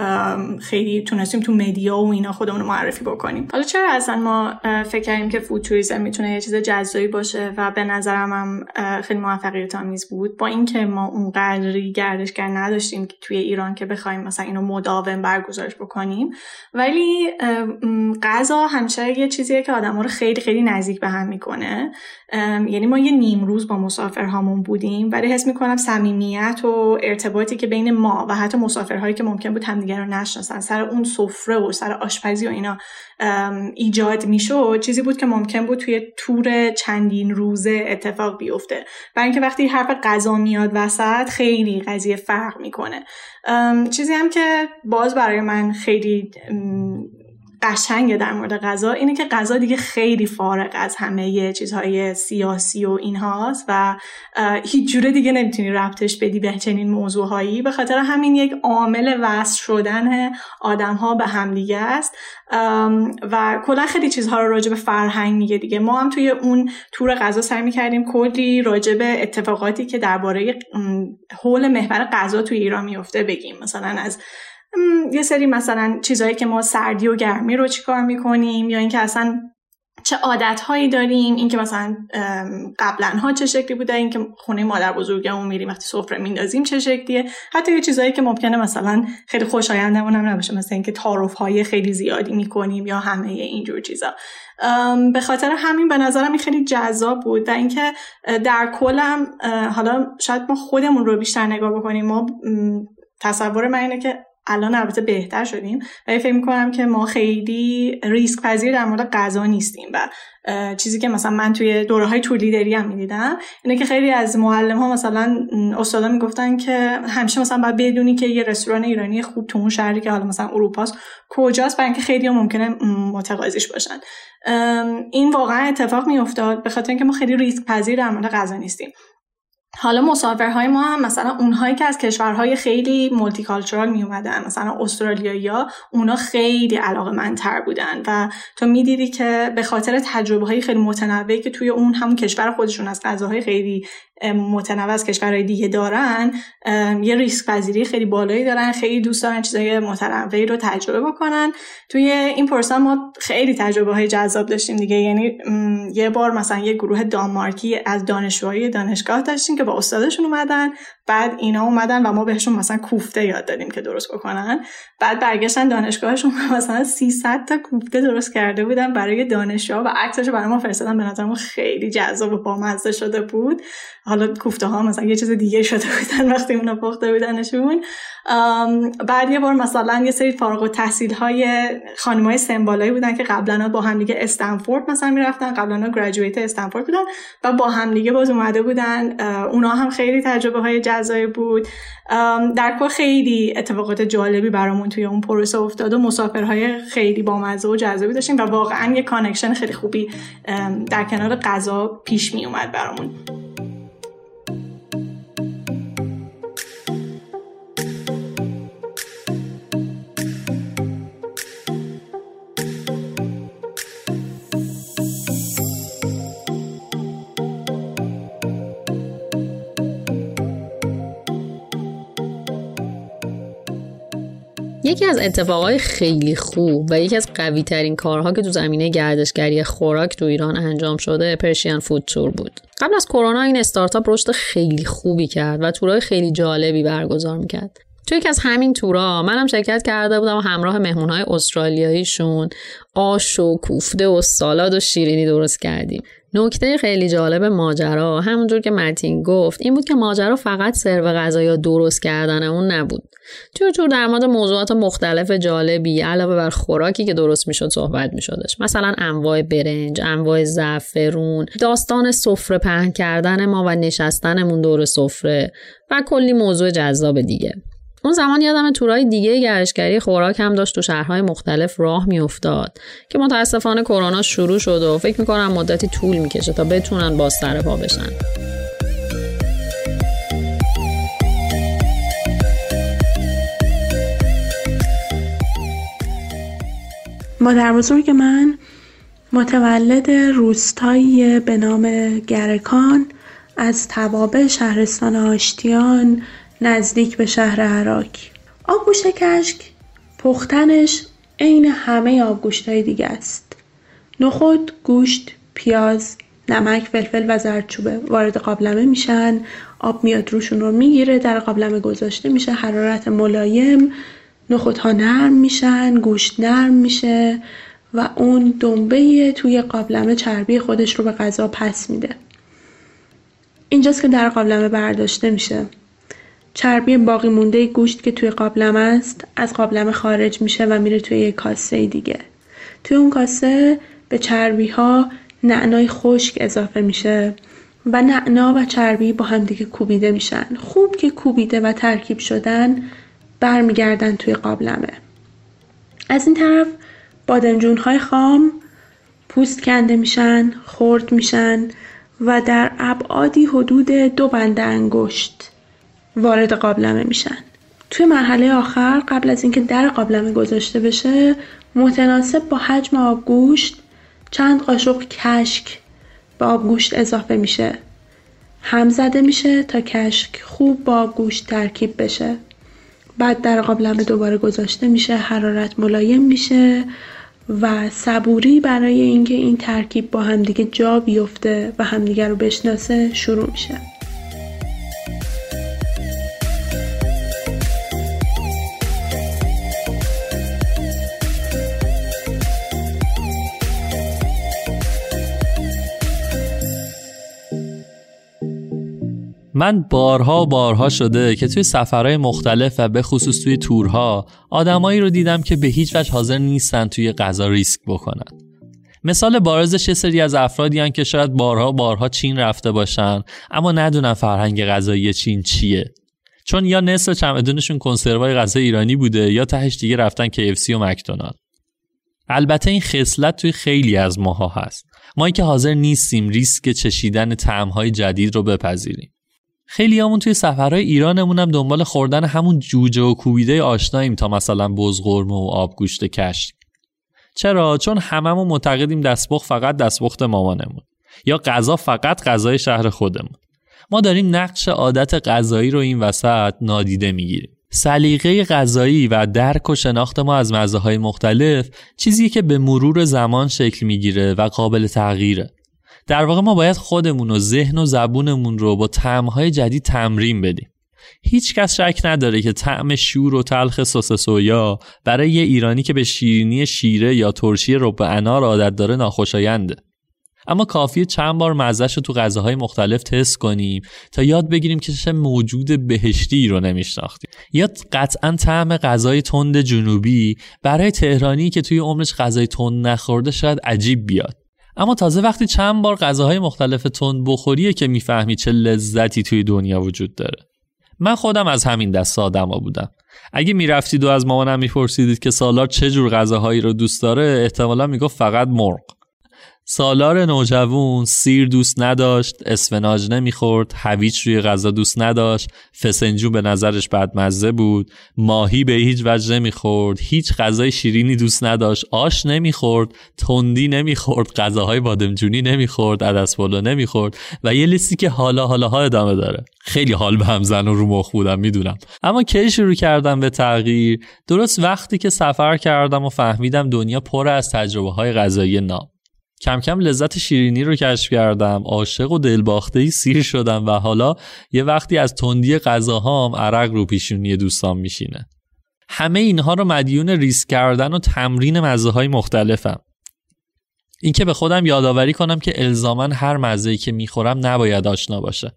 خیلی تونستیم تو مدیا و اینا خودمون رو معرفی بکنیم. حالا چرا اصلا ما فکر کردیم که فود توریسم می‌تونه یه چیز جذابی باشه و به نظرم هم خیلی موفقیت آمیز بود. با اینکه ما اونقدری گردشگر نداشتیم که توی ایران که بخوایم مثلا اینو مداوم برگزارش بکنیم ولی غذا همیشه یه چیزیه که آدم رو خیلی خیلی نزدیک به هم می‌کنه. یعنی ما یه نیم روز با مسافرهامون بودیم ولی حس می‌کنم صمیمیت و ارتباطی که بین ما و حتی مسافرهایی که ممکن بود همدیگه رو نشناسن سر اون سفره و سر آشپزی و اینا ایجاد می‌شد چیزی بود که ممکن بود توی تور چندین روزه اتفاق بیفته. برای اینکه وقتی حرف غذا میاد وسط خیلی قضیه فرق می‌کنه. چیزی هم که باز برای من خیلی قشنگه در مورد غذا اینه که غذا دیگه خیلی فارغ از همه چیزهای سیاسی و اینهاست و هیچ جوره دیگه نمی‌تونی ربطش بدی به چنین موضوعهایی. به خاطر همین یک عامل وصل شدن آدم ها به همدیگه است. و کلا خیلی چیزها رو راجع به فرهنگ میگه دیگه. ما هم توی اون تور غذا سعی می‌کردیم کلی راجع به اتفاقاتی که درباره حول محور غذا توی ایران میفته بگیم. مثلا از یه سری مثلا چیزهایی که ما سردی و گرمی رو چیکار می‌کنیم یا اینکه اصلا چه عادت هایی داریم اینکه مثلا قبلا ها چه شکلی بوده اینکه خونه مادر بزرگمون میریم وقتی سفره میندازیم چه شکلیه. حتی یه چیزهایی که ممکنه مثلا خیلی خوشایندمون هم نباشه مثلا اینکه تعارف های خیلی زیادی می‌کنیم یا همه اینجور چیزا. به خاطر همین به نظرم این خیلی جذاب بود و اینکه در کلم حالا شاید ما خودمون رو بیشتر نگاه بکنیم. ما تصور من اینه که الان البته بهتر شدیم ولی فکر می‌کنم که ما خیلی ریسک پذیر در مورد غذا نیستیم و چیزی که مثلا من توی دوره های تولیدری هم می‌دیدم اینه که خیلی از معلم ها مثلا استادا می‌گفتن که همیشه مثلا باید بدونی که یه رستوران ایرانی خوب تو اون شهری که حالا مثلا اروپاست کجاست برای اینکه خیلی ممکنه متقاضیش باشن. این واقعا اتفاق میافتاد به خاطر اینکه ما خیلی ریسک پذیر در مورد غذا نیستیم. حالا مسافرهای ما هم مثلا اونهایی که از کشورهای خیلی مولتی کالچورال می اومدن مثلا استرالیایی ها اونا خیلی علاقه منتر بودن و تو می‌دیدی که به خاطر تجربه های خیلی متنوعی که توی اون همون کشور خودشون از غذاهای خیلی متنوع از کشورهای دیگه دارن یه ریسک پذیری خیلی بالایی دارن خیلی دوست دارن چیزای متنوعی رو تجربه بکنن. توی این پرسان ما خیلی تجربه های جذاب داشتیم دیگه. یعنی یه بار مثلا یه گروه دانمارکی از دانشجوهای دانشگاه داشتیم که با استادشون اومدن. بعد اینا اومدن و ما بهشون مثلا کوفته یاد دادیم که درست بکنن. بعد برگشتن دانشگاهشون مثلا 300 تا کوفته درست کرده بودن برای دانشجو و عکسش برای ما فرستادن. به نظر خیلی جذاب و بامزه شده بود. حالا کوفته ها مثلا یه چیز دیگه شده بودن وقتی اونا پخته بودنشون. بعد یه بار مثلا یه سری فارغ التحصیل های خانمای سمبالایی بودن که قبلا با هم دیگه استنفورد مثلا می‌رفتن قبلا graduate استنفورد بودن و با هم دیگه باز اومده بودن. اونا هم خیلی تجربه های جذابی بود. در کل خیلی اتفاقات جالبی برامون توی اون پروسه افتاد و مسافرهای خیلی بامزه و جذابی داشتیم و واقعا یه connection خیلی خوبی در کنار غذا پیش می اومد برامون. یکی از اتفاقای خیلی خوب و یکی از قوی ترین کارها که تو زمینه گردشگری خوراک تو ایران انجام شده پرشین فود تور بود. قبل از کرونا این استارتاپ رشد خیلی خوبی کرد و تورهای خیلی جالبی برگزار می‌کرد. توی یکی از همین تورا منم شرکت کرده بودم و همراه مهمونهای استرالیاییشون آش و کوفته و سالاد و شیرینی درست کردیم. نکته خیلی جالب ماجرا همونجور که متین گفت این بود که ماجرا فقط سرو غذا یا درست کردن اون نبود. توی تور در مورد موضوعات مختلف جالبی علاوه بر خوراکی که درست می‌شد صحبت میشدش. مثلا انواع برنج انواع زعفرون داستان سفره پهن کردن ما و نشستنمون دور سفره و کلی موضوع جذاب دیگه. اون زمان یادم تورای دیگه گردشگری خوراک هم داشت تو شهرهای مختلف راه میافتاد که متاسفانه کرونا شروع شد و فکر می‌کنم مدتی طول می‌کشه تا بتونن باز سر پا بشن. مادر بزرگ من متولد روستایی به نام گرکان از توابع شهرستان آشتیان نزدیک به شهر عراک آبگوشت کشک پختنش عین همه آبگوشتهای دیگه است. نخود گوشت پیاز نمک فلفل و زردچوبه وارد قابلمه میشن. آب میاد روشون رو می‌گیره در قابلمه گذاشته میشه. حرارت ملایم نخودها نرم میشن گوشت نرم میشه و اون دنبه توی قابلمه چربی خودش رو به غذا پس میده. اینجاست که در قابلمه برداشته میشه. چربی باقی مونده گوشت که توی قابلمه است از قابلمه خارج میشه و میره توی یک کاسه دیگه. توی اون کاسه به چربی ها نعنای خشک اضافه میشه و نعنا و چربی با همدیگه کوبیده میشن. خوب که کوبیده و ترکیب شدن برمیگردن توی قابلمه. از این طرف بادمجون های خام پوست کنده میشن خرد میشن و در ابعادی حدود دو بند انگشت. وارد قابلمه میشن. توی مرحله آخر قبل از اینکه در قابلمه گذاشته بشه متناسب با حجم آبگوشت چند قاشق کشک به آبگوشت اضافه میشه. هم زده میشه تا کشک خوب با آبگوشت ترکیب بشه. بعد در قابلمه دوباره گذاشته میشه حرارت ملایم میشه و صبوری برای اینکه این ترکیب با همدیگه جا بیفته و همدیگه رو بشناسه شروع میشه. من بارها بارها شده که توی سفرهای مختلف و به خصوص توی تورها آدمایی رو دیدم که به هیچ وجه حاضر نیستن توی غذا ریسک بکنن. مثال بارزش یه سری از افرادی هن که شاید بارها بارها چین رفته باشن اما ندونن فرهنگ غذایی چین چیه. چون یا نصف چمدونشون کنسروای غذا ایرانی بوده یا تهش دیگه رفتن KFC و مکدونالد. البته این خصلت توی خیلی از ماها هست. ما که حاضر نیستیم ریسک چشیدن طعمهای جدید رو بپذیریم. خیلی همون توی سفرهای ایرانمون هم دنبال خوردن همون جوجه و کوبیده آشناییم تا مثلا بزغرمه و آبگوشت کشک. چرا؟ چون هممون معتقدیم دستبخ فقط دستبخت مامانمون. یا غذا فقط غذای شهر خودمون. ما داریم نقش عادت غذایی رو این وسط نادیده می‌گیریم. سلیقه غذایی و درک و شناخت ما از مزه های مختلف چیزی که به مرور زمان شکل می‌گیره و قابل تغییره. در واقع ما باید خودمون و ذهن و زبونمون رو با طعمهای جدید تمرین بدیم. هیچ کس شک نداره که طعم شور و تلخ سس سویا برای یه ایرانی که به شیرینی شیره یا ترشی رب انار عادت داره ناخوشاینده. اما کافیه چند بار مزهش رو تو غذاهای مختلف تست کنیم تا یاد بگیریم که چه موجود بهشتی رو نمیشناختیم. یا قطعا طعم غذای تند جنوبی برای تهرانی که توی عمرش غذای تند نخورده شاید عجیب بیاد. اما تازه وقتی چند بار غذاهای مختلف تند بخوریه که می‌فهمی چه لذتی توی دنیا وجود داره. من خودم از همین دست آدما بودم. اگه می‌رفتید و از مامانم میپرسیدید که سالار چه جور غذاهایی رو دوست داره احتمالا می‌گفت فقط مرغ. سالار نوجوون سیر دوست نداشت اسفناج نمی‌خورد هویج روی غذا دوست نداشت فسنجون به نظرش بدمزه بود ماهی به هیچ وجه نمی‌خورد هیچ غذای شیرینی دوست نداشت آش نمی‌خورد تندی نمی‌خورد غذاهای بادمجونی نمی‌خورد عدس پلو نمی‌خورد و یه لیستی که حالا حالا ها ادامه داره. خیلی حال به هم زن و رو مخ بودم می‌دونم. اما کی شروع کردم به تغییر؟ درست وقتی که سفر کردم و فهمیدم دنیا پر از تجربه های غذایی ناب کم کم لذت شیرینی رو کشف کردم. عاشق و دلباخته سیر شدم و حالا یه وقتی از تندی غذاهام عرق رو پیشونی دوستان میشینه. همه اینها رو مدیون ریسک کردن و تمرین مزه های مختلفم. اینکه به خودم یادآوری کنم که الزاما هر مزه‌ای که می‌خورم نباید آشنا باشه.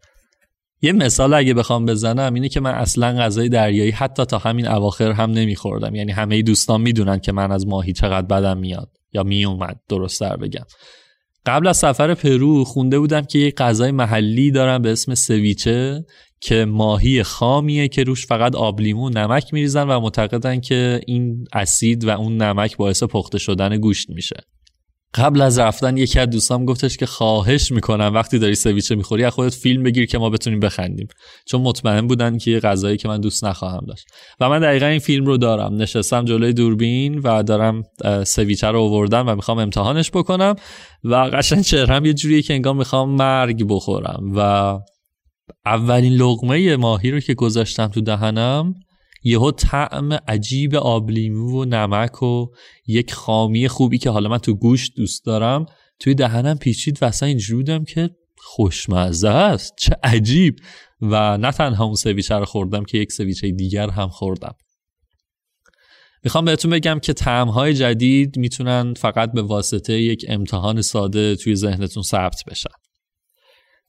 یه مثال اگه بخوام بزنم اینه که من اصلا غذای دریایی حتی تا همین اواخر هم نمیخوردم. یعنی همه دوستان می‌دونن که من از ماهی چقدر بدم میاد یا می اومد درست در بگم. قبل از سفر پرو خونده بودم که یه غذای محلی دارن به اسم سویچه که ماهی خامیه که روش فقط آب لیمو نمک میریزن و معتقدن که این اسید و اون نمک باعث پخته شدن گوشت میشه. قبل از رفتن یکی از دوستام گفتش که خواهش می‌کنم وقتی داری سویچه می‌خوری از خودت فیلم بگیر که ما بتونیم بخندیم. چون مطمئن بودن که غذایی که من دوست نخواهم داشت. و من دقیقا این فیلم رو دارم. نشستم جلوی دوربین و دارم سویچه رو آوردم و می‌خوام امتحانش بکنم. و قشنگ چهرم یه جوریه که انگار می‌خوام مرگ بخورم. و اولین لغمه ماهی رو که گذاشتم تو دهنم یهو طعم عجیب آبلیمو و نمک و یک خامی خوبی که حالا من تو گوشت دوست دارم توی دهنم پیچید و اصلا اینجوری بودم که خوشمزه است. چه عجیب! و نه تنها اون سویچه رو خوردم که یک سویچه دیگر هم خوردم. می‌خوام بهتون بگم که طعمهای جدید می‌تونن فقط به واسطه یک امتحان ساده توی ذهنتون ثبت بشن.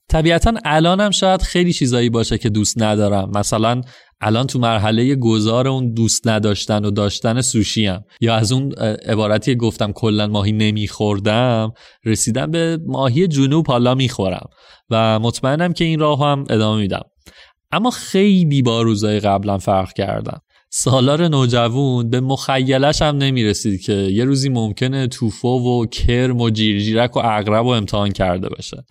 طبیعتا الانم شاید خیلی چیزایی باشه که دوست ندارم. مثلا الان تو مرحله گذار اون دوست نداشتن و داشتن سوشی هم. یا از اون عبارتی گفتم کلا ماهی نمیخوردم رسیدم به ماهی جنوب حالا می‌خورم و مطمئنم که این راه هم ادامه میدم. اما خیلی با روزای قبلا فرق کردم سالار نوجوون به مخیلش هم نمی‌رسید که یه روزی ممکنه توفو و کرم و جیرجیرک و اغرب و امتحان کرده باشه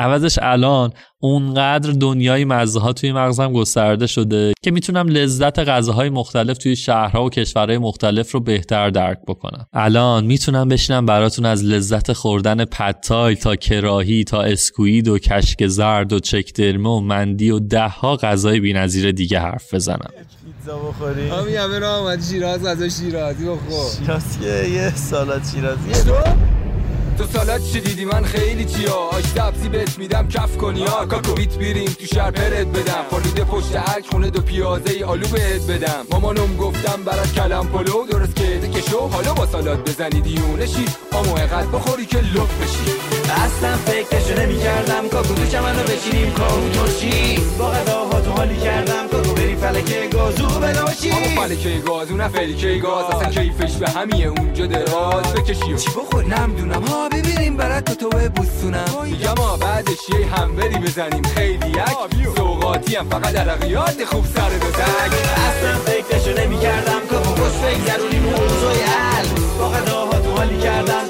عوضش الان اونقدر دنیای مزه ها توی مغزم گسترده شده که می‌تونم لذت غذاهای مختلف توی شهرها و کشورهای مختلف رو بهتر درک بکنم. الان می‌تونم بشینم براتون از لذت خوردن پتای تا کراهی تا اسکوید و کشک زرد و چکدرمه و مندی و ده ها غذای بی‌نظیر دیگه حرف بزنم. پیتزا بخوری؟ همین همه راه شیراز غذا شیرازی بخور. شیراز یه سالات شیرازی تو سالات چی دیدی؟ من خیلی چیا. آش سبزی بهت میدم کف کنی. ها کاکو بیت بیریم تو شهر پرت بدم. خورید پشت عک خونه دو پیازه ای آلو بهت بدم. مامانم گفتم برات کلم پلو. درست که شو حالا با سالات بزنی دیونشی آمو اقد بخوری که لط بشی. اصلا فکرشو نمی کردم کاکو تو چمنو بشینیم کارو ترشی با غذاها تو حالی کردم. کاکو بری فلکه گازو بناشی اما فلکه گازو نه فلکه گاز. اصلا کیفش به همیه اونجا دراز بکشی چی بخور نمی‌دونم. ها ببینیم. برات تو بوسونم. میگم ها بعدش یه همبری بزنیم. خیلی یک. سوقاتی هم فقط عرقیات خوب سر دو تک اصلا فکرشو نمی کردم کاکو خوش بگذرونیم موضوع حل. با غذاها تو حالی کردم.